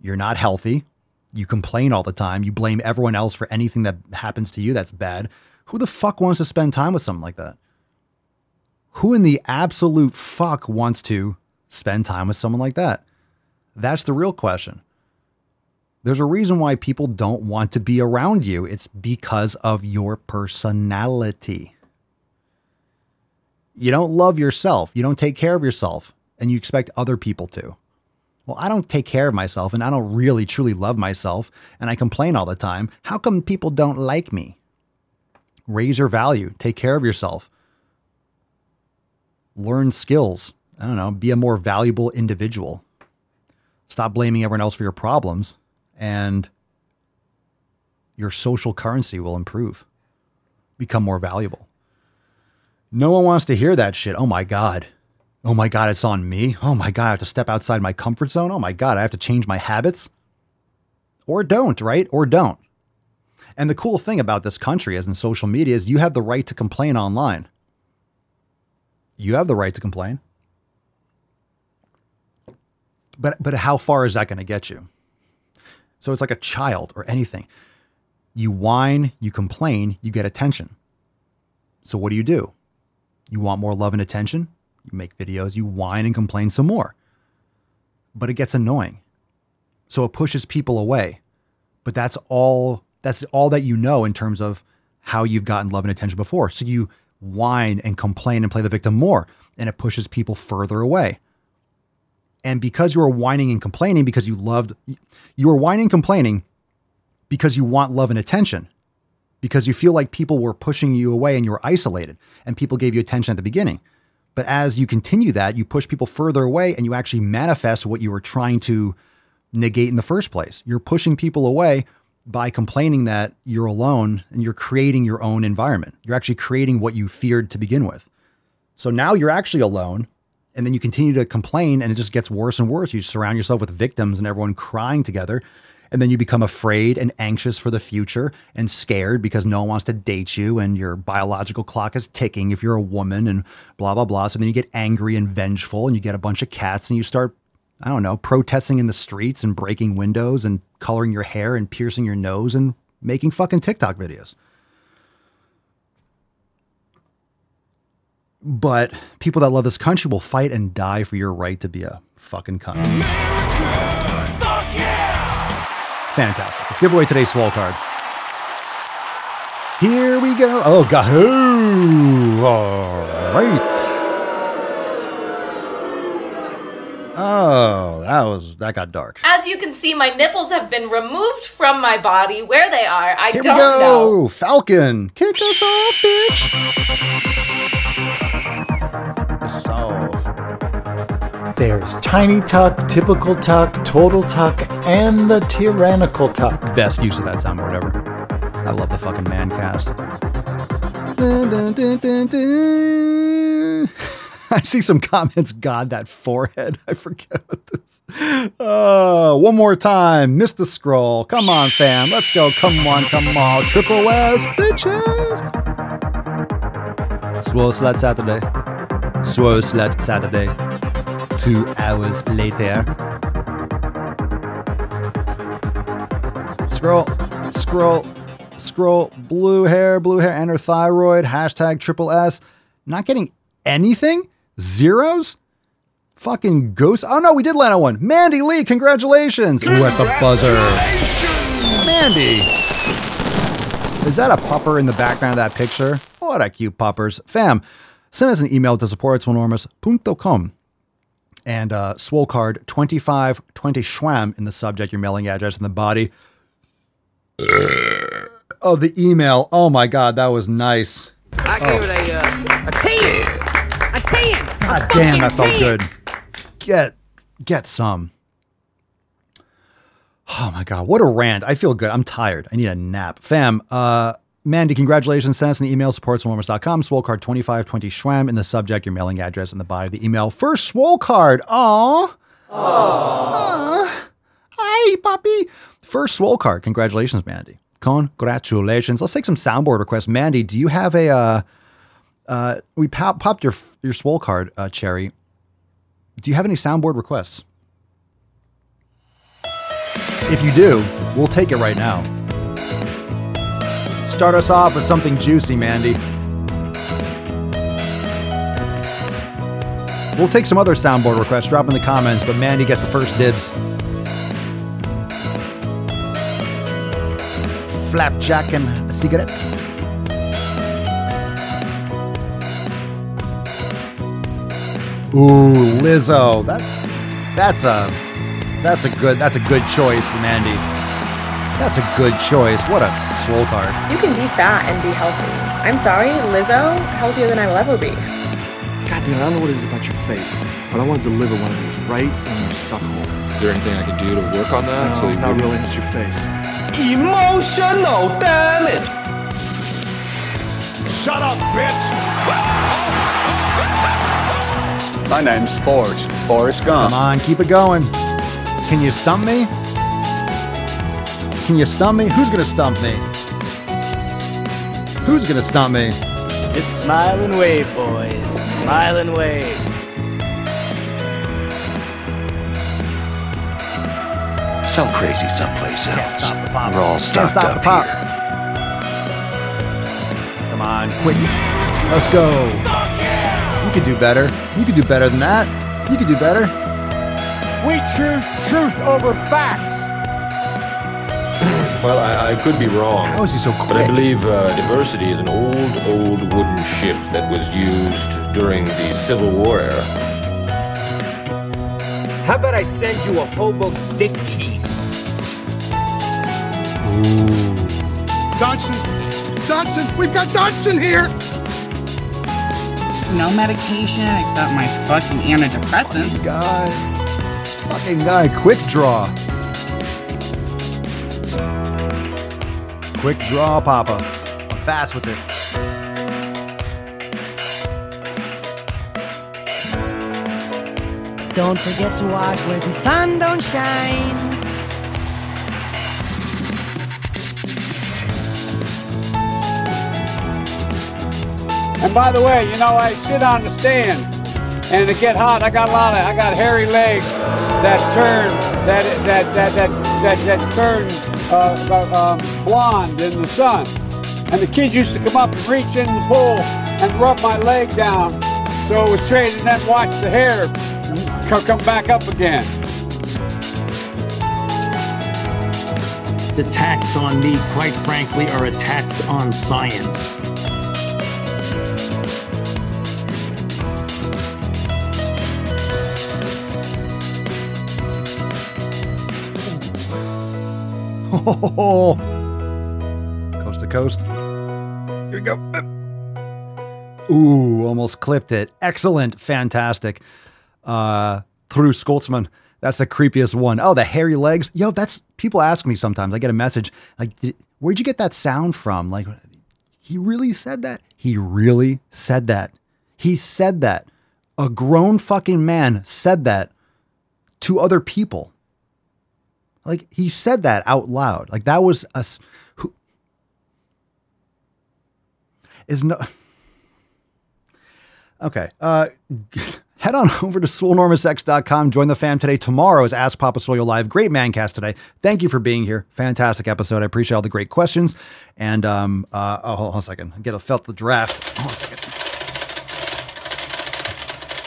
You're not healthy. You complain all the time. You blame everyone else for anything that happens to you that's bad. Who the fuck wants to spend time with someone like that? Who in the absolute fuck wants to spend time with someone like that? That's the real question. There's a reason why people don't want to be around you. It's because of your personality. You don't love yourself. You don't take care of yourself, and you expect other people to. Well, I don't take care of myself, and I don't really truly love myself, and I complain all the time. How come people don't like me? Raise your value, take care of yourself, learn skills. I don't know, be a more valuable individual. Stop blaming everyone else for your problems, and your social currency will improve, become more valuable. No one wants to hear that shit. Oh my God. Oh my God, it's on me. Oh my God, I have to step outside my comfort zone. Oh my God, I have to change my habits. Or don't, right? Or don't. And the cool thing about this country, as in social media, is you have the right to complain online. You have the right to complain. But but how far is that going to get you? So it's like a child or anything. You whine, you complain, you get attention. So what do you do? You want more love and attention? You make videos, you whine and complain some more. But it gets annoying. So it pushes people away. But that's all that's all that you know in terms of how you've gotten love and attention before. So you whine and complain and play the victim more, and it pushes people further away. And because you are whining and complaining because you loved, you are whining and complaining because you want love and attention, because you feel like people were pushing you away and you were isolated and people gave you attention at the beginning. But as you continue that, you push people further away and you actually manifest what you were trying to negate in the first place. You're pushing people away by complaining that you're alone and you're creating your own environment. You're actually creating what you feared to begin with. So now you're actually alone and then you continue to complain and it just gets worse and worse. You surround yourself with victims and everyone crying together. And then you become afraid and anxious for the future and scared because no one wants to date you and your biological clock is ticking if you're a woman and blah, blah, blah. So then you get angry and vengeful and you get a bunch of cats and you start, I don't know, protesting in the streets and breaking windows and coloring your hair and piercing your nose and making fucking TikTok videos. But people that love this country will fight and die for your right to be a fucking cunt. Fantastic. Let's give away today's swole card. Here we go. Oh, God. Ooh, all right. Oh, that was that got dark. As you can see, my nipples have been removed from my body. Where they are, I Here don't we go. know. Falcon, kick us off, bitch. Us. There's Tiny Tuck, Typical Tuck, Total Tuck, and the Tyrannical Tuck. Best use of that sound, or whatever. I love the fucking man cast. Dun, dun, dun. I see some comments. God, that forehead. I forget what this. Uh, one more time. Missed the scroll. Come on, fam. Let's go. Come on, come on. Triple S, bitches. Swole Slut Saturday. Swole Slut Saturday. Two hours later. Scroll, scroll, scroll. Blue hair, blue hair, and her thyroid. Hashtag triple S. Not getting anything? Zeros? Fucking ghost. Oh no, we did land on one. Mandy Lee, congratulations. Ooh, at the buzzer. Mandy. Is that a pupper in the background of that picture? What a cute puppers. Fam, send us an email to supportswolenormous.com and uh, swole card 2520 schwam in the subject, your mailing address in the body. of the email. Oh my God, that was nice. I gave it a, uh, a 10. A 10. God A damn, that felt good. Get get some. Oh my god, what a rant. I feel good. I'm tired. I need a nap. Fam, uh Mandy, congratulations. Send us an email, supportswolenormous.com, swolecard 2520 Schwam in the subject, your mailing address in the body of the email. First swole card. Aw. Aw. Hi, puppy. First swole card. Congratulations, Mandy. Congratulations. Let's take some soundboard requests. Mandy, do you have a, uh, uh, we pop, popped your, your swole card, uh, Cherry. Do you have any soundboard requests? If you do, we'll take it right now. Start us off with something juicy, Mandy. We'll take some other soundboard requests, drop in the comments, but Mandy gets the first dibs. Flapjack and a cigarette. Ooh, Lizzo. That that's a that's a good that's a good choice, Mandy. That's a good choice. What a swole card. You can be fat and be healthy. I'm sorry, Lizzo, healthier than I will ever be. God damn, I don't know what it is about your face, but I want to deliver one of these right in your suck hole. Is there anything I can do to work on that? No, so not wouldn't- really. It's your face. Emotional damage. Shut up, bitch. My name's Forrest. Forrest Gump. Come on, keep it going. Can you stump me? Can you stump me? Who's gonna stump me? Who's gonna stump me? Just smile and wave, boys. Smile and wave. Some crazy someplace else. stop the pop. We're all Can't stop up the pop. here. Come on, quick. Let's go. You could do better. You could do better than that. You could do better. We choose truth over facts. Well, I, I could be wrong. How is he so quick? But I believe uh, diversity is an old, old wooden ship that was used during the Civil War era. How about I send you a hobo's dick cheese? Ooh. Dodgson! Dodgson! We've got Dodgson here! No medication except my fucking antidepressants. Guy. Fucking guy, quick draw. Quick draw, Papa. I'm fast with it. Don't forget to watch where the sun don't shine. And by the way, you know, I sit on the stand, and it get hot. I got a lot of, I got hairy legs that turn, that that that that that, that turn uh, uh, blonde in the sun. And the kids used to come up and reach in the pool and rub my leg down, so it was straight and then watch the hair come back up again. The attacks on me, quite frankly, are attacks on science. coast to coast. Here we go. Ooh, almost clipped it. Excellent. Fantastic. Uh, through Skoltzman. That's the creepiest one. Oh, the hairy legs. Yo, that's people ask me sometimes. I get a message like, where'd you get that sound from? Like, he really said that? He really said that. He said that. A grown fucking man said that to other people. Like, he said that out loud. Like, that was us. Who is no. Okay. Uh, head on over to swolenormousx.com. Join the fam today. Tomorrow is Ask Papa Swole Live. Great mancast today. Thank you for being here. Fantastic episode. I appreciate all the great questions. And um, uh, oh, hold on a second. I get a felt the draft. Hold on a second.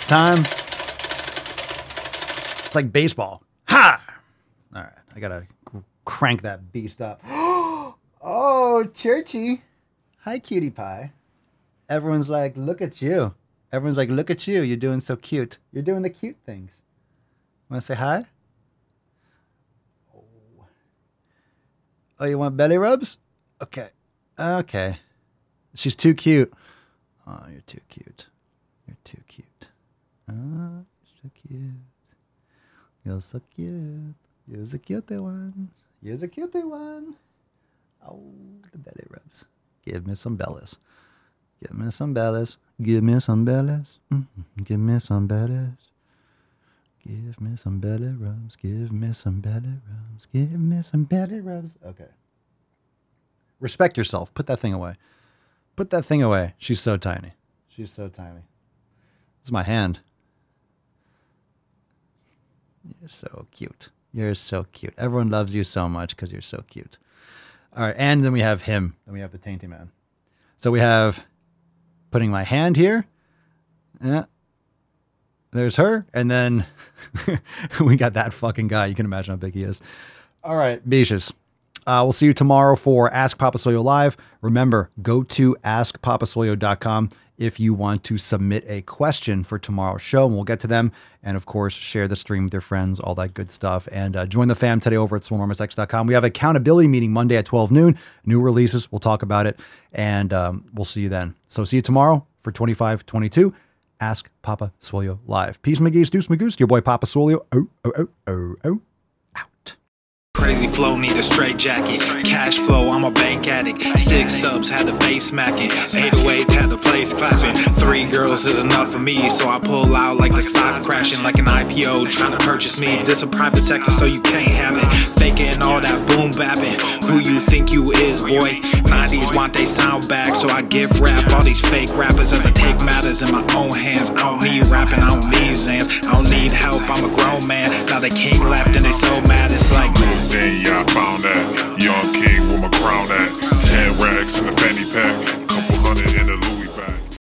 Time. It's like baseball. Ha! I gotta crank that beast up. oh, Churchy. Hi, cutie pie. Everyone's like, look at you. Everyone's like, look at you. You're doing so cute. You're doing the cute things. Want to say hi? Oh. Oh, you want belly rubs? Okay. Okay. She's too cute. Oh, you're too cute. You're too cute. Oh, so cute. You're so cute. You're the cute one. You're the cute one. Oh, the belly rubs. Give me some bellas. Give me some bellas. Give me some bellas. Mm, Give me some bellas. Give me some belly rubs. Give me some belly rubs. Give me some belly rubs. Okay. Respect yourself. Put that thing away. Put that thing away. She's so tiny. She's so tiny. Is my hand. You're so cute. You're so cute. Everyone loves you so much because you're so cute. All right, and then we have him. Then we have the Tainty Man. So we have putting my hand here. Yeah. There's her, and then we got that fucking guy. You can imagine how big he is. All right, Beaches. Uh, we'll see you tomorrow for Ask Papa Swolio Live. Remember, go to askpapaswolio.com if you want to submit a question for tomorrow's show, and we'll get to them. And of course, share the stream with your friends, all that good stuff. And uh, join the fam today over at swolenormousx.com. We have accountability meeting Monday at 12 noon. New releases, we'll talk about it, and um, we'll see you then. So see you tomorrow for 2522. Ask Papa Swolio Live. Peace, McGee's, Deuce McGoose, your boy Papa Swolio. Oh, oh, oh, oh, oh. Crazy flow, need a straight jacket. Cash flow, I'm a bank addict. Six subs, had the bass smacking. 808, had the place clapping. Three girls is enough for me, so I pull out like the stock crashing, like an IPO trying to purchase me. This a private sector, so you can't have it. Faking all that boom bapping. Who you think you is, boy? 90s want they sound back, so I give rap all these fake rappers as I take matters in my own hands. I don't need rapping, I don't need Zans. I don't need help, I'm a grown man. Now they king left and they so mad, it's like. Then I found that young king with my crown at ten racks in the fanny pack.